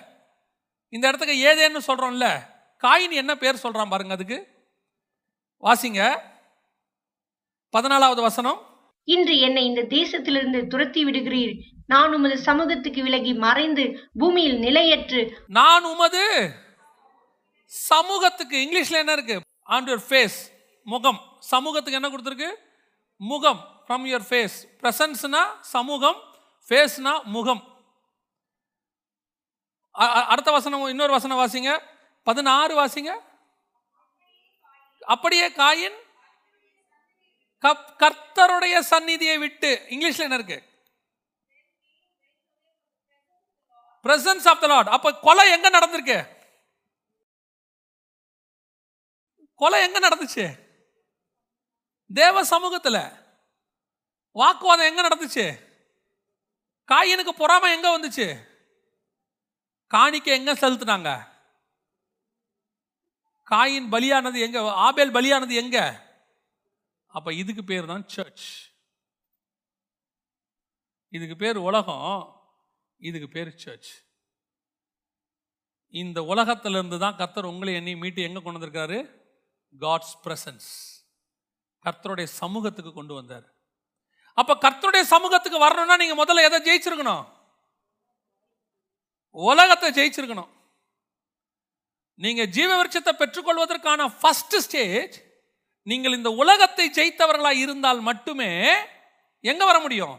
இந்த இடத்துக்கு ஏதேன்னு சொல்றோம்ல. காயின் என்ன பேர் சொல்றான் பாருங்க அதுக்கு. வாசிங்க. பதினாலாவது வசனம். இன்று என்னை இந்த தேசத்திலிருந்து துரத்தி விடுகிறீர். நான் உமது சமூகத்துக்கு விலகி மறைந்து பூமியில் நிலையற்று. நான் உமது சமூகத்துக்கு இங்கிலீஷ்ல என்ன இருக்கு? ஆன் யுவர் ஃபேஸ் முகம். சமூகத்துக்கு என்ன கொடுத்துருக்கு? முகம். ஃப்ரம் யுவர் ஃபேஸ் பிரசன்ஸ்னா சமூகம் ஃபேஸ்னா முகம். அடுத்த வசனம் இன்னொரு வசனம் வாசிங்க. பதினாறு வாசிங்க. அப்படியே காயின். கப் கர்த்தருடைய சந்நிதியை விட்டு. இங்கிலீஷ்ல என்ன இருக்கு? பிரசன்ஸ் ஆஃப் த லார்ட் அப்ப கொலை எங்க நடந்திருக்கு? கொலை எங்க நடந்துச்சு? தேவ சமூகத்துல. வாக்குவாதம் எங்க நடந்துச்சு? காயினுக்கு பொறாமை எங்க வந்துச்சு? காணிக்க எங்க செலுத்துனாங்க? காயின் பலியானது எங்க? ஆபேல் பலியானது எங்க? அப்ப இதுக்கு பேர் தான் சர்ச் இதுக்கு பேர் உலகம் இதுக்கு பேர் சர்ச் இந்த உலகத்திலிருந்து தான் கர்த்தர் உங்களை எண்ணி மீட்டு எங்க கொண்டு வந்திருக்காரு? காட்ஸ் பிரசன்ஸ் கர்த்தருடைய சமூகத்துக்கு கொண்டு வந்தார். அப்ப கர்த்தருடைய சமூகத்துக்கு வரணும்னா நீங்க முதல்ல எதை ஜெயிச்சிருக்கணும்? உலகத்தை ஜெயிச்சிருக்கணும். நீங்க ஜீவ விருட்சத்தை பெற்றுக்கொள்வதற்கான ஃபர்ஸ்ட் ஸ்டேஜ் நீங்கள் இந்த உலகத்தை ஜெயித்தவர்களாக இருந்தால் மட்டுமே எங்க வர முடியும்?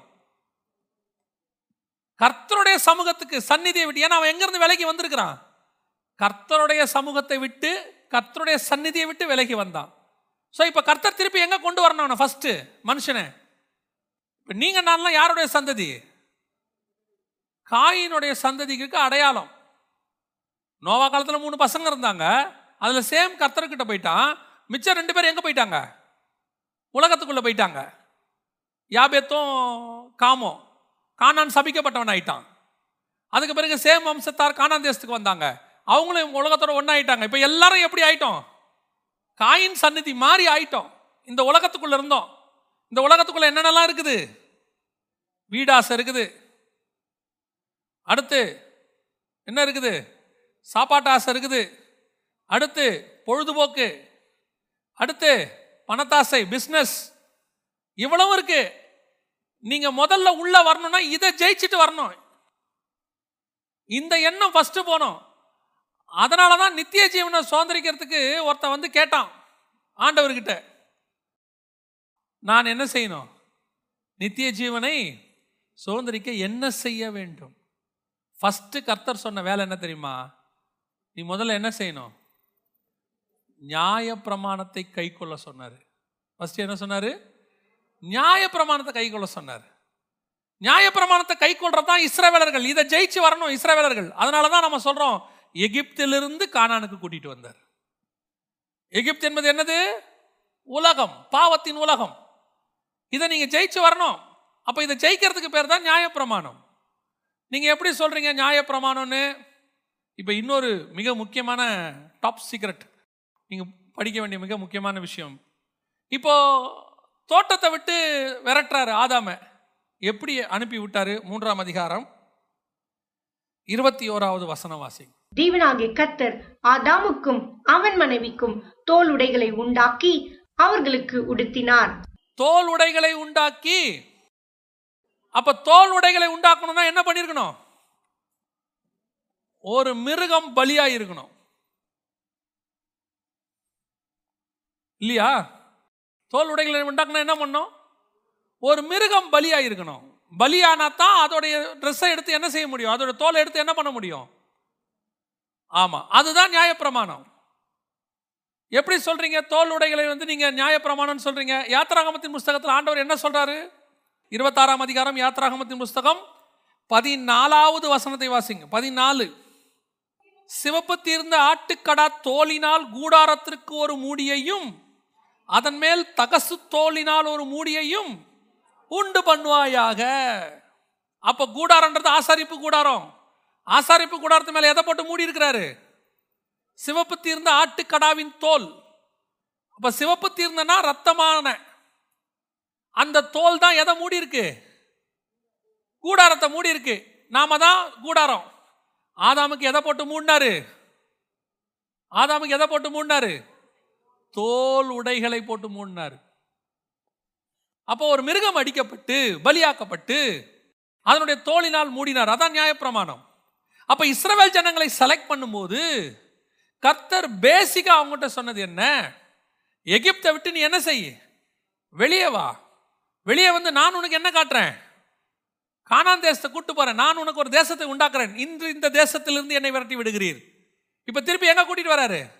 கர்த்தருடைய சமூகத்துக்கு சந்நிதியை விட்டு ஏன்னா அவன் எங்கேருந்து விலகி வந்திருக்கிறான்? கர்த்தருடைய சமூகத்தை விட்டு கர்த்தருடைய சந்நிதியை விட்டு விலகி வந்தான். ஸோ இப்போ கர்த்தர் திருப்பி எங்க கொண்டு வரணும் அவனை? ஃபர்ஸ்ட் மனுஷனை. இப்போ நீங்கள் நான்லாம் யாருடைய சந்ததி? காயினுடைய சந்ததிக்கு அடையாளம். நோவா காலத்தில் மூணு பசங்க இருந்தாங்க. அதில் சேம் கர்த்தர்கிட்ட போயிட்டான். மிச்சம் ரெண்டு பேரும் எங்கே போயிட்டாங்க? உலகத்துக்குள்ளே போயிட்டாங்க. யாபேத்தும் காமோ கானான் சபிக்கப்பட்டவன் ஆயிட்டான். அதுக்கு பிறகு சேம் வம்சத்தார் கானான் தேசத்துக்கு வந்தாங்க. அவங்களும் உலகத்தோட ஒன்றாயிட்டாங்க இப்போ எல்லாரும் எப்படி ஆயிட்டோம்? காயின் சந்நிதி மாறி ஆயிட்டோம். இந்த உலகத்துக்குள்ளே இருந்தோம். இந்த உலகத்துக்குள்ள என்னென்னலாம் இருக்குது? வீடாசை இருக்குது. அடுத்து என்ன இருக்குது? சாப்பாட்டு ஆசை இருக்குது. அடுத்து பொழுதுபோக்கு. அடுத்து பணத்தாசை பிஸ்னஸ் இவ்வளவு இருக்கு. நீங்க முதல்ல உள்ள வரணும்னா இதை ஜெயிச்சுட்டு வரணும். இந்த எண்ணம் ஃபஸ்ட்டு போனோம். அதனால தான் நித்திய ஜீவனை சுதந்திரிக்கிறதுக்கு ஒருத்தன் வந்து கேட்டான். ஆண்டவர்கிட்ட. நான் என்ன செய்யணும்? நித்திய ஜீவனை சுதந்திரிக்க என்ன செய்ய வேண்டும்? ஃபஸ்ட்டு கர்த்தர் சொன்ன வேலை என்ன தெரியுமா? நீ முதல்ல என்ன செய்யணும்? நியாய பிரமாணத்தை கை கொள்ள சொன்னார். ஃபஸ்ட்டு என்ன சொன்னார்? நியாய பிரமாணத்தை கை கொள்ள சொன்னார். நியாய பிரமாணத்தை கை கொள்றது தான் இஸ்ரவேலர்கள். இதை ஜெயிச்சு வரணும் இஸ்ரவேலர்கள். அதனால தான் நம்ம சொல்கிறோம் எகிப்திலிருந்து கானானுக்கு கூட்டிகிட்டு வந்தார். எகிப்து என்பது என்னது? உலகம் பாவத்தின் உலகம். இதை நீங்கள் ஜெயிச்சு வரணும். அப்போ இதை ஜெயிக்கிறதுக்கு பேர் தான் நியாயப்பிரமாணம். நீங்கள் எப்படி சொல்கிறீங்க நியாயப்பிரமாணம்னு? இப்போ இன்னொரு மிக முக்கியமான டாப் சீக்ரெட் நீங்கள் படிக்க வேண்டிய மிக முக்கியமான விஷயம். இப்போ தோட்டத்தை விட்டு விரட்டுறாரு ஆதாம. எப்படி அனுப்பி விட்டாரு? மூன்றாம் அதிகாரம் இருபத்தி ஓராவது வசன வாசி தேவனாகிய கத்தர் ஆதாமுக்கும் அவன் மனைவிக்கும் தோல் உடைகளை உண்டாக்கி அவர்களுக்கு உடுத்தினார். தோல் உடைகளை உண்டாக்கி அப்ப தோல் உடைகளை உண்டாக்கணும்னா என்ன பண்ணிருக்கணும்? ஒரு மிருகம் பலியா இருக்கணும் இல்லையா? தோல் உடைகளை உண்டாக்கணும் என்ன பண்ணும்? ஒரு மிருகம் பலியா இருக்கணும் பலியானா தான் அதோடைய ட்ரெஸ்ஸை எடுத்து என்ன செய்ய முடியும்? அதோட தோலை எடுத்து என்ன பண்ண முடியும்? ஆமா அதுதான் நியாயப்பிரமாணம். எப்படி சொல்றீங்க? தோல் உடைகளை வந்து நீங்க நியாயப்பிரமாணம் சொல்றீங்க. யாத்திராகமத்தின் புஸ்தகத்தில் ஆண்டவர் என்ன சொல்றாரு? இருபத்தாறாம் அதிகாரம் யாத்திராகமத்தின் புஸ்தகம் பதினாலாவது வசனத்தை வாசிங்க. பதினாலு. சிவப்பு தீர்ந்த ஆட்டுக்கடா தோலினால் கூடாரத்திற்கு ஒரு மூடியையும் அதன் மேல் தகசு தோலினால் ஒரு மூடியையும் உண்டு பண்ணுவாயாக. அப்ப கூடாரன்றது ஆசாரிப்பு கூடாரம். ஆசாரிப்பு கூடாரத்து மேல எதை போட்டு மூடி இருக்கிறாரு சிவப்பு தீர்ந்த ஆட்டுக்கடாவின் தோல். அப்ப சிவப்பு தீர்ந்தனா ரத்தமான. அந்த தோல் தான் எதை மூடி இருக்கு கூடாரத்தை மூடி இருக்கு நாம தான் கூடாரம். ஆதாமுக்கு எதை போட்டு மூடினாரு? ஆதாமுக்கு எதை போட்டு மூடினாரு? தோல் உடைகளை போட்டு மூடினாரு. அப்போ ஒரு மிருகம் அடிக்கப்பட்டு பலியாக்கப்பட்டு அதனுடைய தோலினால் மூடினார். அதான் நியாயப்பிரமாணம். அப்ப இஸ்ரவேல் ஜனங்களை செலக்ட் பண்ணும்போது கர்த்தர் பேசிக்காக அவங்ககிட்ட சொன்னது என்ன? எகிப்தை விட்டு நீ என்ன செய் வெளியே வா. வெளியே வந்து நான் உனக்கு என்ன காட்டுறேன்? காணான் தேசத்தை கூட்டு போகிறேன் நான் உனக்கு ஒரு தேசத்தை உண்டாக்குறேன். இன்று இந்த தேசத்திலிருந்து என்னை விரட்டி விடுகிறீர். இப்போ திருப்பி எங்கே கூட்டிகிட்டு வராரு?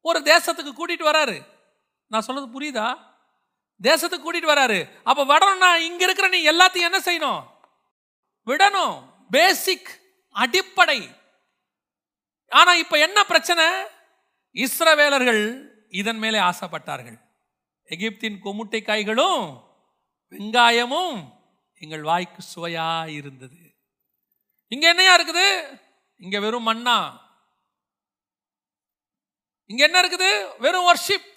ஒரு தேசத்துக்கு கூட்டிகிட்டு வராரு. நான் சொன்னது புரியுதா? தேசத்துக்கு கூட்டிகிட்டு வராரு. அப்போ விடணும்னா இங்கே இருக்கிற நீ எல்லாத்தையும் என்ன செய்யணும்? விடணும். பேசிக் அடிப்படை. ஆனா இப்ப என்ன பிரச்சனை? இஸ்ரவேலர்கள் இதன் மேலே ஆசைப்பட்டார்கள். எகிப்தின் கொமுட்டை காய்களும் வெங்காயமும் எங்கள் வாய்க்கு சுவையா இருந்தது. இங்க என்னையா இருக்குது? இங்க வெறும் மண்ணா? இங்க என்ன இருக்குது? வெறும் ஒர்ஷிப்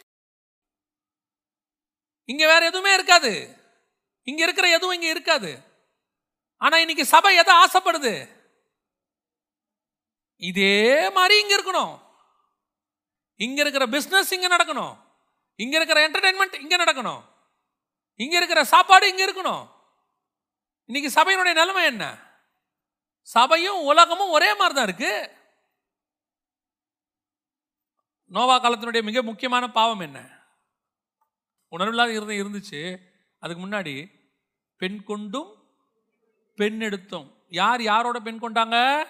இங்க வேற எதுவுமே இருக்காது. இங்க இருக்கிற எதுவும் இங்க இருக்காது. ஆனா இன்னைக்கு சபை எதை ஆசைப்படுது? இதே மாதிரி இங்க இருக்கணும். இங்க இருக்கிற பிசினஸ் இங்க நடக்கணும். இங்க இருக்கிற என்டர்டைன்மெண்ட் இங்க நடக்கணும். இங்க இருக்கிற சாப்பாடு இங்க இருக்கணும். இன்னைக்கு சபையினுடைய நிலைமை என்ன? சபையும் உலகமும் ஒரே மாதிரி தான் இருக்கு. நோவா காலத்தினுடைய மிக முக்கியமான பாவம் என்ன? உணர்வில்லாத இருந்தம் இருந்துச்சு. அதுக்கு முன்னாடி பெண் கொண்டும் பெண் எடுத்தோம். யார் யாரோட பெண் கொண்டாங்க?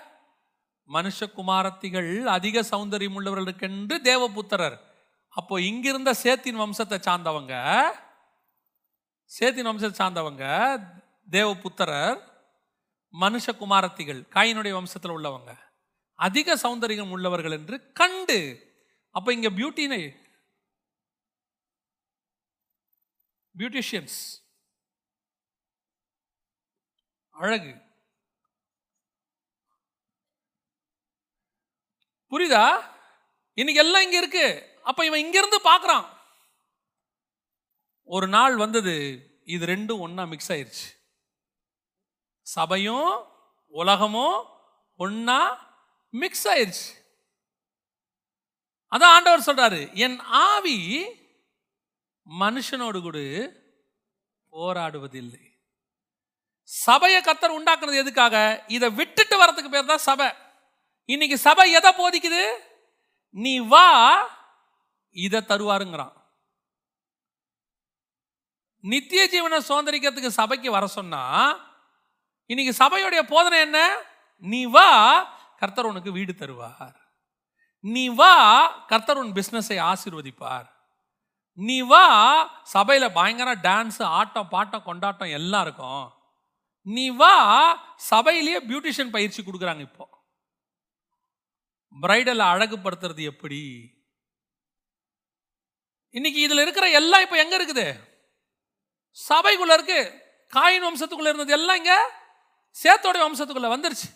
மனுஷகுமாரத்திகள் அதிக சௌந்தரியம் உள்ளவர்களுக்கென்று தேவபுத்திரர். அப்போ இங்கிருந்த சேத்தின் வம்சத்தை சார்ந்தவங்க சேத்தின் வம்சத்தை சார்ந்தவங்க தேவபுத்திரர் மனுஷகுமாரத்திகள் காயினுடைய வம்சத்தில் உள்ளவங்க அதிக சௌந்தரியம் உள்ளவர்கள் என்று கண்டு அப்போ இங்கே பியூட்டினை பியூட்டிஷியன்ஸ் அழகு. புரியுதா? இன்னைக்கு எல்லாம் இங்க இருக்கு. அப்ப இவன் இங்கிருந்து பார்க்குறான் ஒரு நாள் வந்தது இது ரெண்டும் ஒன்னா மிக்ஸ் ஆயிருச்சு. சபையும் உலகமும் ஒன்னா மிக்ஸ் ஆயிருச்சு. அதான் ஆண்டவர் சொல்றாரு என் ஆவி மனுஷனோடு கூட போராடுவதில்லை. சபையை கத்தர் உண்டாக்குனது எதுக்காக? இதை விட்டுட்டு வரதுக்கு பேர் தான் சபை. இன்னைக்கு சபை எதை போதிக்குது? நீ வா இதை தருவாருங்கிறான். நித்திய ஜீவனை சுதந்திரிக்கிறதுக்கு சபைக்கு வர சொன்னா இன்னைக்கு சபையுடைய போதனை என்ன? நீ வா கர்த்தர் உனக்கு வீடு தருவார். நீ வா கர்த்தர் உன் பிஸ்னஸை ஆசீர்வதிப்பார். நீ வா சபையில் பயங்கர டான்ஸ் ஆட்டம் பாட்டம் கொண்டாட்டம் எல்லாம் இருக்கும். நீ வா சபையிலேயே பியூட்டிஷியன் பயிற்சி கொடுக்குறாங்க இப்போ. பிரைடலை அழகுபடுத்துறது எப்படி? இன்னைக்கு இதில் இருக்கிற எல்லாம் இப்போ எங்கே இருக்குது? சபைக்குள்ளே இருக்கு. காயின் வம்சத்துக்குள்ளே இருந்தது எல்லாம் இங்கே சேத்தோடைய வம்சத்துக்குள்ளே வந்துருச்சு.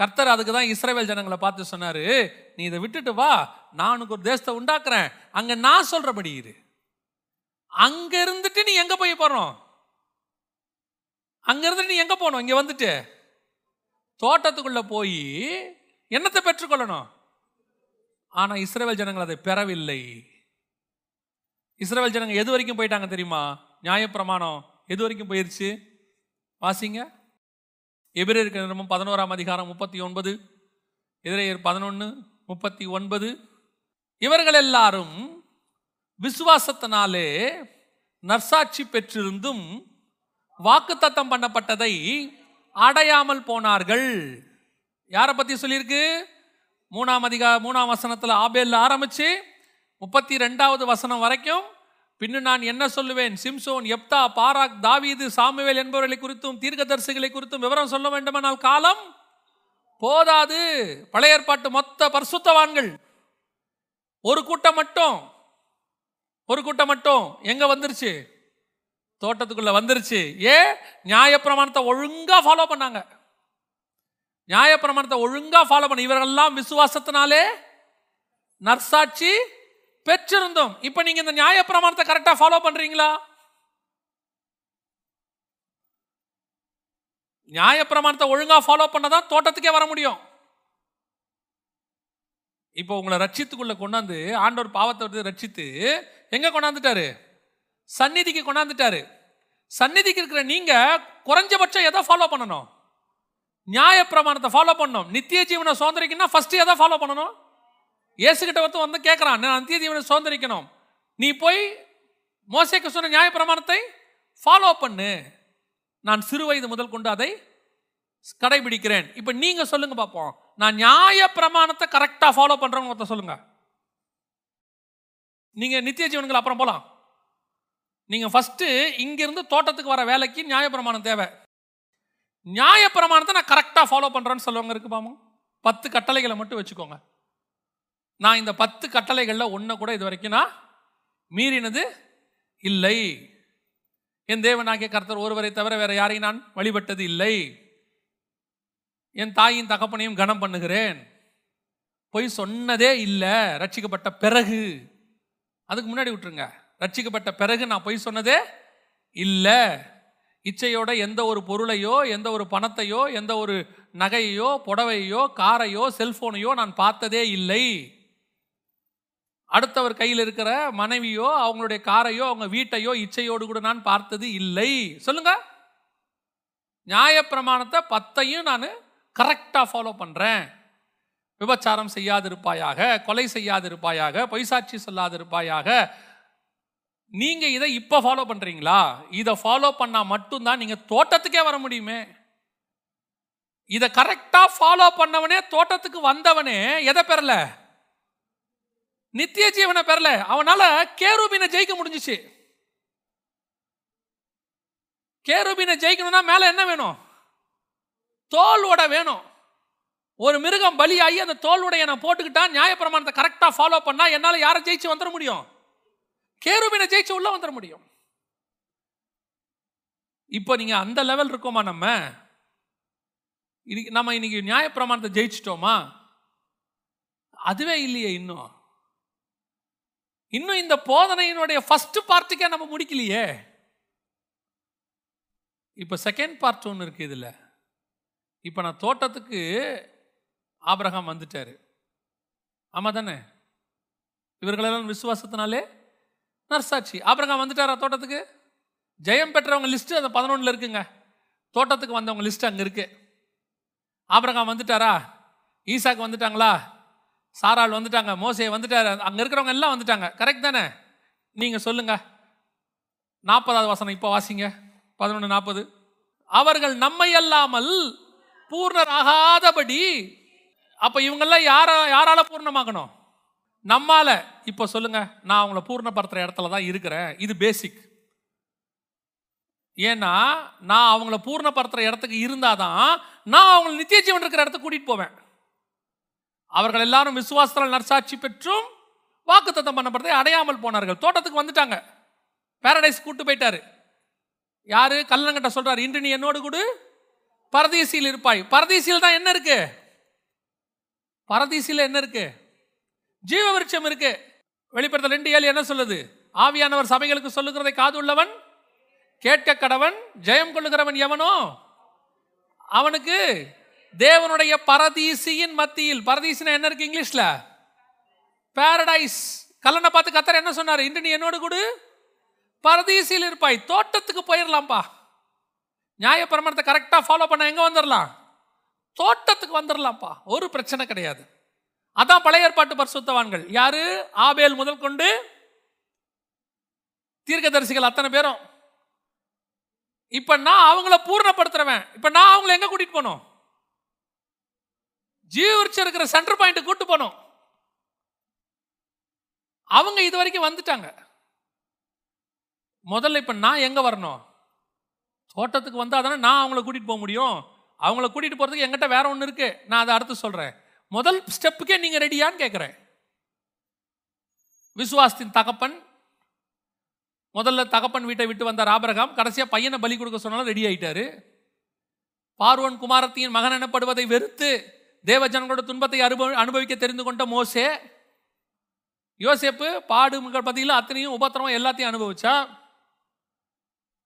கர்த்தர் அதுக்கு தான் இஸ்ரேவேல் ஜனங்களை பார்த்து சொன்னார் நீ இதை விட்டுட்டு வா. நான் உனக்கு ஒரு தேசத்தை உண்டாக்குறேன். அங்கே நான் சொல்கிறபடி இரு. அங்கே இருந்துட்டு நீ எங்கே போய் போகிறோம் அங்கே இருந்துட்டு நீ எங்கே போகணும்? இங்கே வந்துட்டு. தோட்டத்துக்குள்ளே போய் என்னத்தை பெற்றுக்கொள்ளணும்? ஆனால் இஸ்ரேல் ஜனங்கள் அதை பெறவில்லை. இஸ்ரேல் ஜனங்கள் எது வரைக்கும் போயிட்டாங்க தெரியுமா? நியாயப்பிரமாணம் எது வரைக்கும் போயிருச்சு? வாசிங்க. எபிரேயருக்கு நிருபம் பதினோராம் அதிகாரம் முப்பத்தி ஒன்பது எதிரையர் பதினொன்று முப்பத்தி ஒன்பது இவர்கள் எல்லாரும் விசுவாசத்தினாலே நற்சாட்சி பெற்றிருந்தும் வாக்குத்தத்தம் பண்ணப்பட்டதை அடையாமல் போனார்கள். யாரை பற்றி சொல்லியிருக்கு? மூணாம் அதிகா மூணாம் வசனத்தில் ஆபேலில் ஆரம்பித்து முப்பத்தி ரெண்டாவது வசனம் வரைக்கும் பின்னு நான் என்ன சொல்லுவேன்? சிம்சோன் எப்தா பாராக் தாவீது சாமுவேல் என்பவர்களை குறித்தும் தீர்க்கதரிசிகளை குறித்தும் விவரம் சொல்ல வேண்டுமானால் காலம் போதாது. பழைய ஏற்பாட்டு மொத்த பரிசுத்தவான்கள். ஒரு கூட்டம் மட்டும். ஒரு கூட்டம் மட்டும். எங்க வந்துருச்சு? தோட்டத்துக்குள்ள வந்துருச்சு. ஏ நியாயப்பிரமாணத்தை ஒழுங்கா ஃபாலோ பண்ணாங்க. நியாயப்பிரமாணத்தை ஒழுங்கா ஃபாலோ பண்ண. இவர்கள்லாம் விசுவாசத்தினாலே நற்சாட்சி பெற்றிருந்தோம். இப்ப நீங்க இந்த நியாயப்பிரமாணத்தை கரெக்டா ஃபாலோ பண்றீங்களா? நியாயப்பிரமாணத்தை ஒழுங்கா ஃபாலோ பண்ணதான் தோட்டத்துக்கே வர முடியும். இப்போ உங்களை ரட்சித்துக்குள்ள கொண்டாந்து ஆண்டவர் பாவத்தை வந்து ரட்சித்து எங்க கொண்டாந்துட்டாரு? சந்நிதிக்கு கொண்டாந்துட்டாரு. சந்நிதிக்கு இருக்கிற நீங்க குறைஞ்சபட்சம் எதை ஃபாலோ பண்ணணும்? நியாய பிரமாணத்தை ஃபாலோ பண்ணணும். நித்திய ஜீவனை சுதந்திரிக்கணும்னா ஃபஸ்ட்டு எதை ஃபாலோ பண்ணணும். இயேசுகிட்ட வந்து வந்து கேட்குறான் நான் நித்திய ஜீவனை சுதந்திரிக்கணும். நீ போய் மோசைக்கு சொன்ன நியாய பிரமாணத்தை ஃபாலோ பண்ணு. நான் சிறு வயது முதல் கொண்டு அதை கடைபிடிக்கிறேன். இப்போ நீங்கள் சொல்லுங்கள் பார்ப்போம் நான் நியாய பிரமாணத்தை கரெக்டாக ஃபாலோ பண்ணுறவங்க ஒருத்தர் சொல்லுங்கள் நீங்கள் நித்திய ஜீவன்கள் அப்புறம் போகலாம் நீங்கள் ஃபஸ்ட்டு இங்கேருந்து தோட்டத்துக்கு வர வேலைக்கு நியாயப்பிரமாணம் தேவை. நியாயப்பிரமாணத்தை நான் கரெக்டாக ஃபாலோ பண்ணுறேன்னு சொல்லுவாங்க இருக்கு பாமா. பத்து கட்டளைகளை மட்டும் வச்சுக்கோங்க. நான் இந்த பத்து கட்டளைகளில் ஒன்றை கூட இது வரைக்கும் நான் மீறினது இல்லை. என் தேவனாகிய கர்த்தர் ஒருவரை தவிர வேற யாரையும் நான் வழிபட்டது இல்லை. என் தாயின் தகப்பனையும் கனம் பண்ணுகிறேன். பொய் சொன்னதே இல்லை. ரட்சிக்கப்பட்ட பிறகு. அதுக்கு முன்னாடி விட்டுருங்க. ரட்சிக்கப்பட்ட பிறகு நான் பொய் சொன்னதே இல்லை. இச்சையோட எந்த ஒரு பொருளையோ எந்த ஒரு பணத்தையோ எந்த ஒரு நகையோ புடவையோ காரையோ செல்போனையோ நான் பார்த்ததே இல்லை. அடுத்தவர் கையில் இருக்கிற மனைவியோ அவங்களுடைய காரையோ அவங்க வீட்டையோ இச்சையோடு கூட நான் பார்த்தது இல்லை. சொல்லுங்க. நியாயப்பிரமாணத்தை பத்தையும் நான் கரெக்டாக ஃபாலோ பண்ணுறேன் விபச்சாரம் செய்யாதிருப்பாயாக கொலை செய்யாதிருப்பாயாக பொய்சாட்சி சொல்லாதிருப்பாயாக நீங்க இதை இப்ப ஃபாலோ பண்றீங்களா? இதை ஃபாலோ பண்ணா மட்டும்தான் நீங்க தோட்டத்துக்கே வர முடியுமே. இதை கரெக்டா ஃபாலோ பண்ணவனே தோட்டத்துக்கு வந்தவனே எதை பெறல? நித்திய ஜீவனை பெறல. அவனால கேருபீனை ஜெயிக்க முடிஞ்சுச்சு. கேருபீனை ஜெயிக்கணும்னா மேல என்ன வேணும்? தோல் வேணும். ஒரு மிருகம் பலியாகி அந்த தோல் உடைய நான் போட்டுக்கிட்டா நியாயப்பிரமாணத்தை கரெக்டா ஃபாலோ பண்ணா என்னால யாரை ஜெயிச்சு வந்துட முடியும்? கேருபினை ஜெயிச்சு உள்ள வந்துட முடியும். இப்போ நீங்க அந்த லெவல் இருக்கோமா நம்ம? இன்னைக்கு நம்ம இன்னைக்கு நியாயப்பிரமாணத்தை ஜெயிச்சிட்டோமா? அதுவே இல்லையே இன்னும். இன்னும் இந்த போதனையினுடைய ஃபர்ஸ்ட் பார்ட்டுக்கே நம்ம முடிக்கலையே. இப்போ செகண்ட் பார்ட் ஒன்று இருக்கு இதில். இப்போ நான் தோட்டத்துக்கு ஆபிரகாம் வந்துட்டாரு. ஆமா தானே இவர்களெல்லாம் விசுவாசத்தினாலே நர்சாட்சி. ஆபிரகாம் வந்துட்டாரா தோட்டத்துக்கு? ஜெயம் பெற்றவங்க லிஸ்ட்டு அந்த பதினொன்றில் இருக்குங்க. தோட்டத்துக்கு வந்தவங்க லிஸ்ட்டு அங்கே இருக்கு. ஆபிரகாம் வந்துட்டாரா? ஈசாக்கு வந்துட்டாங்களா? சாரால் வந்துட்டாங்க. மோசே வந்துட்டார். அங்கே இருக்கிறவங்க எல்லாம் வந்துட்டாங்க. கரெக்ட் தானே? நீங்கள் சொல்லுங்கள் நாற்பதாவது வசனம் இப்போ வாசிங்க. பதினொன்று நாற்பது. அவர்கள் நம்மை அல்லாமல் பூர்ணராகாதபடி அப்போ இவங்கெல்லாம் யார யாரால பூர்ணமாகணும்? நம்மால இப்போ சொல்லுங்க நான் அவங்கள பூர்ணப்படுத்துற இடத்துல தான் இருக்கிறேன். இது பேசிக் ஏன்னா நான் அவங்கள பூர்ணப்படுத்துற இடத்துக்கு இருந்தாதான் நான் அவங்கள நித்திய ஜீவன் இருக்கிற இடத்துக்கு கூட்டிட்டு போவேன். அவர்கள் எல்லாரும் விசுவாசத்தில் நற்சாட்சி பெற்றும் வாக்குத்தத்தம் பண்ணப்படுறதை அடையாமல் போனார்கள். தோட்டத்துக்கு வந்துட்டாங்க. பேரடைஸ் கூட்டு போயிட்டாரு. யாரு? கல்லங்கட்ட சொல்றாரு இன்று நீ என்னோடு கூடு? பரதீசியில் இருப்பாய். பரதீசியில் தான் என்ன இருக்கு? பரதீசியில் என்ன இருக்கு? ஜீவ விருட்சம் இருக்கு. வெளிப்படுத்தல் ரெண்டு ஏழு என்ன சொல்லுது? ஆவியானவர் சபைகளுக்கு சொல்லுகிறதை காது உள்ளவன் கேட்க கடவன் ஜெயம் கொள்ளுகிறவன் எவனோ? அவனுக்கு தேவனுடைய பரதீசியின் மத்தியில் பரதீசினா என்ன இருக்கு இங்கிலீஷ்ல? பாரடைஸ் கல்லனை பார்த்து கத்தர் என்ன சொன்னார்? இன்று நீ என்னோடு கூடு? பரதீசியில் இருப்பாய். தோட்டத்துக்கு போயிடலாம்ப்பா நியாயப்பிரமாணத்தை கரெக்டாக ஃபாலோ பண்ண எங்கே வந்துடலாம் தோட்டத்துக்கு வந்துடலாம்ப்பா ஒரு பிரச்சனை கிடையாது. அதான் பழைய ஏற்பாட்டு பரிசுத்தவான்கள். யாரு? ஆபேல் முதல் கொண்டு தீர்க்கதரிசிகள் அத்தனை பேரும். இப்ப நான் அவங்கள பூர்ணப்படுத்துறவன். இப்ப நான் அவங்கள எங்க கூட்டிட்டு போனோம் ஜீவரிச்சு இருக்கிற சென்டர் பாயிண்ட் கூட்டு போனோம் அவங்க இது வரைக்கும் வந்துட்டாங்க. முதல்ல இப்ப நான் எங்க வரணும்? தோட்டத்துக்கு வந்தா தானே நான் அவங்கள கூட்டிட்டு போக முடியும்? அவங்கள கூட்டிட்டு போறதுக்கு எங்கிட்ட வேற ஒன்று இருக்கு. நான் அதை அடுத்து சொல்றேன். முதல் ஸ்டெப்புக்கே நீங்கள் ரெடியான்னு கேட்குறேன் விசுவாசத்தின் தகப்பன் முதல்ல தகப்பன் வீட்டை விட்டு வந்தார் ஆபரகாம். கடைசியாக பையனை பலி கொடுக்க சொன்னாலும் ரெடி ஆயிட்டாரு. பார்வன் குமாரத்தியின் மகன் எனப்படுவதை வெறுத்து தேவஜனங்களோட துன்பத்தை அனுபவ அனுபவிக்க தெரிந்து கொண்ட மோசே யோசேப்பு பாடுகள் பதியில் அத்தனையும் உபத்திரவம் எல்லாத்தையும் அனுபவிச்சா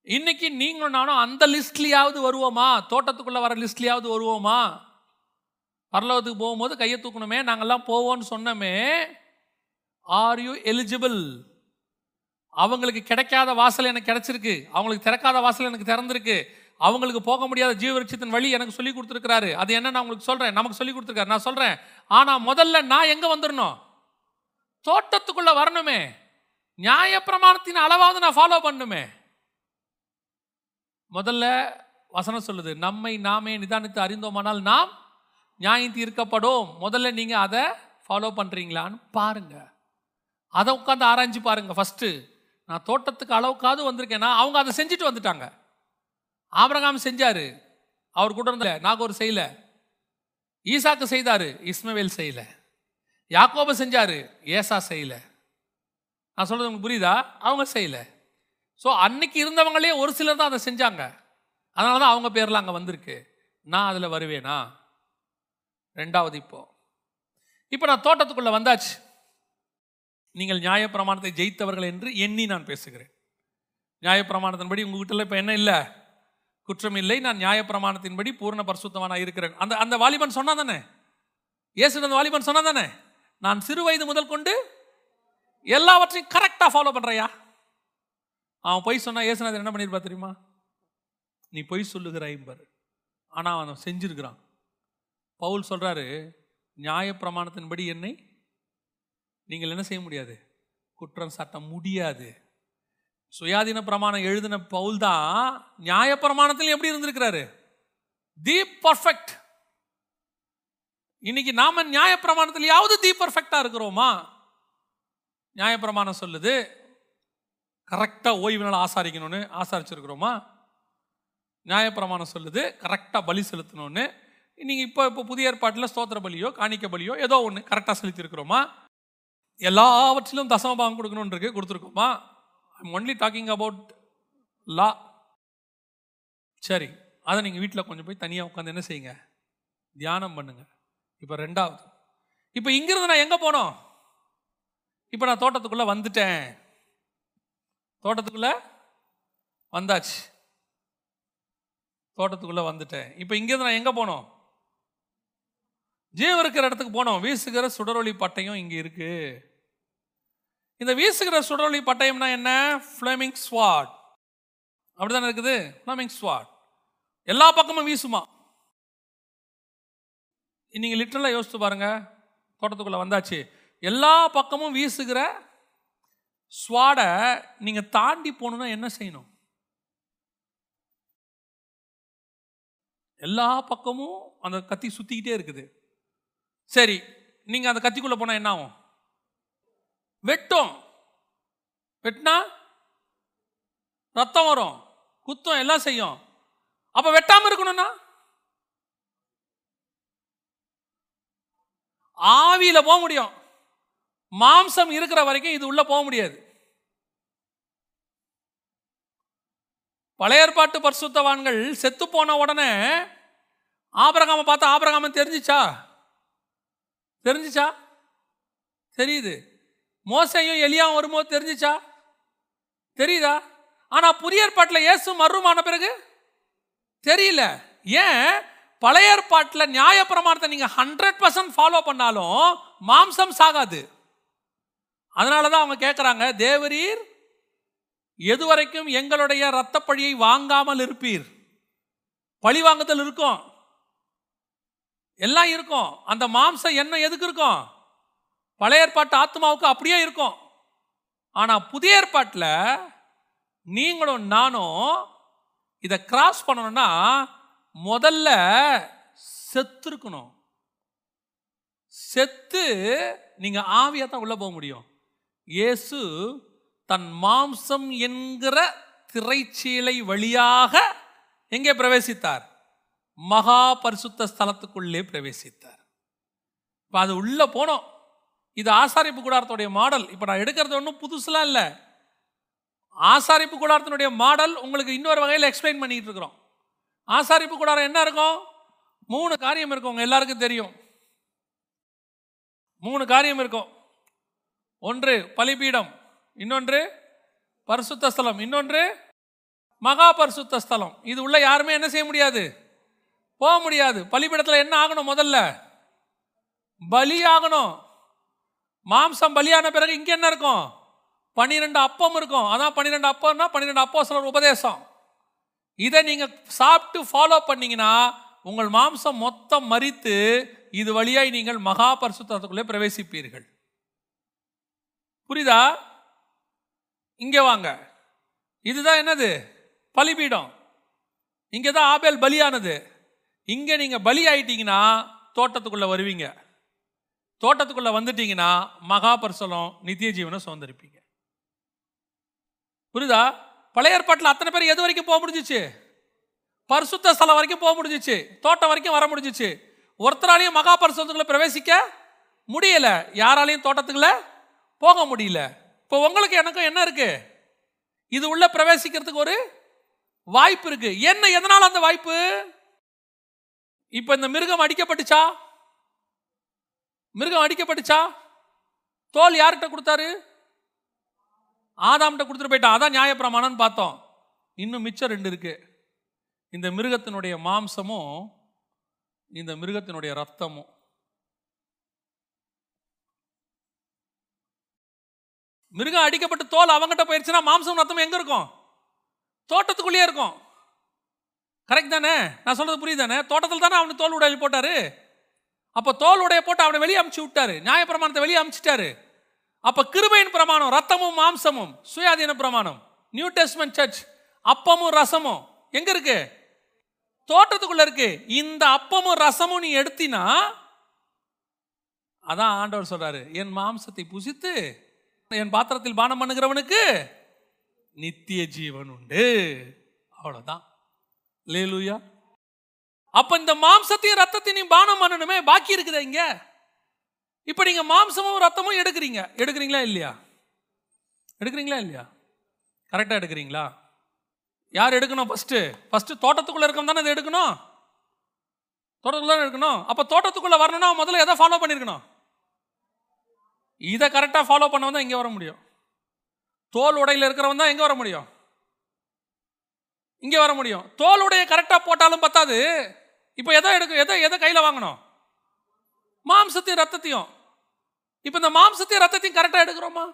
இன்னைக்கு நீங்களும் நானும் அந்த லிஸ்ட்லயாவது வருவோமா? தோட்டத்துக்குள்ள வர லிஸ்ட்லயாவது வருவோமா? பரலோகத்துக்கு போகும்போது கையை தூக்கணுமே நாங்கள்லாம் போவோம்னு சொன்னோமே ஆர் யூ எலிஜிபிள் அவங்களுக்கு கிடைக்காத வாசல் எனக்கு கிடைச்சிருக்கு. அவங்களுக்கு திறக்காத வாசல் எனக்கு திறந்திருக்கு. அவங்களுக்கு போக முடியாத ஜீவரிச்சத்தின் வழி எனக்கு சொல்லி கொடுத்துருக்கிறாரு. அது என்ன நான் உங்களுக்கு சொல்கிறேன் நமக்கு சொல்லி கொடுத்துருக்காரு. நான் சொல்கிறேன் ஆனால் முதல்ல நான் எங்கே வந்துடணும் தோட்டத்துக்குள்ளே வரணுமே. நியாயப்பிரமாணத்தின் அளவாவது நான் ஃபாலோ பண்ணுமே. முதல்ல வசனம் சொல்லுது நம்மை நாமே நிதானித்து அறிந்தோமானால் நாம் நியாயம் தீர்க்கப்படும் முதல்ல நீங்கள் அதை ஃபாலோ பண்ணுறீங்களான்னு பாருங்க. அதை உட்காந்து ஆராய்ஞ்சு பாருங்க ஃபஸ்ட்டு நான் தோட்டத்துக்கு அளவுக்காவது வந்திருக்கேன்னா அவங்க அதை செஞ்சுட்டு வந்துட்டாங்க. ஆபரகாம் செஞ்சார். அவர் கூட இருந்த நாகூர் செய்யலை. ஈசாக்கு செய்தார். இஸ்மவேல் செய்யலை. யாக்கோப செஞ்சார். ஏசா செய்யலை. நான் சொல்கிறது உங்களுக்கு புரியுதா? அவங்க செய்யலை. ஸோ அன்னைக்கு இருந்தவங்களே ஒரு சிலர் தான் அதை செஞ்சாங்க. அதனால தான் அவங்க பேரில் அங்கே வந்திருக்கு. நான் அதில் வருவேனா? ரெண்டாவது இப்போ. இப்போ நான் தோட்டத்துக்குள்ள வந்தாச்சு. நீங்கள் நியாயப்பிரமாணத்தை ஜெயித்தவர்கள் என்று எண்ணி நான் பேசுகிறேன். நியாயப்பிரமாணத்தின்படி உங்ககிட்ட இப்போ என்ன இல்லை? குற்றம் இல்லை நான் நியாயப்பிரமாணத்தின்படி பூர்ண பரிசுத்தமான இருக்கிறேன். அந்த அந்த வாலிபன் சொன்னா தானே? இயேசு அந்த வாலிபன் சொன்னா தானே? நான் சிறு வயது முதல் கொண்டு எல்லாவற்றையும் கரெக்டாக ஃபாலோ பண்ணுறையா அவன் பொய் சொன்னா இயேசுநாதர் என்ன பண்ணியிருப்பா தெரியுமா? நீ பொய் சொல்லுகிறாய் பாரு ஆனால் அவன் செஞ்சிருக்கிறான். பவுல் சொல்கிறாரு நியாயப்பிரமாணத்தின்படி என்னை நீங்கள் என்ன செய்ய முடியாது? குற்றம் சாட்ட முடியாது. சுயாதீன பிரமாணம் எழுதின பவுல் தான் நியாயப்பிரமாணத்தில் எப்படி இருந்திருக்கிறாரு? The perfect. இன்னைக்கு நாம நியாயப்பிரமாணத்திலேயாவது தி பர்ஃபெக்டா இருக்கிறோமா? நியாயப்பிரமாணம் சொல்லுது கரெக்டாக ஓய்வு நாள் ஆசாரிக்கணும்னு ஆசாரிச்சிருக்கிறோமா? நியாயப்பிரமாணம் சொல்லுது கரெக்டாக பலி செலுத்தணும்னு நீங்கள் இப்போ இப்போ புதிய ஏற்பாட்டில் ஸ்தோத்திர பலியோ காணிக்க பலியோ ஏதோ ஒன்று கரெக்டாக செலுத்தியிருக்கிறோமா எல்லாவற்றிலும் தசமபாகம் கொடுக்கணும்னு இருக்கு கொடுத்துருக்கோமா? I'm only talking about law சரி அதை நீங்கள் வீட்டில் கொஞ்சம் போய் தனியாக உட்காந்து என்ன செய்யுங்க? தியானம் பண்ணுங்க. இப்போ ரெண்டாவது. இப்போ இங்கிருந்து நான் எங்கே போனோம்? இப்போ நான் தோட்டத்துக்குள்ளே வந்துட்டேன். தோட்டத்துக்குள்ளே வந்தாச்சு. தோட்டத்துக்குள்ளே வந்துட்டேன். இப்போ இங்கேருந்து நான் எங்கே போனோம்? ஜீவ இருக்கிற இடத்துக்கு போனோம். வீசுகிற சுடரொளி பட்டயம் இங்கே இருக்கு. இந்த வீசுகிற சுடரொளி பட்டயம்னா என்ன? ஃப்ளேமிங் ஸ்வாட் அப்படிதானே இருக்குது? ஃப்ளேமிங் ஸ்வாட் எல்லா பக்கமும் வீசுமா? நீங்க லிட்டரலாக யோசித்து பாருங்க. தோட்டத்துக்குள்ள வந்தாச்சு. எல்லா பக்கமும் வீசுகிற ஸ்வாடை நீங்க தாண்டி போகணும்னா என்ன செய்யணும்? எல்லா பக்கமும் அந்த கத்தி சுத்திக்கிட்டே இருக்குது. சரி நீங்க அந்த கத்திக்குள்ள போனா என்ன ஆகும்? வெட்டும். வெட்டினா ரத்தம் வரும். குத்தம் எல்லாம் செய்யும். அப்ப வெட்டாம இருக்கணும்னா? ஆவியில போக முடியும். மாம்சம் இருக்கிற வரைக்கும் இது உள்ள போக முடியாது. பழைய ஏற்பாட்டு பரிசுத்தவான்கள் செத்து போன உடனே ஆபரகாம பார்த்தா ஆபரகாமன் தெரிஞ்சிச்சா? தெரிஞ்சிச்சா? தெரியுது. மோசையும் எலியாவும் வரும்போது தெரிஞ்சிச்சா? தெரியுதா? ஆனால் புதிய ஏற்பாட்டில் இயேசு மர்மமான பிறகு தெரியல. ஏன்? பழைய ஏற்பாட்டில் நியாயப்பிரமாணத்தை நீங்கள் ஹண்ட்ரட் பர்சன்ட் ஃபாலோ பண்ணாலும் மாம்சம் சாகாது. அதனால தான் அவங்க கேட்குறாங்க தேவரீர் எதுவரைக்கும் எங்களுடைய இரத்தப்பழியை வாங்காமல் இருப்பீர். பழி வாங்குதல் இருக்கும். எல்லாம் இருக்கும். அந்த மாம்சம் என்ன எதுக்கு இருக்கும்? பழைய ஏற்பாட்டு ஆத்மாவுக்கு அப்படியே இருக்கும். ஆனால் புதிய ஏற்பாட்டில் நீங்களும் நானும் இதை கிராஸ் பண்ணணும்னா முதல்ல செத்துருக்கணும் செத்து நீங்கள் ஆவியாக தான் உள்ளே போக முடியும். இயேசு தன் மாம்சம் என்கிற திரைச்சீலை வழியாக எங்கே பிரவேசித்தார்? மகா பரிசுத்த ஸ்தலத்துக்குள்ளே பிரவேசித்தார். இப்போ அது உள்ளே போனோம். இது ஆசாரிப்பு கூடாரத்துடைய மாடல். இப்போ நான் எடுக்கிறது ஒன்றும் புதுசுலாம் இல்லை. ஆசாரிப்பு கூடாரத்தினுடைய மாடல் உங்களுக்கு இன்னொரு வகையில் எக்ஸ்பிளைன் பண்ணிகிட்டு இருக்கிறோம். ஆசாரிப்பு கூடாரம் என்ன இருக்கும்? மூணு காரியம் இருக்கும். உங்கள் எல்லாருக்கும் தெரியும். மூணு காரியம் இருக்கும். ஒன்று பலிபீடம். இன்னொன்று பரிசுத்த ஸ்தலம். இன்னொன்று மகா பரிசுத்த ஸ்தலம். இது உள்ள யாருமே என்ன செய்ய முடியாது? போக முடியாது. பலிபீடத்தில் என்ன ஆகணும் முதல்ல? பலி ஆகணும் மாம்சம் பலியான பிறகு இங்கே என்ன இருக்கும்? பன்னிரெண்டு அப்பம் இருக்கும். அதான் பன்னிரெண்டு அப்பம்னா பன்னிரெண்டு அப்போ சிலர் உபதேசம். இதை நீங்கள் சாப்பிட்டு ஃபாலோ பண்ணீங்கன்னா உங்கள் மாம்சம் மொத்தம் மறித்து இது வழியாய் நீங்கள் மகா பரிசுத்தத்துக்குள்ளே பிரவேசிப்பீர்கள். புரியுதா? இங்கே வாங்க. இதுதான் என்னது? பலிபீடம். இங்கே தான் ஆபேல் பலியானது. இங்கே நீங்கள் பலி ஆயிட்டீங்கன்னா தோட்டத்துக்குள்ளே வருவீங்க. தோட்டத்துக்குள்ளே வந்துட்டீங்கன்னா மகா பரிசலம் நித்திய ஜீவனை சுதந்திரிப்பீங்க. புரியுதா? பழைய ஏற்பாட்டில் அத்தனை பேர் எது வரைக்கும் போக முடிஞ்சிச்சு? பரிசுத்த ஸ்தலம் வரைக்கும் போக முடிஞ்சிச்சு. தோட்டம் வரைக்கும் வர முடிஞ்சிச்சு. ஒருத்தராலையும் மகா பிரவேசிக்க முடியலை. யாராலையும் தோட்டத்துக்குள்ளே போக முடியல. இப்போ உங்களுக்கு எனக்கும் என்ன இருக்கு? இது உள்ள பிரவேசிக்கிறதுக்கு ஒரு வாய்ப்பு இருக்கு. என்ன எதனால அந்த வாய்ப்பு? இப்ப இந்த மிருகம் அடிக்கப்பட்டுச்சா? மிருகம் அடிக்கப்பட்டுச்சா? தோல் யார்கிட்ட கொடுத்தாரு? ஆதாம்கிட்ட கொடுத்துட்டு போயிட்டான். அதான் நியாயப்பிரமாணம்னு பார்த்தோம். இன்னும் மிச்சம் ரெண்டு இருக்கு. இந்த மிருகத்தினுடைய மாம்சமும் இந்த மிருகத்தினுடைய ரத்தமும். மிருகம் அடிக்கப்பட்டு தோல் அவங்ககிட்ட போயிருச்சுன்னா மாம்சம் ரத்தம் எங்க இருக்கும்? தோட்டத்துக்குள்ளேயே இருக்கும். கரெக்ட் தானே? நான் சொல்றது புரியுதானே? தோட்டத்தில் தானே அவனு தோல் உடையில் போட்டாரு. அப்போ தோல் உடைய போட்டு அவனை வெளியே அமுச்சு விட்டாரு. நியாயப்பிரமாணத்தை வெளியே அமுச்சிட்டாரு. அப்போ கிருபையின் பிரமாணம் ரத்தமும் மாம்சமும் சுயாதீன பிரமாணம் நியூ டெஸ்ட்மெண்ட் சர்ச் அப்பமும் ரசமும் எங்க இருக்கு? தோட்டத்துக்குள்ள இருக்கு. இந்த அப்பமும் ரசமும் நீ எடுத்தினா அதான் ஆண்டவர் சொல்றாரு என் மாம்சத்தை புசித்து என் பாத்திரத்தில் பானம் பண்ணுகிறவனுக்கு நித்திய ஜீவன் உண்டு. அவ்வளோதான் லேலுயா அப்ப இந்த மாம்சத்தையும் ரத்தத்தையும் பானம் பண்ணணுமே? பாக்கி இருக்குதா இங்க? இப்ப நீங்க மாம்சமும் ரத்தமும் எடுக்கிறீங்க. எடுக்கிறீங்களா இல்லையா? எடுக்கிறீங்களா இல்லையா? கரெக்டா எடுக்கிறீங்களா? யார் எடுக்கணும் ஃபர்ஸ்ட் ஃபர்ஸ்ட் தோட்டத்துக்குள்ள இருக்கவன் தானே அதை எடுக்கணும்? தோட்டத்துக்குள்ள தானே எடுக்கணும்? அப்ப தோட்டத்துக்குள்ள வரணும்னா முதல்ல எதை ஃபாலோ பண்ணிருக்கணும்? இதை கரெக்டாக ஃபாலோ பண்ணவன் தான் இங்கே வர முடியும். தோல் உடையில் இருக்கிறவன் தான் எங்கே வர முடியும்? இங்கே வர முடியும். தோலுடைய கரெக்டாக போட்டாலும் பத்தாது. இப்போ எதை எடுக்க எதை எதை கையில் வாங்கணும்? மாம்சத்தையும் ரத்தத்தையும். இப்போ இந்த மாம்சத்தையும் ரத்தத்தையும் கரெக்டாக எடுக்கிறோமா?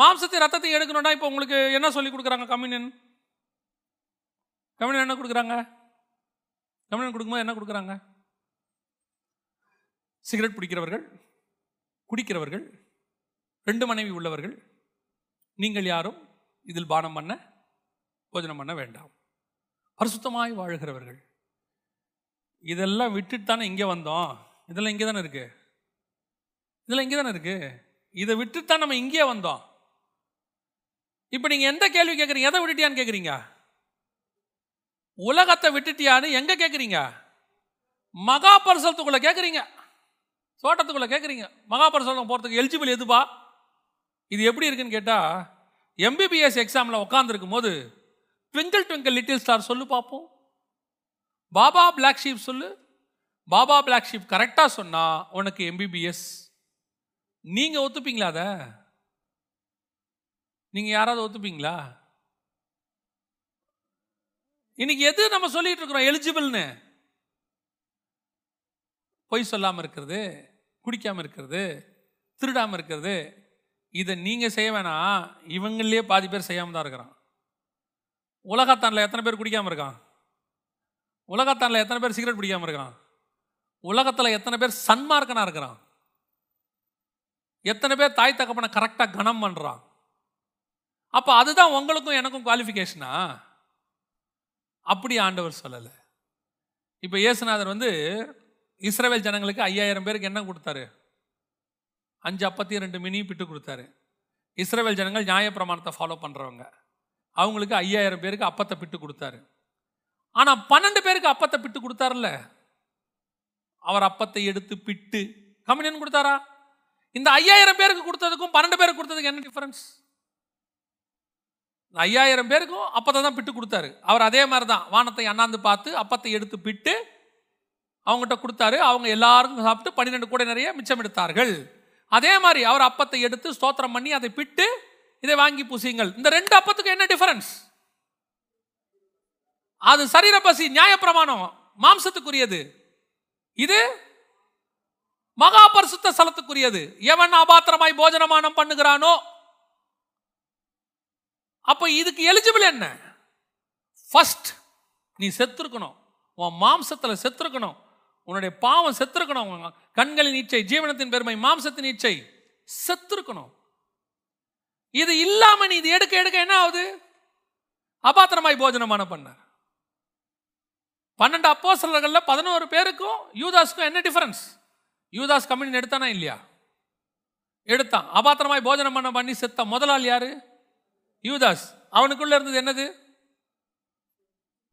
மாம்சத்தையும் ரத்தத்தையும் எடுக்கணும்னா இப்போ உங்களுக்கு என்ன சொல்லி கொடுக்குறாங்க கம்யூனியன் கம்யூனியன் என்ன கொடுக்குறாங்க? கம்யூனியன் கொடுக்கும்போது என்ன கொடுக்குறாங்க? சிகரெட் பிடிக்கிறவர்கள் குடிக்கிறவர்கள் ரெண்டு மனைவி உள்ளவர்கள் நீங்கள் யாரும் இதில் பானம் பண்ண போஜனம் பண்ண வேண்டாம். பரிசுத்தமாய் வாழுகிறவர்கள். இதெல்லாம் விட்டுட்டு தானே இங்கே வந்தோம். இதெல்லாம் இங்கே தானே இருக்கு. இதெல்லாம் இங்கே தானே இருக்கு. இதை விட்டுட்டு தான் நம்ம இங்கே வந்தோம். இப்போ நீங்கள் எந்த கேள்வி கேட்குறீங்க எதை விட்டுட்டியான்னு கேட்குறீங்க உலகத்தை விட்டுட்டியான்னு எங்கே கேட்குறீங்க மகாபரிசலத்துக்குள்ளே கேட்குறீங்க தோட்டத்துக்குள்ளே கேட்குறீங்க மகா பரிசலம் போகிறதுக்கு எலிஜிபிள் எதுப்பா? இது எப்படி இருக்குன்னு கேட்டால் எம்பிபிஎஸ் எக்ஸாமில் உட்காந்துருக்கும் போது ட்விங்கிள் ட்விங்கிள் லிட்டில் ஸ்டார் சொல்லு பார்ப்போம் பாபா பிளாக் ஷீப் சொல்லு. பாபா பிளாக் ஷீப் கரெக்டாக சொன்னா உனக்கு எம்பிபிஎஸ் நீங்கள் ஒத்துப்பீங்களா அதை? நீங்கள் யாராவது ஒத்துப்பீங்களா? இன்னைக்கு எது நம்ம சொல்லிட்டு இருக்கிறோம்? எலிஜிபிள்னு பொய் சொல்லாமல் இருக்கிறது குடிக்காமல் இருக்கிறது திருடாமல் இருக்கிறது இதை நீங்கள் செய்ய வேணாம். இவங்களே பாதி பேர் செய்யாமல் தான் இருக்கிறான். உலகத்தானில் எத்தனை பேர் குடிக்காமல் இருக்கான்? உலகத்தானில் எத்தனை பேர் சிகரெட் பிடிக்காமல் இருக்கான்? உலகத்தில் எத்தனை பேர் சன்மார்க்கனாக இருக்கிறான்? எத்தனை பேர் தாய் தகப்பனை கரெக்டாக கனம் பண்ணுறான் அப்போ அதுதான் உங்களுக்கும் எனக்கும் குவாலிஃபிகேஷனா அப்படி ஆண்டவர் சொல்லலை. இப்போ இயேசுநாதர் வந்து இஸ்ரேல் ஜனங்களுக்கு ஐயாயிரம் பேருக்கு என்ன கொடுத்தாரு? அஞ்சு அப்பத்தி ரெண்டு மினி பிட்டு கொடுத்தாரு. இஸ்ரேல் ஜனங்கள் நியாயப்பிரமாணத்தை ஃபாலோ பண்ணுறவங்க அவங்களுக்கு ஐயாயிரம் பேருக்கு அப்பத்தை பிட்டு கொடுத்தாரு. ஆனால் பன்னெண்டு பேருக்கு அப்பத்தை பிட்டு கொடுத்தாருல்ல? அவர் அப்பத்தை எடுத்து பிட்டு கம்யூனியன் கொடுத்தாரா? இந்த ஐயாயிரம் பேருக்கு கொடுத்ததுக்கும் பன்னெண்டு பேருக்கு கொடுத்ததுக்கு என்ன டிஃபரன்ஸ் ஐயாயிரம் பேருக்கும் அப்பத்தை தான் பிட்டு கொடுத்தாரு. அவர் அதே மாதிரி தான் வானத்தை அண்ணாந்து பார்த்து அப்பத்தை எடுத்து பிட்டு அவங்ககிட்ட கொடுத்தாரு. அவங்க எல்லாருக்கும் சாப்பிட்டு பன்னிரெண்டு கூட நிறைய மிச்சம் எடுத்தார்கள். அதே மாதிரி அவர் அப்பத்தை எடுத்து ஸ்தோத்திரம் பண்ணி அதை பிட்டு இதை வாங்கி பூசியுங்கள். இந்த ரெண்டு அப்பத்துக்கு என்ன டிஃபரன்ஸ் அது சரீர பசி நியாயப்பிரமாணம் மாம்சத்துக்குரியது. இது மகா பரிசுத்த ஸ்தலத்துக்குரியது. எவன் அபாத்திரமாய் போஜனமானம் பண்ணுகிறானோ அப்ப இதுக்கு எலிஜிபிள் என்ன? ஃபஸ்ட் நீ செத்துருக்கணும். உன் மாம்சத்தில் செத்துருக்கணும். உன்னுடைய பாவம் செத்துருக்கணும். கண்களின் இச்சை ஜீவனத்தின் பெருமை மாம்சத்தின் இச்சை செத்துருக்கணும். இது இல்லாம நீ இது எடுக்க எடுக்க என்ன ஆகுது? அபாத்திரமாய் போஜனமான பண்ணார். பன்னெண்டு அப்போஸ்தலர்கள்ல பதினோரு பேருக்கும் யூதாஸ்க்கும் என்ன டிஃபரன்ஸ் யூதாஸ் கம்யூனியன் எடுத்தானா இல்லையா? எடுத்தான். அபாத்திரமாய் போஜனம் பண்ண பண்ணி செத்த முதலாள் யாரு? யூதாஸ். அவனுக்குள்ள இருந்தது என்னது?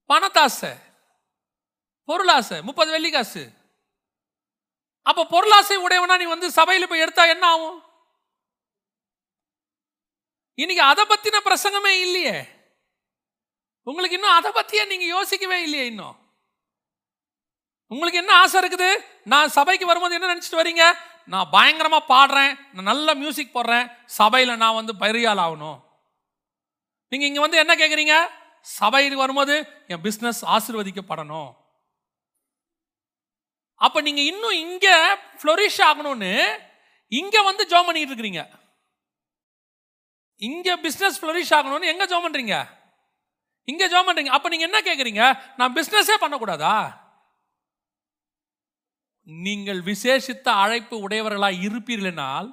பணத்தாசை. பொருளாசை. முப்பது வெள்ளி காசு அப்ப பொருளாசை உடையவனா நீ வந்து சபையில் போய் எடுத்தா என்ன ஆகும்? இன்னைக்கு அதை பத்தின பிரசங்கமே இல்லையே. உங்களுக்கு இன்னும் அதை பத்தியே நீங்க யோசிக்கவே இல்லையே இன்னும். உங்களுக்கு என்ன ஆசை இருக்குது? நான் சபைக்கு வரும்போது என்ன நினைச்சிட்டு வரீங்க? நான் பயங்கரமா பாடுறேன். நான் நல்ல மியூசிக் போடுறேன். சபையில நான் வந்து பரியால் ஆகணும். நீங்க இங்க வந்து என்ன கேக்குறீங்க? சபைக்கு வரும்போது என் பிசினஸ் ஆசிர்வதிக்கப்படணும். அப்ப நீங்க இன்னும் இங்க ஃப்ளோரிஷ் ஆகணும்னு இங்க வந்து ஜோம் பண்ணிட்டு இருக்கிறீங்க. இங்கே பிஸ்னஸ் ஃப்ளரிஷ் ஆகணும்னு எங்கே ஜோம் பண்ணுறீங்க இங்கே ஜோம் பண்ணுறீங்க அப்போ நீங்கள் என்ன கேட்குறீங்க நான் பிஸ்னஸே பண்ணக்கூடாதா? நீங்கள் விசேஷித்த அழைப்பு உடையவர்களாக இருப்பீர்களென்றால்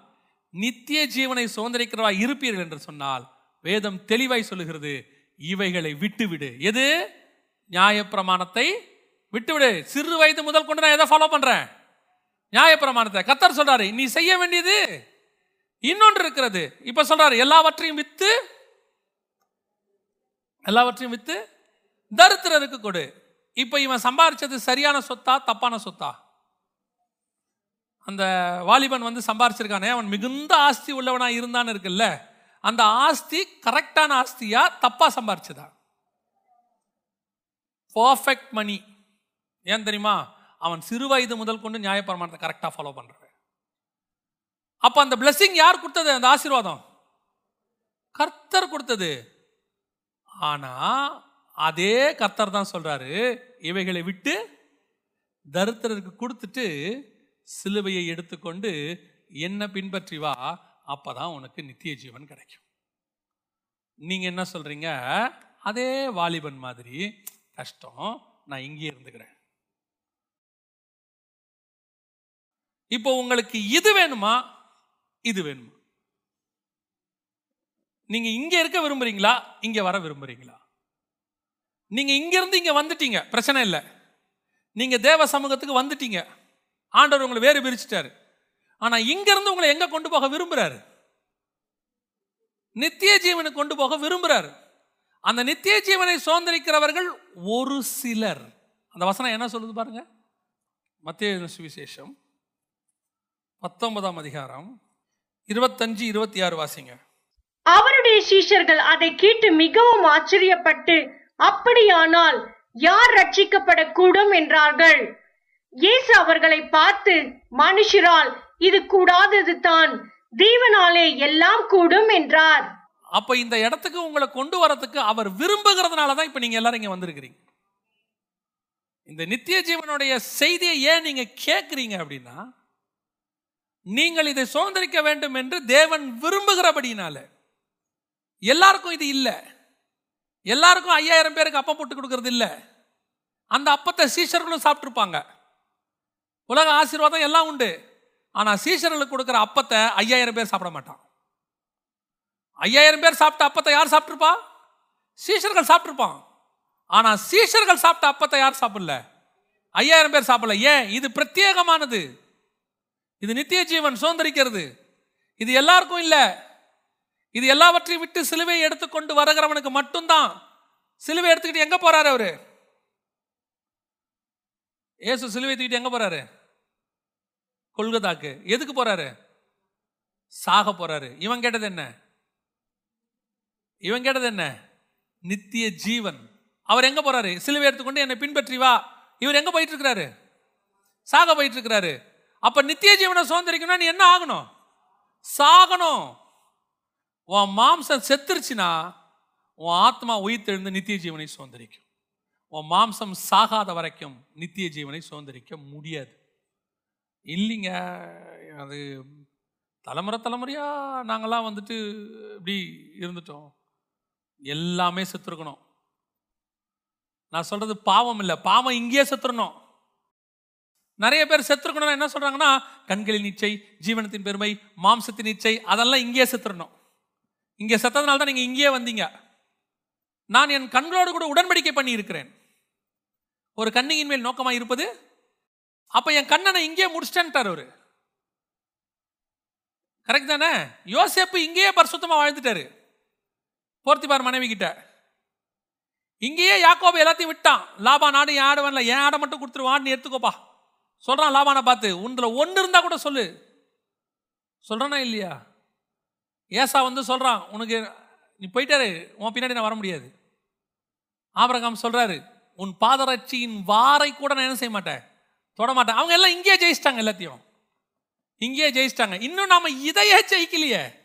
நித்திய ஜீவனை சுதந்திரிக்கிறவா இருப்பீர்கள் என்று சொன்னால் வேதம் தெளிவாய் சொல்லுகிறது இவைகளை விட்டுவிடு. எது? நியாயப்பிரமாணத்தை விட்டுவிடு. சிறு வயது முதல் கொண்டு நான் எதை ஃபாலோ பண்ணுறேன் நியாயப்பிரமாணத்தை. கத்தர் சொல்கிறாரு நீ செய்ய வேண்டியது இன்னொன்று இருக்கிறது. இப்ப சொல்றாரு எல்லாவற்றையும் வித்து எல்லாவற்றையும் வித்து தரித்திரருக்கு கொடு. இப்ப இவன் சம்பாரிச்சது சரியான சொத்தா தப்பான சொத்தா? அந்த வாலிபன் வந்து சம்பாரிச்சிருக்கானே அவன் மிகுந்த ஆஸ்தி உள்ளவனா இருந்தான்னு இருக்குல்ல அந்த ஆஸ்தி கரெக்டான ஆஸ்தியா தப்பா சம்பாரிச்சதா? பர்ஃபெக்ட் மணி ஏன் தெரியுமா? அவன் சிறு வயது முதல் கொண்டு நியாயப்பிரமாணத்தை கரெக்டாக ஃபாலோ பண்றான். அப்போ அந்த பிளஸ்ஸிங் யார் கொடுத்தது? அந்த ஆசீர்வாதம். கர்த்தர் கொடுத்தது. ஆனா அதே கர்த்தர் தான் சொல்றாரு இவைகளை விட்டு தரித்திரருக்கு கொடுத்துட்டு சிலுவையை எடுத்துக்கொண்டு என்ன பின்பற்றி வா அப்பதான் உனக்கு நித்திய ஜீவன் கிடைக்கும். நீங்க என்ன சொல்றீங்க? அதே வாலிபன் மாதிரி கஷ்டம் நான் இங்கே இருந்துக்கிறேன். இப்போ உங்களுக்கு இது வேணுமா? இது வேணுமா? நீங்க இங்க இருக்க விரும்புறீங்களா? இங்க வர விரும்புறீங்களா? நீங்க இங்கிருந்து இங்க வந்துட்டீங்க. பிரச்சனை இல்லை. நீங்க தேவ சமூகத்துக்கு வந்துட்டீங்க. ஆண்டவர் உங்களை வேறு பிரிச்சுட்டாரு. ஆனா இங்கிருந்து உங்களை எங்க கொண்டு போக விரும்புறாரு? நித்திய ஜீவனை கொண்டு போக விரும்புறாரு. அந்த நித்திய ஜீவனை சுதந்திரிக்கிறவர்கள் ஒரு சிலர். அந்த வசனம் என்ன சொல்லுது பாருங்க? மத்திய சுவிசேஷம் பத்தொன்பதாம் அதிகாரம் இருபத்தஞ்சு இருபத்தி ஆறு வாசிங்க. அவருடைய சீஷர்கள் அதை கேட்டு மிகவும் ஆச்சரியப்பட்டு அப்படியானால் யார் ரட்சிக்கப்படக்கூடும்? என்றார்கள். இயேசு அவர்களை பார்த்து மனுஷரால் இது கூடாதது தான் தேவனாலே எல்லாம் கூடும் என்றார். அப்ப இந்த இடத்துக்கு உங்களை கொண்டு வரதுக்கு அவர் விரும்புகிறதுனால தான் இப்ப நீங்க எல்லாரும் இங்க வந்திருக்கிறீங்க. இந்த நித்திய ஜீவனுடைய செய்தியை ஏன் நீங்க கேட்குறீங்க அப்படின்னா நீங்கள் இதை சுதந்திரிக்க வேண்டும் என்று தேவன் விரும்புகிறபடினால எல்லாருக்கும் இது இல்லை. எல்லாருக்கும் ஐயாயிரம் பேருக்கு அப்பம் போட்டு கொடுக்கறது இல்லை. அந்த அப்பத்தை சீஷர்களும் சாப்பிட்ருப்பாங்க உலக ஆசீர்வாதம் எல்லாம் உண்டு. ஆனால் சீஷர்களுக்கு கொடுக்குற அப்பத்தை ஐயாயிரம் பேர் சாப்பிட மாட்டான். ஐயாயிரம் பேர் சாப்பிட்ட அப்பத்தை யார் சாப்பிட்ருப்பா சீஷர்கள் சாப்பிட்ருப்பான் ஆனால் சீஷர்கள் சாப்பிட்ட அப்பத்தை யார் சாப்பிடல? ஐயாயிரம் பேர் சாப்பிடல. ஏன்? இது பிரத்யேகமானது. இது நித்திய ஜீவன் சுதந்திரிக்கிறது. இது எல்லாருக்கும் இல்லை. இது எல்லாவற்றையும் விட்டு சிலுவையை எடுத்துக்கொண்டு வருகிறவனுக்கு மட்டும்தான். சிலுவை எடுத்துக்கிட்டு எங்க போறாரு அவரு? ஏசு சிலுவை தூக்கிட்டு எங்க போறாரு? கொல்கத்தாக்கு. எதுக்கு போறாரு? சாக போறாரு. இவன் கேட்டது என்ன? இவன் கேட்டது என்ன? நித்திய ஜீவன் அவர் எங்க போறாரு? சிலுவை எடுத்துக்கொண்டு என்னை பின்பற்றி வா. இவர் எங்க போயிட்டு இருக்கிறாரு? சாக போயிட்டு இருக்கிறாரு. அப்ப நித்திய ஜீவனை சுதந்திரிக்கணும்னா நீ என்ன ஆகணும்? சாகணும். உன் மாம்சம் செத்துருச்சுன்னா உன் ஆத்மா உயிர்த்தெழுந்து நித்திய ஜீவனை சுதந்திரிக்கும். உன் மாம்சம் சாகாத வரைக்கும் நித்திய ஜீவனை சுதந்திரிக்க முடியாது. இல்லைங்க அது தலைமுறை தலைமுறையா நாங்களாம் வந்துட்டு இப்படி இருந்துட்டோம். எல்லாமே செத்துருக்கணும். நான் சொல்றது பாவம் இல்லை பாவம் இங்கேயே செத்துறணும். நிறைய பேர் செத்துருக்கணும் என்ன சொல்கிறாங்கன்னா கண்களின் இச்சை ஜீவனத்தின் பெருமை மாம்சத்தின் இச்சை அதெல்லாம் இங்கேயே செத்துடணும் இங்கே செத்ததுனால தான் நீங்கள் இங்கேயே வந்தீங்க. நான் என் கண்களோடு கூட உடன்படிக்கை பண்ணி இருக்கிறேன் ஒரு கண்ணியின் மேல் நோக்கமாக இருப்பது அப்போ என் கண்ணனை இங்கேயே முடிச்சிட்டேன்ட்டார் அவர். கரெக்ட் தானே? யோசேப்பு இங்கேயே பரிசுத்தமாக வாழ்ந்துட்டாரு. போர்த்திபார் மனைவி கிட்ட இங்கேயே யாக்கோபு எல்லாத்தையும் விட்டான். லாபா நாடு என் ஆடு வரல. என் ஆடை மட்டும் கொடுத்துருவான்னு எடுத்துக்கோப்பா. சொல்கிறான் லாபானை பார்த்து உன்ல ஒன்று இருந்தால் கூட சொல்லு. சொல்றானா இல்லையா? ஏசா வந்து சொல்கிறான் உனக்கு நீ போயிட்டாரு உன் பின்னாடி நான் வர முடியாது. ஆபரகாம் சொல்கிறாரு உன் பாதரட்சியின் வாரை கூட நான் என்ன செய்ய மாட்டேன்? தொட மாட்டேன். அவங்க எல்லாம் இங்கேயே ஜெயிச்சிட்டாங்க எல்லாத்தையும். இங்கேயே ஜெயிச்சிட்டாங்க. இன்னும் நாம் இதையே ஜெயிக்கலையே.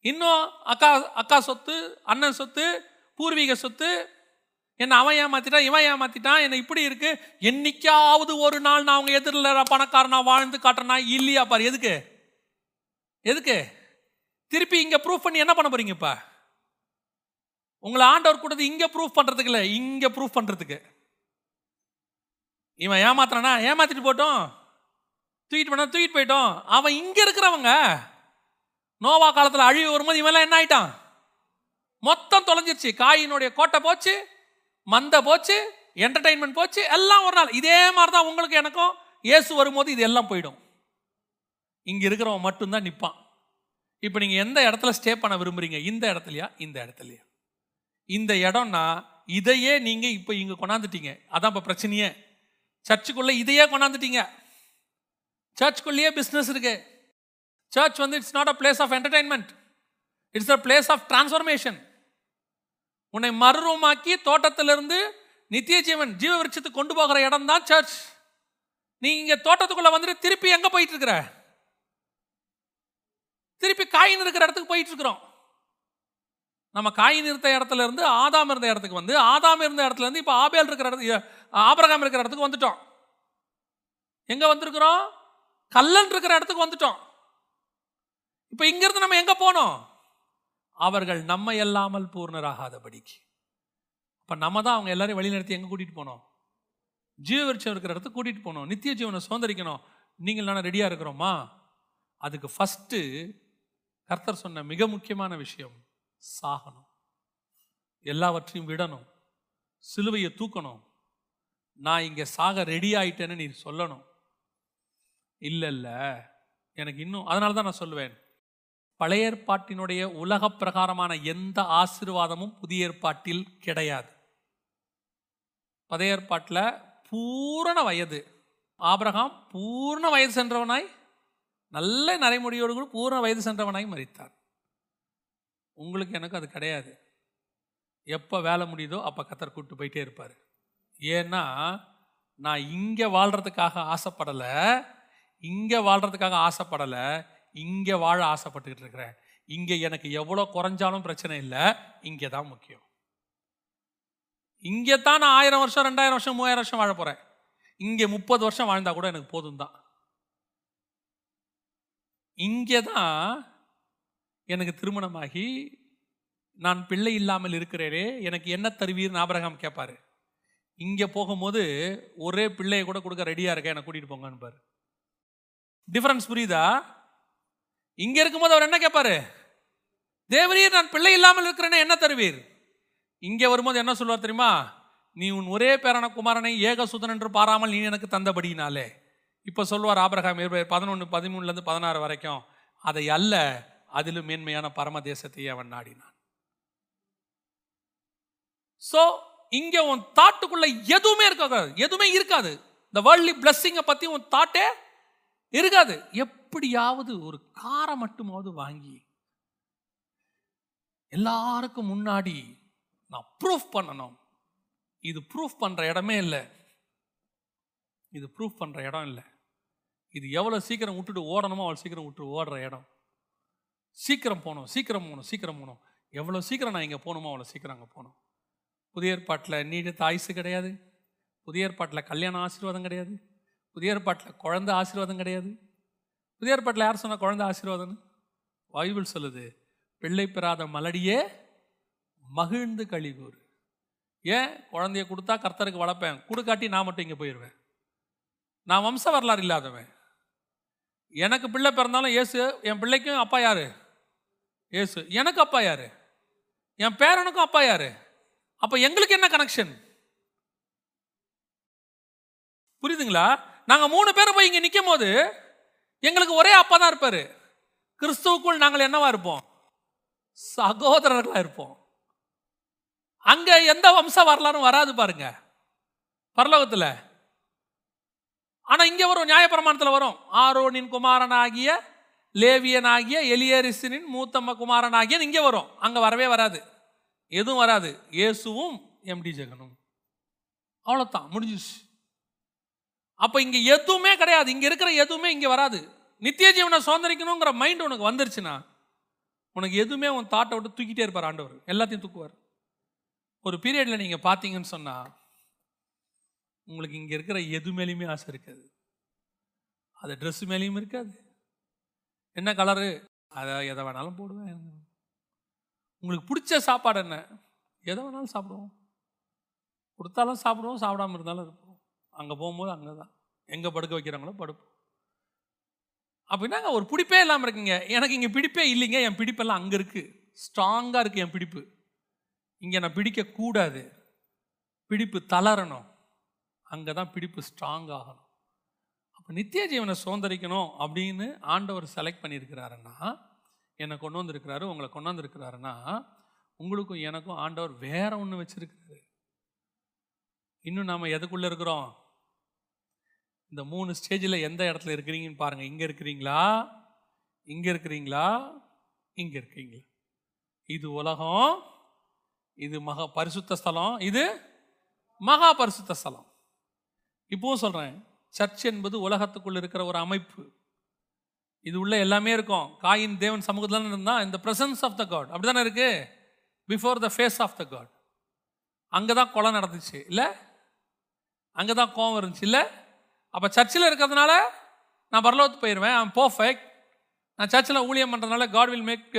இன்னும் அக்கா அக்கா சொத்து அண்ணன் சொத்து பூர்வீக சொத்து என்ன அவன் ஏமாத்திட்டான் இவன் ஏமாத்திட்டான் என்ன இப்படி இருக்கு? என்னைக்காவது ஒரு நாள் நான் அவங்க எதிரில் பணக்காரனா வாழ்ந்து காட்டுறனா? இல்லையா பாரு எதுக்கு? எதுக்கு? திருப்பி இங்க ப்ரூஃப் பண்ணி என்ன பண்ண போறீங்க இப்ப? உங்களை ஆண்டவர் கூட்டது இங்க ப்ரூஃப் பண்றதுக்கு இல்ல இங்க ப்ரூஃப் பண்றதுக்கு. இவன் ஏமாத்துறானா? ஏமாத்திட்டு போட்டோம். தூக்கிட்டு போனா தூக்கிட்டு போயிட்டோம். அவன் இங்க இருக்கிறவங்க. நோவா காலத்துல அழிவு வரும்போது இவன் என்ன ஆயிட்டான்? மொத்தம் தொலைஞ்சிருச்சு. காயினுடைய கோட்டை போச்சு. மந்த போச்சு என்டர்டைன்மெண்ட் போச்சு எல்லாம் ஒரு நாள். இதே மாதிரி தான் உங்களுக்கு எனக்கும். இயேசு வரும்போது இது எல்லாம் போயிடும். இங்கே இருக்கிறவன் மட்டும்தான் நிற்பான் இப்போ நீங்கள் எந்த இடத்துல ஸ்டே பண்ண விரும்புறீங்க? இந்த இடத்துலையா? இந்த இடத்துலையா? இந்த இடம்னா இதையே நீங்கள் இப்போ இங்கே கொண்டாந்துட்டீங்க. அதான் இப்போ பிரச்சனையே. சர்ச்சுக்குள்ளே இதையே கொண்டாந்துட்டீங்க. சர்ச்சுக்குள்ளேயே பிஸ்னஸ் இருக்கு. சர்ச் வந்து it's not a place of entertainment it's a place of transformation உன்னை மறுரூமாக்கி தோட்டத்திலிருந்து நித்திய ஜீவன் ஜீவ விருட்சத்துக்கு கொண்டு போகிற இடம் தான் சர்ச் நீ இங்க தோட்டத்துக்குள்ள வந்துட்டு திருப்பி எங்க போயிட்டு இருக்கிற திருப்பி காயின் இருக்கிற இடத்துக்கு போயிட்டு இருக்கிறோம் நம்ம காயின் இருந்த இடத்துல இருந்து ஆதாம் இருந்த இடத்துக்கு வந்து ஆதாம் இருந்த இடத்துல இருந்து இப்போ ஆபேல் இருக்கிற இடத்துக்கு ஆபரகாம் இருக்கிற இடத்துக்கு வந்துட்டோம். எங்க வந்திருக்கிறோம்? கல்லன் இருக்கிற இடத்துக்கு வந்துட்டோம். இப்போ இங்கிருந்து நம்ம எங்க போனோம்? அவர்கள் நம்ம இல்லாமல் பூர்ணராகாதபடிக்கு. அப்போ நம்ம தான் அவங்க எல்லாரையும் வழிநடத்தி எங்கே கூட்டிகிட்டு போனோம்? ஜீவ விருட்சம் இருக்கிற இடத்துக்கு கூட்டிகிட்டு போனோம். நித்திய ஜீவனை சுதந்திரிக்கணும். நீங்கள் நான் ரெடியாக இருக்கிறோமா? அதுக்கு ஃபஸ்ட்டு கர்த்தர் சொன்ன மிக முக்கியமான விஷயம் சாகணும். எல்லாவற்றையும் விடணும். சிலுவையை தூக்கணும். நான் இங்கே சாக ரெடி ஆயிட்டேன்னு நீ சொல்லணும். இல்லை இல்லை எனக்கு இன்னும் அதனால தான் நான் சொல்லுவேன். பழைய ஏற்பாட்டினுடைய உலக பிரகாரமான எந்த ஆசீர்வாதமும் புதிய ஏற்பாட்டில் கிடையாது. பழைய ஏற்பாட்டில் பூரண வயது. ஆபிரகாம் பூர்ண வயது சென்றவனாய் நல்ல நரைமுடியோடு கூட பூர்ண வயது சென்றவனாய் மறித்தார் உங்களுக்கு எனக்கு அது கிடையாது. எப்போ வேலை முடியுதோ அப்போ கத்தர் கூப்பிட்டு போயிட்டே இருப்பார். ஏன்னா நான் இங்கே வாழ்கிறதுக்காக ஆசைப்படலை இங்கே வாழ்கிறதுக்காக ஆசைப்படலை இங்கே வாழ ஆசைப்பட்டுக்கிட்டு இருக்கிறேன். இங்கே எனக்கு எவ்வளோ குறைஞ்சாலும் பிரச்சனை இல்லை. இங்கே தான் முக்கியம். இங்கே தான் நான் ஆயிரம் வருஷம் ரெண்டாயிரம் வருஷம் மூவாயிரம் வருஷம் வாழ போகிறேன் இங்கே முப்பது வருஷம் வாழ்ந்தால் கூட எனக்கு போதும் தான். இங்கே தான் எனக்கு திருமணமாகி நான் பிள்ளை இல்லாமல் இருக்கிறேனே எனக்கு என்ன தருவீர்னு ஞாபகம் கேட்பாரு இங்கே போகும்போது ஒரே பிள்ளையை கூட கொடுக்க ரெடியாக இருக்கேன் என்னை கூட்டிகிட்டு போங்கன்னு பாரு. டிஃப்ரென்ஸ் புரியுதா? இங்கே இருக்கும்போது அவர் என்ன கேட்பாரு தேவரீர் நான் பிள்ளை இல்லாமல் இருக்கிறேனே என்ன தருவீர்? இங்கே வரும்போது என்ன சொல்லுவார் தெரியுமா? நீ உன் ஒரே பேரான குமாரனை ஏகசுதன் என்று பாராமல் நீ எனக்கு தந்தபடினாலே இப்போ சொல்லுவார் ஆபிரகாம் பதினொன்று பதிமூணுலேருந்து பதினாறு வரைக்கும் அதை அல்ல அதிலும் மேன்மையான பரம தேசத்தையே அவன் நாடினான். ஸோ இங்க உன் தாட்டுக்குள்ள எதுவுமே இருக்காது. எதுவுமே இருக்காது. இந்த வேர்ல்ட்லி பிளஸ்ஸிங்கை பத்தி உன் தாட்டே இருக்காது. எப் எப்படியாவது ஒரு காரை மட்டுமாவது வாங்கி எல்லாருக்கும் முன்னாடி நான் ப்ரூஃப் பண்ணணும். இது ப்ரூஃப் பண்ற இடமே இல்லை. இது ப்ரூஃப் பண்ற இடம் இல்லை. இது எவ்வளோ சீக்கிரம் விட்டுட்டு ஓடணுமோ அவ்வளோ சீக்கிரம் விட்டு ஓடுற இடம். சீக்கிரம் போகணும் சீக்கிரம் போகணும் சீக்கிரம் போகணும். எவ்வளோ சீக்கிரம் நான் இங்கே போகணுமோ அவ்வளோ சீக்கிரம் அங்கே போகணும். புதிய ஏற்பாட்டில் நீடித்த ஆயுசு கிடையாது. புதிய ஏற்பாட்டில் கல்யாண ஆசீர்வாதம் கிடையாது. புதிய ஏற்பாட்டில் குழந்தை ஆசீர்வாதம் கிடையாது. புதிய ஏற்பாட்டில் யார் சொன்ன குழந்தை ஆசீர்வாதம்னு? பைபிள் சொல்லுது பிள்ளை பெறாத மலடியே மகிழ்ந்து கழிகூறு. ஏன்? குழந்தைய கொடுத்தா கர்த்தருக்கு வளர்ப்பேன். கொடுக்காட்டி நான் மட்டும் இங்கே போயிடுவேன் நான் வம்ச வரலாறு இல்லாதவன். எனக்கு பிள்ளை பிறந்தாலும் ஏசு என் பிள்ளைக்கும் அப்பா யாரு? ஏசு எனக்கு அப்பா யாரு? என் பேரனுக்கும் அப்பா யாரு? அப்போ எங்களுக்கு என்ன கனெக்ஷன் புரியுதுங்களா? நாங்கள் மூணு பேரும் போய் இங்கே நிற்கும் போது எங்களுக்கு ஒரே அப்பா தான் இருப்பார். கிறிஸ்துவுக்குள் நாங்கள் என்னவா இருப்போம்? சகோதரர்களாக இருப்போம். அங்கே எந்த வம்ச வரலாறும் வராது பாருங்க. பரலோகத்தில். ஆனால் இங்கே வரும் நியாயப்பிரமாணத்தில் வரும். ஆரோனின் குமாரனாகிய லேவியனாகிய எலியரிசனின் மூத்தம்ம குமாரனாகிய இங்கே வரும். அங்கே வரவே வராது. எதுவும் வராது. இயேசுவும் எம்டி ஜெகனும். அவ்வளோதான் முடிஞ்சிச்சு அப்போ இங்கே எதுவுமே கிடையாது. இங்கே இருக்கிற எதுவுமே இங்கே வராது. நித்திய ஜீவனை சுதந்திரிக்கணுங்கிற மைண்ட் உனக்கு வந்துருச்சுன்னா உனக்கு எதுவுமே உன் தாட்டை விட்டு தூக்கிட்டே இருப்பார் ஆண்டவர். எல்லாத்தையும் தூக்குவார். ஒரு பீரியடில் நீங்கள் பார்த்தீங்கன்னு சொன்னால் உங்களுக்கு இங்கே இருக்கிற எது மேலேயுமே ஆசை இருக்காது. அது ட்ரெஸ்ஸு மேலேயும் இருக்காது. என்ன கலரு அதை எதை வேணாலும் போடுவேன். உங்களுக்கு பிடிச்ச சாப்பாடு என்ன? எதை வேணாலும் சாப்பிடுவோம். கொடுத்தாலும் சாப்பிடுவோம் சாப்பிடாம இருந்தாலும் இருப்போம். அங்கே போகும்போது அங்கே தான் எங்கே படுக்க வைக்கிறாங்களோ படுப்போம். அப்படின்னா ஒரு பிடிப்பே இல்லாமல் இருக்குங்க. எனக்கு இங்கே பிடிப்பே இல்லைங்க என் பிடிப்பெல்லாம் அங்கே இருக்குது ஸ்ட்ராங்காக இருக்குது என் பிடிப்பு. இங்கே நான் பிடிக்கக்கூடாது. பிடிப்பு தளரணும். அங்கே தான் பிடிப்பு ஸ்ட்ராங் ஆகணும். அப்போ நித்திய ஜீவனை சுதந்திரிக்கணும் அப்படின்னு ஆண்டவர் செலக்ட் பண்ணியிருக்கிறாருன்னா என்னை கொண்டு வந்திருக்கிறாரு உங்களை கொண்டு வந்திருக்கிறாருன்னா உங்களுக்கும் எனக்கும் ஆண்டவர் வேற ஒன்று வச்சுருக்காரு இன்னும் நாம் எதுக்குள்ளே இருக்கிறோம்? இந்த மூணு ஸ்டேஜில் எந்த இடத்துல இருக்கிறீங்கன்னு பாருங்கள் இங்கே இருக்கிறீங்களா? இங்கே இருக்கிறீங்களா? இங்கே இருக்கீங்களா? இது உலகம் இது மகா பரிசுத்த ஸ்தலம் இது மகா பரிசுத்த ஸ்தலம். இப்போவும் சொல்கிறேன் சர்ச் என்பது உலகத்துக்குள்ள இருக்கிற ஒரு அமைப்பு. இது உள்ள எல்லாமே இருக்கும். காயின் தேவன் சமூகத்தில் இருந்தால் இந்த பிரசன்ஸ் ஆஃப் த காட் அப்படி தானே இருக்கு? Before the face of the God அங்கே தான் கொலை நடந்துச்சு. இல்லை? அங்கே தான் கோவம் இருந்துச்சு. இல்லை? அப்போ சர்ச்சில் இருக்கிறதுனால நான் பரலோகத்து போயிடுவேன் ஐம் பர்ஃபெக்ட் நான் சர்ச்சில் ஊழியம் பண்ணுறதுனால God will make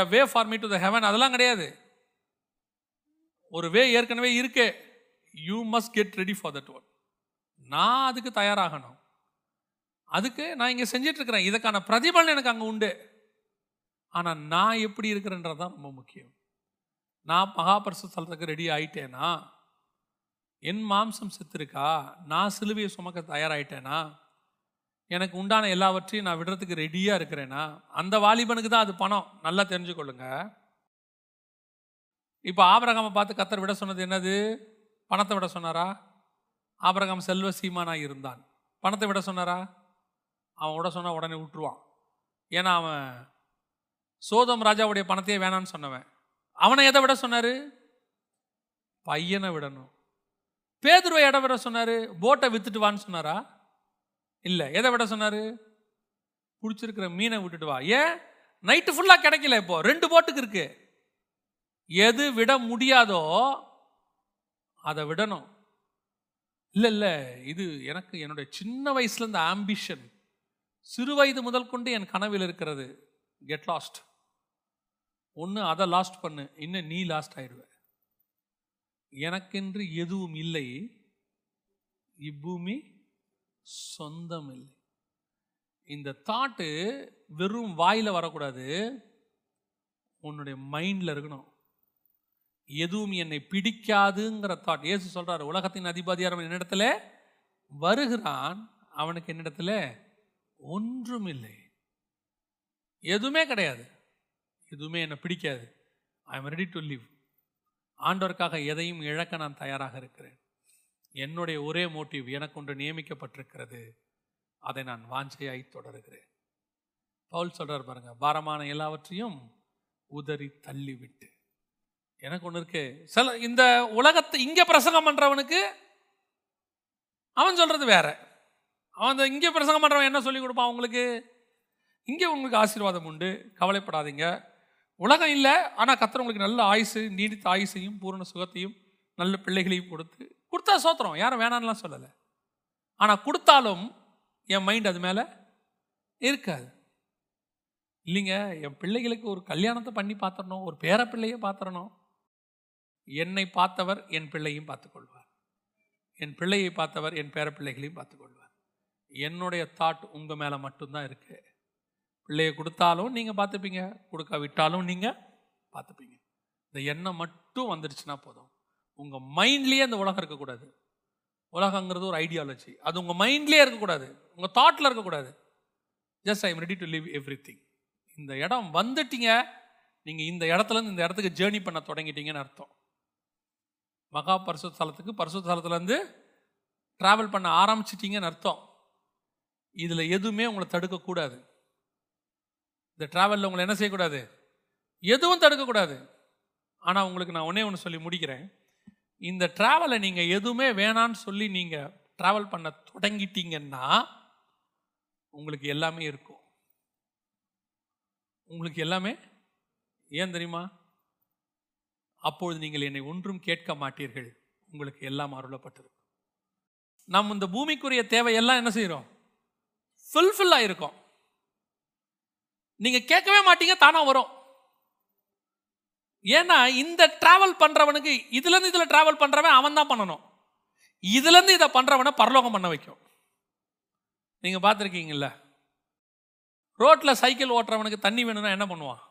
a way for me to the heaven அதெல்லாம் கிடையாது. ஒரு வே ஏற்கனவே இருக்கே. You must get ready for that one நான் அதுக்கு தயாராகணும். அதுக்கு நான் இங்கே செஞ்சிட்ருக்கிறேன். இதுக்கான பிரதிபலன் எனக்கு அங்கே உண்டு. ஆனால் நான் எப்படி இருக்கிறேன்றது தான் ரொம்ப முக்கியம். நான் மகாபரிசு ஸ்தலத்துக்கு ரெடி ஆயிட்டேன்னா என் மாம்சம் செத்துருக்கா? நான் சிலுவையை சுமக்க தயாராயிட்டேனா? எனக்கு உண்டான எல்லாவற்றையும் நான் விடுறதுக்கு ரெடியாக இருக்கிறேனா? அந்த வாலிபனுக்கு தான் அது பணம். நல்லா தெரிஞ்சுக்கொள்ளுங்க. இப்போ ஆபரகாமை பார்த்து கத்தர் விட சொன்னது என்னது? பணத்தை விட சொன்னாரா? ஆபரகாம் செல்வ சீமானாக இருந்தான். பணத்தை விட சொன்னாரா? அவன் விட சொன்னால் உடனே விட்டுருவான் ஏன்னா அவன் சோதம் ராஜாவுடைய பணத்தையே வேணான்னு சொன்னவன். அவனை எதை விட சொன்னார்? பையனை விடணும். பேதுருவை இடம் விட சொன்னாரு போட்டை வித்துட்டு வான்னு சொன்னாரா? இல்லை. எதை விட சொன்னாரு? பிடிச்சிருக்கிற மீனை விட்டுட்டு வா. ஏன்? நைட்டு ஃபுல்லாக கிடைக்கல இப்போ. ரெண்டு போட்டுக்கு இருக்கு. எது விட முடியாதோ அதை விடணும். இல்லை இல்லை. இது எனக்கு என்னுடைய சின்ன வயசுல ஆம்பிஷன் சிறு வயது முதல் கொண்டு என் கனவில் இருக்கிறது. கெட் லாஸ்ட் ஒன்று அதை லாஸ்ட் பண்ணு. இன்னும் நீ லாஸ்ட் ஆயிடுவேன் எனக்கென்று எதுவும் இல்லை. இப்பூமி சொந்தம் இல்லை இந்த தாட்டு வெறும் வாயில் வரக்கூடாது. உன்னுடைய மைண்டில் இருக்கணும். எதுவும் என்னை பிடிக்காதுங்கிற தாட் ஏசு சொல்கிறார் உலகத்தின் அதிபதியார் என்னிடத்துல வருகிறான். அவனுக்கு என்னிடத்துல ஒன்றும் இல்லை எதுவுமே கிடையாது. எதுவுமே என்னை பிடிக்காது. I am ready to leave ஆண்டோருக்காக எதையும் இழக்க நான் தயாராக இருக்கிறேன். என்னுடைய ஒரே மோட்டிவ் எனக்கு ஒன்று நியமிக்கப்பட்டிருக்கிறது. அதை நான் வாஞ்சையாய் தொடருகிறேன். பவுல் சொல்றார் பாருங்க பாரமான எல்லாவற்றையும் உதறி தள்ளிவிட்டு. எனக்கு ஒன்று இருக்கு. சில இந்த உலகத்தை இங்கே பிரசங்கம் பண்ணுறவனுக்கு அவன் சொல்கிறது வேற. அவன் அந்த இங்கே பிரசங்கம் பண்ணுறவன் என்ன சொல்லி கொடுப்பான் அவங்களுக்கு? இங்கே உங்களுக்கு ஆசீர்வாதம் உண்டு. கவலைப்படாதீங்க. உலகம் இல்லை ஆனால் கத்தர் உங்களுக்கு நல்ல ஆயுசு நீடித்த ஆயுசையும் பூரண சுகத்தையும் நல்ல பிள்ளைகளையும் கொடுத்து கொடுத்தா சோத்திரம். யாரும் வேணான்லாம் சொல்லலை. ஆனால் கொடுத்தாலும் என் மைண்ட் அது மேலே இருக்காது. இல்லைங்க என் பிள்ளைகளுக்கு ஒரு கல்யாணத்தை பண்ணி பார்த்துடணும் ஒரு பேர பிள்ளையை பார்த்துடணும் என்னை பார்த்தவர் என் பிள்ளையும் பார்த்துக்கொள்வார். என் பிள்ளையை பார்த்தவர் என் பேர பிள்ளைகளையும் பார்த்துக்கொள்வார். என்னுடைய தாட் உங்கள் மேலே மட்டும்தான் இருக்குது பிள்ளையை கொடுத்தாலும் நீங்கள் பார்த்துப்பீங்க கொடுக்காவிட்டாலும் நீங்கள் பார்த்துப்பீங்க. இந்த எண்ணம் மட்டும் வந்துடுச்சுன்னா போதும். உங்கள் மைண்ட்லேயே அந்த உலகம் இருக்கக்கூடாது. உலகங்கிறது ஒரு ஐடியாலஜி அது உங்கள் மைண்ட்லேயே இருக்கக்கூடாது. உங்கள் தாட்டில் இருக்கக்கூடாது. Just I am ready to leave every thing இந்த இடம் வந்துட்டீங்க நீங்கள் இந்த இடத்துல இருந்து இந்த இடத்துக்கு ஜேர்னி பண்ண தொடங்கிட்டீங்கன்னு அர்த்தம். மகா பரிசுத்த ஸ்தலத்துக்கு பரிசுத்த ஸ்தலத்துலேருந்து டிராவல் பண்ண ஆரம்பிச்சிட்டிங்கன்னு அர்த்தம். இதில் எதுவுமே உங்களை தடுக்கக்கூடாது. இந்த ட்ராவலில் உங்களை என்ன செய்யக்கூடாது? எதுவும் தடுக்கக்கூடாது. ஆனால் உங்களுக்கு நான் ஒன்றே ஒன்று சொல்லி முடிக்கிறேன். இந்த ட்ராவலை நீங்கள் எதுவுமே வேணான்னு சொல்லி நீங்கள் ட்ராவல் பண்ண தொடங்கிட்டீங்கன்னா உங்களுக்கு எல்லாமே இருக்கும். உங்களுக்கு எல்லாமே ஏன் தெரியுமா? அப்பொழுது நீங்கள் என்னை ஒன்றும் கேட்க மாட்டீர்கள். உங்களுக்கு எல்லாம் அருளப்பட்டிருக்கும். நாம் இந்த பூமிக்குரிய தேவையெல்லாம் என்ன செய்கிறோம் ஃபுல்ஃபில் ஆகிருக்கோம் நீங்க கேட்கவே மாட்டீங்க தானா வரும். ஏன்னா இந்த டிராவல் பண்றவனுக்கு இதுல இருந்து இதுல டிராவல் பண்றவன் அவன் தான் பண்ணணும். இதுல இருந்து இதை பண்றவனை பரலோகம் பண்ண வைக்கும். நீங்க பார்த்துருக்கீங்கல்ல? ரோட்ல சைக்கிள் ஓட்டுறவனுக்கு தண்ணி வேணும்னா என்ன பண்ணுவான்?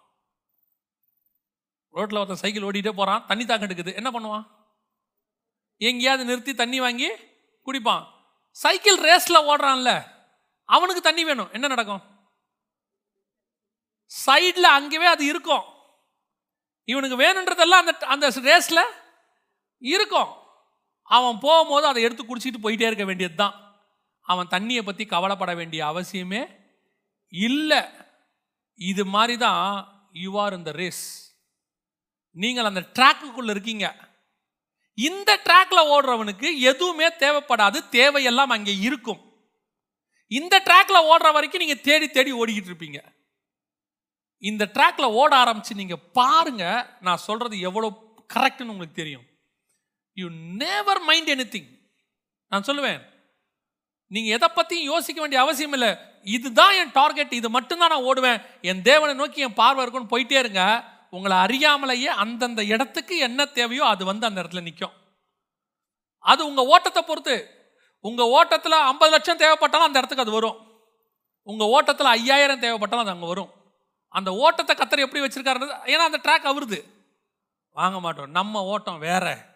ரோட்ல ஒருத்தன் சைக்கிள் ஓடிட்டே போறான் தண்ணி தாக்கம் எடுக்குது என்ன பண்ணுவான்? எங்கேயாவது நிறுத்தி தண்ணி வாங்கி குடிப்பான். சைக்கிள் ரேஸ்ல ஓடுறான்ல அவனுக்கு தண்ணி வேணும் என்ன நடக்கும்? சைடில் அங்கேயே அது இருக்கும். இவனுக்கு வேணுன்றதெல்லாம் அந்த அந்த ரேஸில் இருக்கும். அவன் போகும்போது அதை எடுத்து குடிச்சிட்டு போயிட்டே இருக்க வேண்டியது தான் அவன் தண்ணியை பற்றி கவலைப்பட வேண்டிய அவசியமே இல்லை. இது மாதிரி தான் யூ ஆர் இந்த ரேஸ் நீங்கள் அந்த ட்ராக்குக்குள்ளே இருக்கீங்க. இந்த ட்ராக்ல ஓடுறவனுக்கு எதுவுமே தேவைப்படாது தேவையெல்லாம் அங்கே இருக்கும். இந்த ட்ராக்ல ஓடுற வரைக்கும் நீங்கள் தேடி தேடி ஓடிக்கிட்டு இருப்பீங்க. இந்த ட்ராக்ல ஓட ஆரம்பிச்சு நீங்க பாருங்க நான் சொல்றது எவ்வளவு கரெக்ட்னு உங்களுக்கு தெரியும். யூ நேவர் மைண்ட் எனி நான் சொல்லுவேன் நீங்க எதை பத்தியும் யோசிக்க வேண்டிய அவசியம் இல்லை. இதுதான் என் டார்கெட் இது மட்டும்தான் நான் ஓடுவேன். என் தேவனை நோக்கி என் பார்வை இருக்கும்னு போயிட்டே இருங்க. உங்களை அறியாமலேயே அந்தந்த இடத்துக்கு என்ன தேவையோ அது வந்து அந்த இடத்துல நிற்கும் அது உங்க ஓட்டத்தை பொறுத்து. உங்க ஓட்டத்தில் ஐம்பது லட்சம் தேவைப்பட்டாலும் அந்த இடத்துக்கு அது வரும். உங்க ஓட்டத்தில் ஐயாயிரம் தேவைப்பட்டாலும் அது அங்கே வரும். அந்த ஓட்டத்தை கத்தர் எப்படி வச்சிருக்காரு ஏன்னா அந்த ட்ராக் அவருது. வாங்க மாட்டோம். நம்ம ஓட்டம் வேற.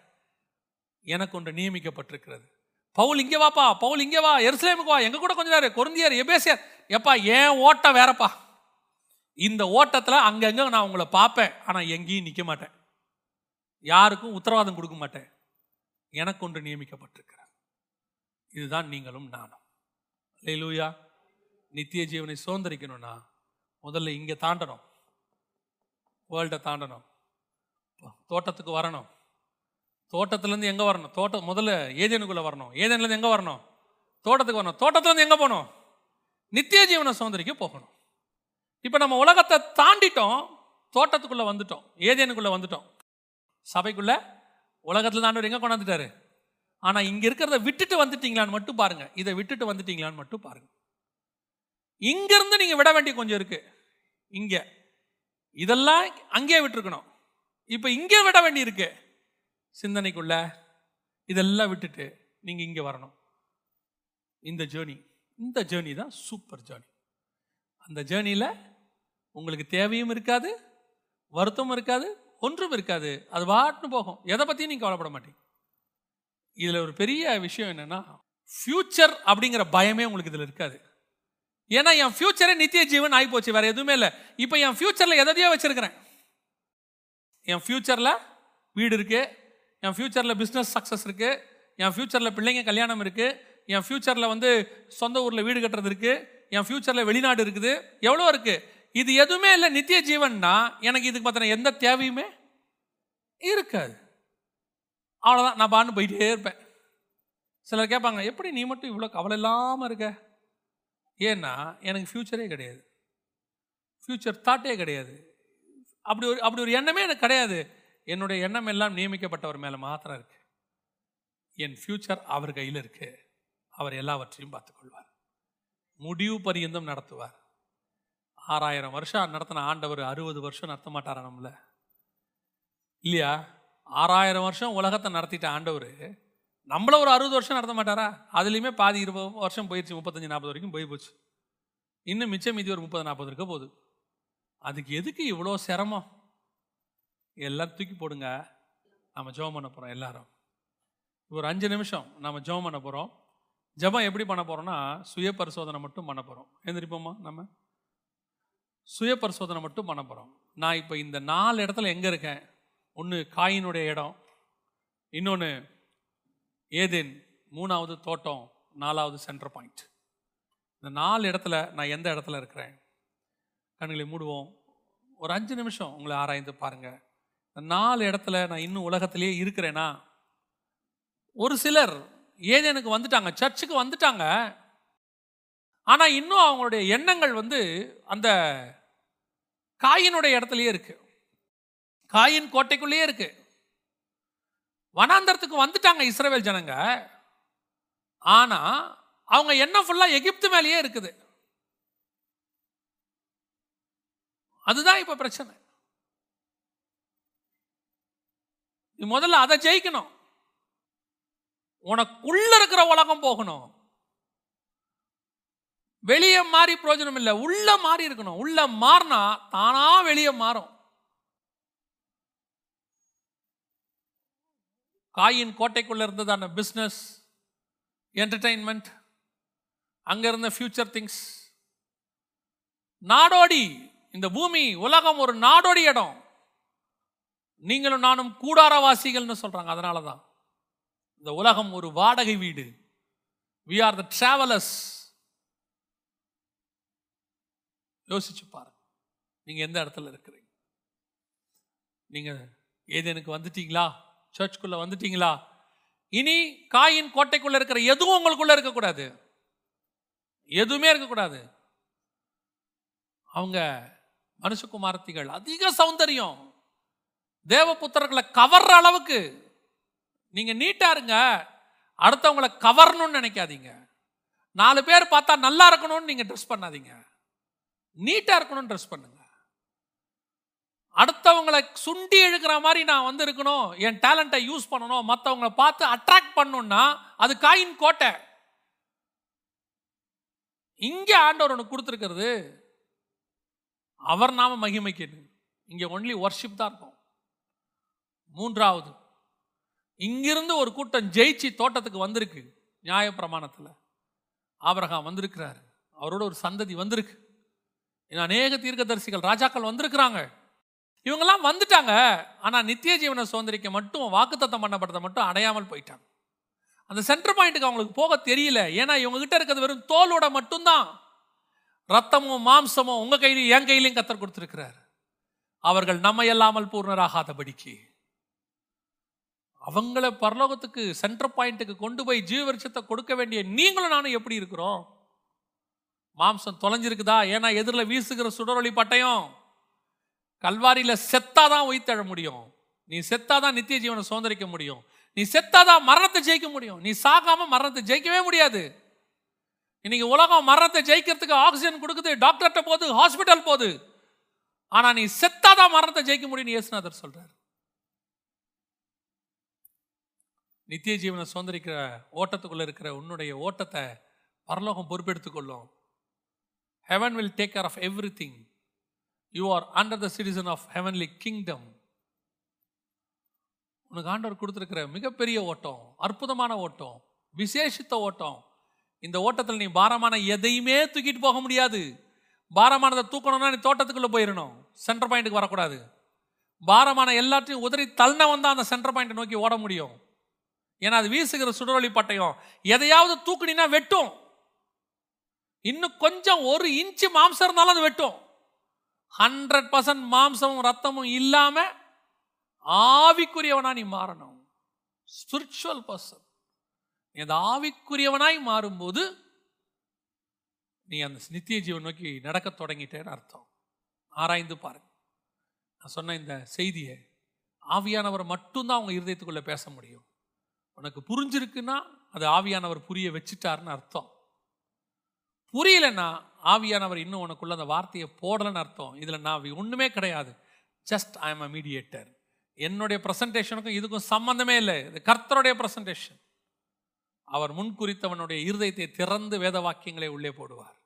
எனக்கு ஒன்று நியமிக்கப்பட்டிருக்கிறது. பவுல் இங்கே வாப்பா பவுல் இங்கே வா எருசலேமுக்கு வா. எங்க கூட கொஞ்சம் நேரம் கொருந்தியார் எபேசியார். எப்பா ஏன் ஓட்டம் வேறப்பா. இந்த ஓட்டத்தில் அங்கங்கே நான் உங்களை பார்ப்பேன். ஆனால் எங்கேயும் நிற்க மாட்டேன். யாருக்கும் உத்தரவாதம் கொடுக்க மாட்டேன். எனக்கு ஒன்று நியமிக்கப்பட்டிருக்கிறார் இதுதான் நீங்களும் நானும். லூயா நித்திய ஜீவனை சுதந்திரிக்கணும்னா முதல்ல இங்கே தாண்டணும். வேர்ல்டை தாண்டணும். தோட்டத்துக்கு வரணும். தோட்டத்துலேருந்து எங்கே வரணும்? தோட்டம் முதல்ல ஏதேனுக்குள்ளே வரணும். ஏதேன்லேருந்து எங்கே வரணும்? தோட்டத்துக்கு வரணும். தோட்டத்துலேருந்து எங்கே போகணும்? நித்திய ஜீவன சுதந்திரிக்கு போகணும். இப்போ நம்ம உலகத்தை தாண்டிட்டோம். தோட்டத்துக்குள்ளே வந்துட்டோம். ஏதேனுக்குள்ளே வந்துட்டோம். சபைக்குள்ளே உலகத்தில் தாண்டவர் எங்கே கொண்டாந்துட்டாரு? ஆனால் இங்கே இருக்கிறத விட்டுட்டு வந்துட்டீங்களான்னு மட்டும் பாருங்கள் இதை விட்டுட்டு வந்துட்டீங்களான்னு மட்டும் பாருங்கள் இங்கிருந்து நீங்கள் விட வேண்டிய கொஞ்சம் இருக்குது இங்கே. இதெல்லாம் அங்கேயே விட்டுருக்கணும். இப்போ இங்கே விட வேண்டி இருக்கு. சிந்தனைக்குள்ள இதெல்லாம் விட்டுட்டு நீங்கள் இங்கே வரணும். இந்த ஜேர்னி இந்த ஜேர்னி தான் சூப்பர் ஜேர்னி அந்த ஜேர்னியில் உங்களுக்கு தேவையும் இருக்காது வருத்தமும் இருக்காது ஒன்றும் இருக்காது. அது வாட்டுன்னு போகும். எதை பற்றியும் நீங்கள் கவலைப்பட மாட்டீங்க. இதில் ஒரு பெரிய விஷயம் என்னென்னா ஃப்யூச்சர் அப்படிங்கிற பயமே உங்களுக்கு இதில் இருக்காது. ஏன்னா என் ஃப்யூச்சரே நித்திய ஜீவன் ஆகி போச்சு வேற எதுவுமே இல்லை. இப்போ என் ஃப்யூச்சரில் எதையோ வச்சிருக்கிறேன். என் ஃப்யூச்சரில் வீடு இருக்கு என் ஃப்யூச்சரில் பிஸ்னஸ் சக்ஸஸ் இருக்கு என் ஃப்யூச்சரில் பிள்ளைங்க கல்யாணம் இருக்கு என் ஃப்யூச்சரில் வந்து சொந்த ஊரில் வீடு கட்டுறது இருக்கு என் ஃப்யூச்சரில் வெளிநாடு இருக்குது எவ்வளோ இருக்கு. இது எதுவுமே இல்லை நித்திய ஜீவன்னா எனக்கு இதுக்கு பார்த்தீங்கன்னா எந்த தேவையுமே இருக்காது. அவ்வளோதான் நான் பான்னு போயிட்டே இருப்பேன். சிலர் கேட்பாங்க எப்படி நீ மட்டும் இவ்வளோ கவலை இல்லாமல் இருக்க? ஏன்னா எனக்கு ஃப்யூச்சரே கிடையாது. ஃப்யூச்சர் தாட்டே கிடையாது. அப்படி ஒரு அப்படி ஒரு எண்ணமே எனக்கு கிடையாது. என்னுடைய எண்ணம் எல்லாம் நியமிக்கப்பட்டவர் மேலே மாத்திரம் இருக்கு. என் ஃப்யூச்சர் அவர் கையில் இருக்கு. அவர் எல்லாவற்றையும் பார்த்துக்கொள்வார். முடிவு பரியந்தம் நடத்துவார். ஆறாயிரம் வருஷம் நடத்தின ஆண்டவர் அறுபது வருஷம் நடத்த மாட்டாரா நம்மள? இல்லையா? ஆறாயிரம் வருஷம் உலகத்தை நடத்திட்ட ஆண்டவர் நம்மள ஒரு அறுபது வருஷம் நடத்த மாட்டாரா? அதுலேயுமே பாதி இருபது வருஷம் போயிடுச்சு முப்பத்தஞ்சு நாற்பது வரைக்கும் போய் போச்சு. இன்னும் மிச்சம் மீதி ஒரு முப்பது நாற்பது இருக்க போகுது. அதுக்கு எதுக்கு இவ்வளோ சிரமம்? எல்லாம் தூக்கி போடுங்க. நம்ம ஜெபம் பண்ண போகிறோம் எல்லாரும். ஒரு அஞ்சு நிமிஷம் நம்ம ஜெபம் பண்ண போகிறோம் ஜெபம் எப்படி பண்ண போகிறோம்னா சுய பரிசோதனை மட்டும் பண்ண போகிறோம் எந்திரிப்போமா நம்ம சுய பரிசோதனை மட்டும் பண்ண போகிறோம் நான் இப்போ இந்த நாலு இடத்துல எங்கே இருக்கேன்? ஒன்று காயினுடைய இடம் இன்னொன்று ஏதேன் மூணாவது தோட்டம் நாலாவது சென்டர் பாயிண்ட் இந்த நாலு இடத்துல நான் எந்த இடத்துல இருக்கிறேன்? கண்களை மூடுவோம். ஒரு அஞ்சு நிமிஷம் உங்களை ஆராய்ந்து பாருங்கள் இந்த நாலு இடத்துல நான் இன்னும் உலகத்திலேயே இருக்கிறேனா? ஒரு சிலர் ஏதேனுக்கு வந்துட்டாங்க சர்ச்சுக்கு வந்துட்டாங்க. ஆனால் இன்னும் அவங்களுடைய எண்ணங்கள் வந்து அந்த காயினுடைய இடத்துலயே இருக்குது காயின் கோட்டைக்குள்ளேயே இருக்குது வனாந்தரத்துக்கு வந்துட்டாங்க இஸ்ரேவேல் ஜனங்க. ஆனா அவங்க என்ன ஃபுல்லா எகிப்து மேலேயே இருக்குது. அதுதான் இப்ப பிரச்சனை. நீ முதல்ல அதை ஜெயிக்கணும். உனக்குள்ள இருக்கிற உலகம் போகணும். வெளியே மாறி பிரயோஜனம் இல்லை. உள்ள மாறி இருக்கணும். உள்ள மாறினா தானா வெளியே மாறும். காயின் கோட்டைக்குள்ளே இருந்ததான பிஸ்னஸ் என்டர்டெயின்மெண்ட் அங்கே இருந்த ஃபியூச்சர் திங்ஸ் நாடோடி இந்த பூமி உலகம் ஒரு நாடோடி இடம். நீங்களும் நானும் கூடாரவாசிகள்னு சொல்கிறாங்க அதனால தான் இந்த உலகம் ஒரு வாடகை வீடு. வி ஆர் த ட்ராவலர்ஸ் யோசிச்சு பாருங்க. நீங்கள் எந்த இடத்துல இருக்கிறீங்க? நீங்கள் ஏதேனுக்கு வந்துட்டீங்களா? சர்ச்சுக்குள்ளே வந்துட்டீங்களா? இனி காயின் கோட்டைக்குள்ளே இருக்கிற எதுவும் உங்களுக்குள்ளே இருக்கக்கூடாது. எதுவுமே இருக்கக்கூடாது. அவங்க மனுஷகுமார்த்திகள் அதிக சௌந்தரியம். தேவபுத்திரர்களை கவர்ற அளவுக்கு நீங்கள் நீட்டாக இருங்க. அடுத்தவங்களை கவரணும்னு நினைக்காதீங்க. நாலு பேர் பார்த்தா நல்லா இருக்கணும்னு நீங்கள் ட்ரெஸ் பண்ணாதீங்க. நீட்டாக இருக்கணும்னு ட்ரெஸ் பண்ணுங்க. அடுத்தவங்களை சுண்டி இழுக்கிற மாதிரி நான் வந்து இருக்கணும் என் டேலண்ட்டை யூஸ் பண்ணணும் மற்றவங்களை பார்த்து அட்ராக்ட் பண்ணணும்னா அது காயின் கோட்டை. இங்கே ஆண்டவர் ஒன்று கொடுத்துருக்கிறது அவர் நாம மகிமைக்கு இங்கே ஒன்லி ஒர்ஷிப் தான் இருக்கும். மூன்றாவது இங்கிருந்து ஒரு கூட்டம் ஜெயிச்சு தோட்டத்துக்கு வந்திருக்கு நியாயப்பிரமாணத்தில். ஆபரகாம் வந்திருக்கிறார். அவரோட ஒரு சந்ததி வந்திருக்கு. அநேக தீர்க்கதரிசிகள் ராஜாக்கள் வந்திருக்கிறாங்க. இவங்கெல்லாம் வந்துட்டாங்க. ஆனால் நித்திய ஜீவன சுதந்திரிக்க மட்டும் வாக்குத்தத்தம் பண்ணப்பட்டதை மட்டும் அடையாமல் போயிட்டாங்க. அந்த சென்டர் பாயிண்ட்டுக்கு அவங்களுக்கு போக தெரியல. ஏன்னா இவங்க கிட்ட இருக்கிறது வெறும் தோலோட மட்டும்தான். ரத்தமும் மாம்சமும் உங்க கையிலையும் என் கையிலையும் கத்தர் கொடுத்துருக்கிறார். அவர்கள் நம்ம இல்லாமல் பூர்ணராகாதபடிக்கு. அவங்கள பரலோகத்துக்கு சென்டர் பாயிண்ட்டுக்கு கொண்டு போய் ஜீவரிச்சத்தை கொடுக்க வேண்டிய நீங்களும் நானும் எப்படி இருக்கிறோம்? மாம்சம் தொலைஞ்சிருக்குதா? ஏன்னா எதிரில் வீசுகிற சுடரொளி பட்டயம். கல்வாரியில் செத்தாதான் உயிர்த்தெழ முடியும். நீ செத்தாதான் நித்திய ஜீவனை சுதந்திரிக்க முடியும். நீ செத்தாதான் மரணத்தை ஜெயிக்க முடியும். நீ சாகாம மரணத்தை ஜெயிக்கவே முடியாது. இன்னைக்கு உலகம் மரணத்தை ஜெயிக்கிறதுக்கு ஆக்சிஜன் கொடுக்குது டாக்டர்கிட்ட போகுது ஹாஸ்பிட்டல் போகுது. ஆனா நீ செத்தாதான் மரணத்தை ஜெயிக்க முடியும்னு இயேசுநாதர் சொல்றாரு. நித்திய ஜீவனை சுதந்திரிக்கிற ஓட்டத்துக்குள்ள இருக்கிற உன்னுடைய ஓட்டத்தை பரலோகம் பொறுப்பெடுத்துக்கொள்ளும். Heaven will take care of every thing you are under the citizen of heavenly kingdom உனக்கு ஆண்டவர் கொடுத்துருக்கிற மிகப்பெரிய ஓட்டம் அற்புதமான ஓட்டம் விசேஷித்த ஓட்டம். இந்த ஓட்டத்தில் நீ பாரமான எதையுமே தூக்கிட்டு போக முடியாது. பாரமானதை தூக்கணும்னா நீ தோட்டத்துக்குள்ளே போயிடணும் சென்டர் பாயிண்ட்டுக்கு வரக்கூடாது. பாரமான எல்லாத்தையும் உதறி தள்ளினவன் தான் அந்த சென்டர் பாயிண்ட்டை நோக்கி ஓட முடியும். ஏன்னா அது வீசுகிற சுடரொளி பட்டயம். எதையாவது தூக்குனினா வெட்டும். இன்னும் கொஞ்சம் ஒரு இன்ச்சு மாம்சம் இருந்தாலும் அது வெட்டும். ஹண்ட்ரட் பர்சன்ட் மாம்சமும் ரத்தமும் இல்லாமல் ஆவிக்குரியவனா நீ மாறணும். ஸ்பிரிச்சுவல் பர்சன் நீ அந்த ஆவிக்குரியவனாய் மாறும்போது நீ அந்த நித்திய ஜீவன் நோக்கி நடக்க தொடங்கிட்டேன்னு அர்த்தம். ஆராய்ந்து பாருங்க. நான் சொன்ன இந்த செய்தியை ஆவியானவர் மட்டும்தான் அவங்க இருதயத்துக்குள்ளே பேச முடியும். உனக்கு புரிஞ்சிருக்குன்னா அது ஆவியானவர் புரிய வச்சுட்டாருன்னு அர்த்தம். புரியலன்னா ஆவியானவர் இன்னும் உனக்குள்ள அந்த வார்த்தையை போடலன்னு அர்த்தம். இதில் நான் ஒன்றுமே கிடையாது. Just I am a mediator என்னுடைய ப்ரெசன்டேஷனுக்கும் இதுக்கும் சம்மந்தமே இல்லை. இது கர்த்தருடைய ப்ரெசன்டேஷன் அவர் முன்குறித்தவனுடைய இருதயத்தை திறந்து வேத வாக்கியங்களை உள்ளே போடுவார்.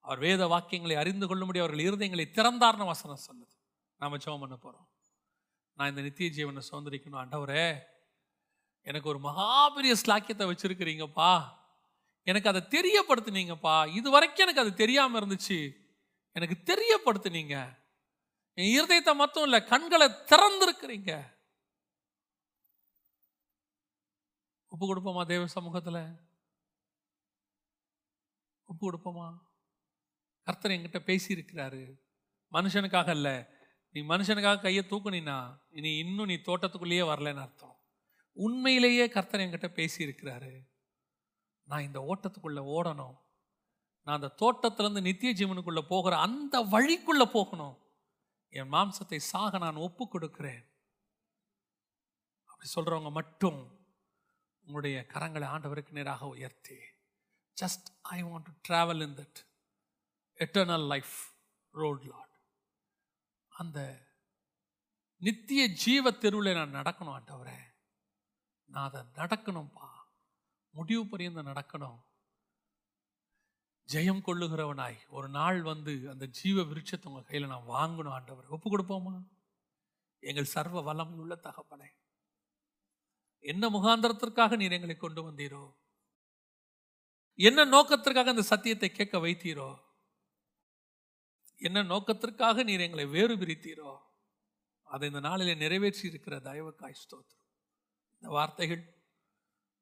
அவர் வேத வாக்கியங்களை அறிந்து கொள்ளும்படி அவர்கள் இருதயங்களை திறந்தார்னு வசனம் சொன்னது நாம் ஜெபம் பண்ண போகிறோம் நான் இந்த நித்திய ஜீவனை சுதந்திரிக்கணும். ஆண்டவரே எனக்கு ஒரு மகாபெரிய ஸ்லாக்கியத்தை வச்சுருக்கிறீங்கப்பா. எனக்கு அதை தெரியப்படுத்துனீங்கப்பா. இது வரைக்கும் எனக்கு அது தெரியாமல் இருந்துச்சு. எனக்கு தெரியப்படுத்துனீங்க. என் இருதயத்தை மட்டும் இல்லை கண்களை திறந்திருக்கிறீங்க. ஒப்பு கொடுப்போமா தேவ சமூகத்தில்? ஒப்பு கொடுப்போமா? கர்த்தர் என்கிட்ட பேசியிருக்கிறாரு. மனுஷனுக்காக இல்லை நீ மனுஷனுக்காக கையை தூக்குனினா இனி இன்னும் நீ தோட்டத்துக்குள்ளேயே வரலன்னு அர்த்தம். உண்மையிலேயே கர்த்தர் என்கிட்ட பேசியிருக்கிறாரு. நான் இந்த ஓட்டத்துக்குள்ளே ஓடணும். நான் அந்த தோட்டத்திலேருந்து நித்திய ஜீவனுக்குள்ளே போகிற அந்த வழிக்குள்ளே போகணும். என் மாம்சத்தை சாக நான் ஒப்பு கொடுக்கிறேன். அப்படி சொல்கிறவங்க மட்டும் உங்களுடைய கரங்களை ஆண்டவருக்கு நேராக உயர்த்தி just I want to travel in that eternal life road Lord அந்த நித்திய ஜீவ தெருவில் நான் நடக்கணும் ஆண்டவரே. நான் அதை நடக்கணும்ப்பா முடிவு பரியந்த நடக்கணும். ஜெயம் கொள்ளுகிறவனாய் ஒரு நாள் வந்து அந்த ஜீவ விருட்சத்தை உங்கள் கையில நான் வாங்கணும் ஆண்டவர். ஒப்பு கொடுப்போமா? எங்கள் சர்வ வளம் உள்ள தகப்பனே. என்ன முகாந்திரத்திற்காக நீர் எங்களை கொண்டு வந்தீரோ? என்ன நோக்கத்திற்காக அந்த சத்தியத்தை கேட்க வைத்தீரோ? என்ன நோக்கத்திற்காக நீர் எங்களை வேறு பிரித்தீரோ அதை இந்த நாளிலே நிறைவேற்றி இருக்கிற தயவுக்காய் ஸ்தோத்திரம். இந்த வார்த்தைகள்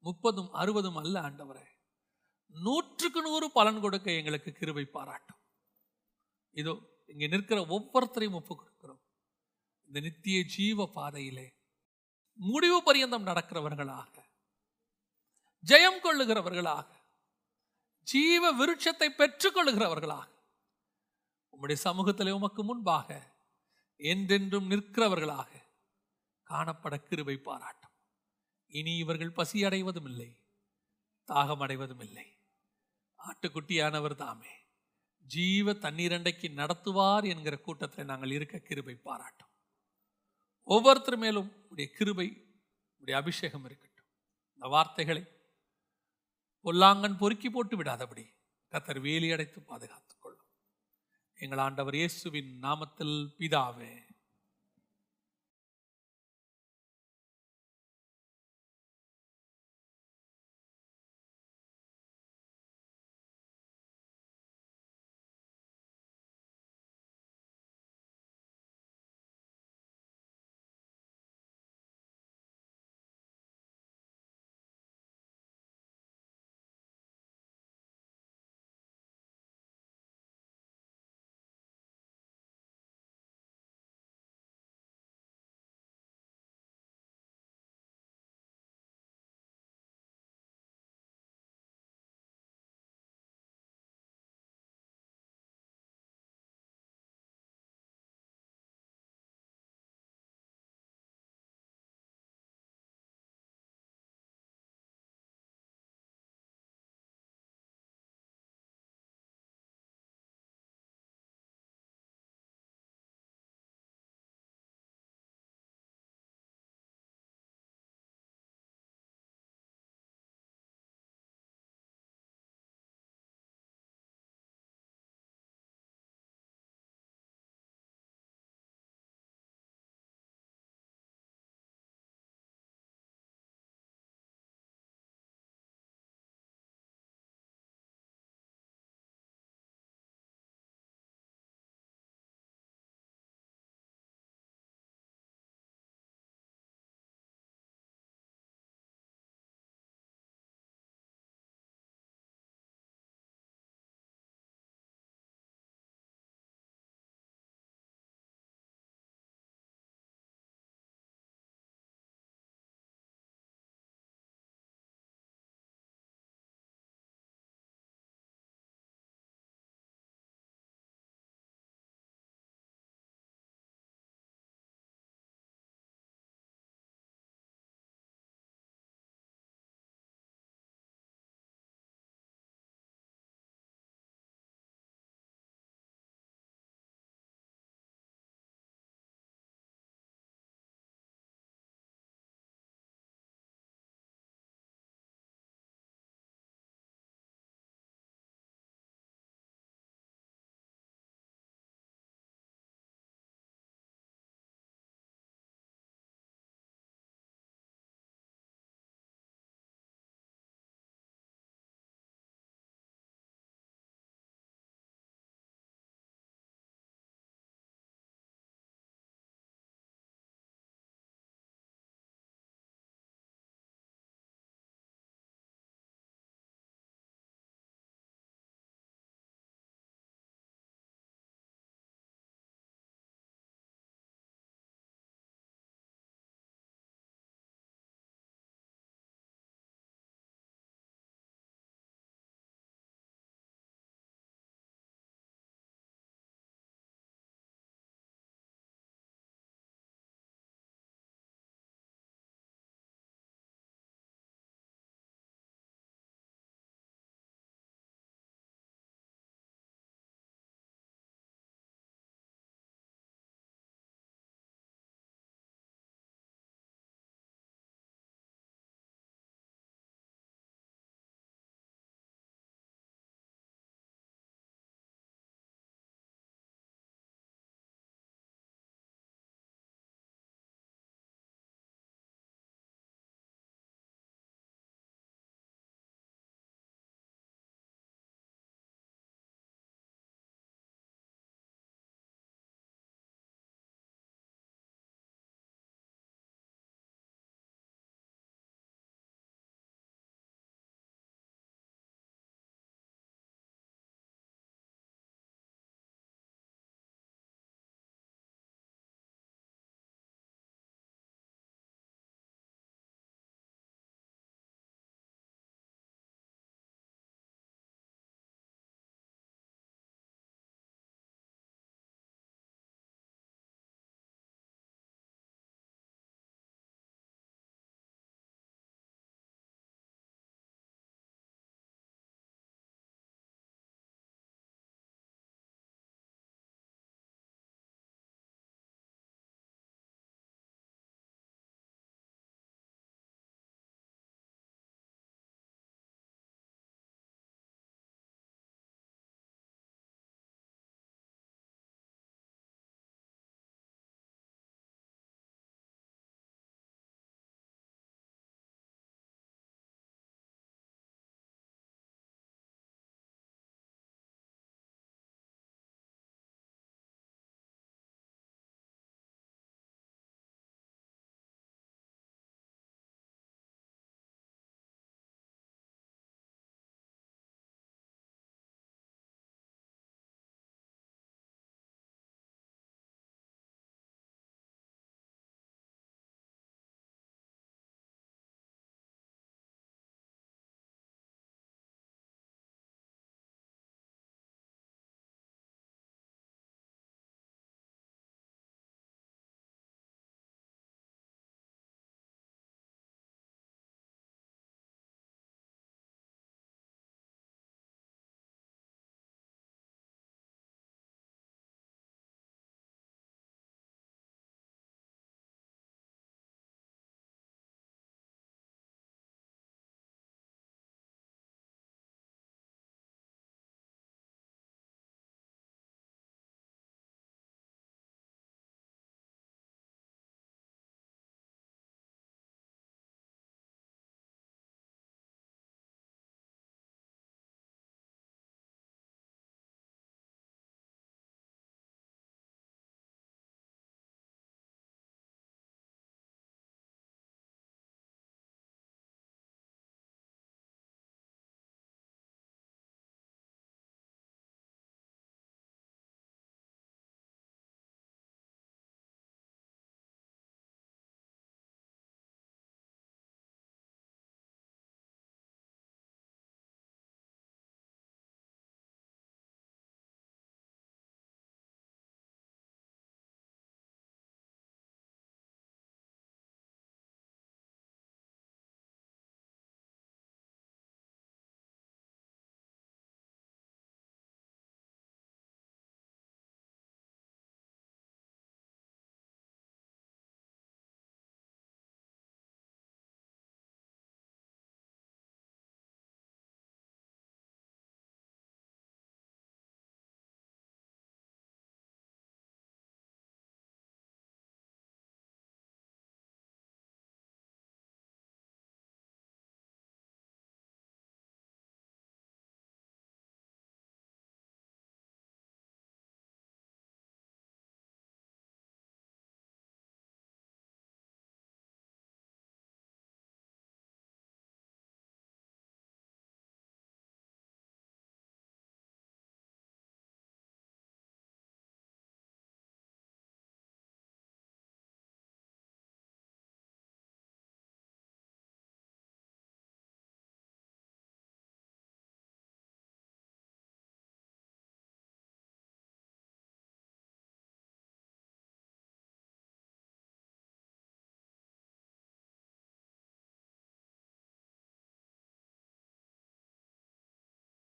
முப்பதும் அறுபதும் அல்ல ஆண்டவரே. நூற்றுக்கு நூறு பலன் கொடுக்க எங்களுக்கு கிருபை பாராட்டும். இதோ இங்கே நிற்கிற ஒவ்வொருத்தரையும் ஒப்பு கொடுக்கிறோம். இந்த நித்திய ஜீவ பாதையிலே முடிவு பரியந்தம் நடக்கிறவர்களாக ஜெயம் கொள்ளுகிறவர்களாக ஜீவ விருட்சத்தை பெற்றுக்கொள்ளுகிறவர்களாக உம்முடைய சமூகத்திலே உமக்கு முன்பாக என்றென்றும் நிற்கிறவர்களாக காணப்பட கிருபை பாராட்டும். இனி இவர்கள் பசி அடைவதும் இல்லை தாகம் அடைவதும் இல்லை ஆட்டுக்குட்டியானவர் தாமே ஜீவ தண்ணீரண்டைக்கு நடத்துவார் என்கிற கூட்டத்தில் நாங்கள் இருக்க கிருபை பாராட்டும். ஒவ்வொருத்தர் மேலும் உடைய கிருபை உடைய அபிஷேகம் இருக்கட்டும். இந்த வார்த்தைகளை பொல்லாங்கன் பொறுக்கி போட்டு விடாதபடி கத்தர் வேலி அடைத்து பாதுகாத்துக் கொள்ளும். எங்கள் ஆண்டவர் இயேசுவின் நாமத்தில் பிதாவே.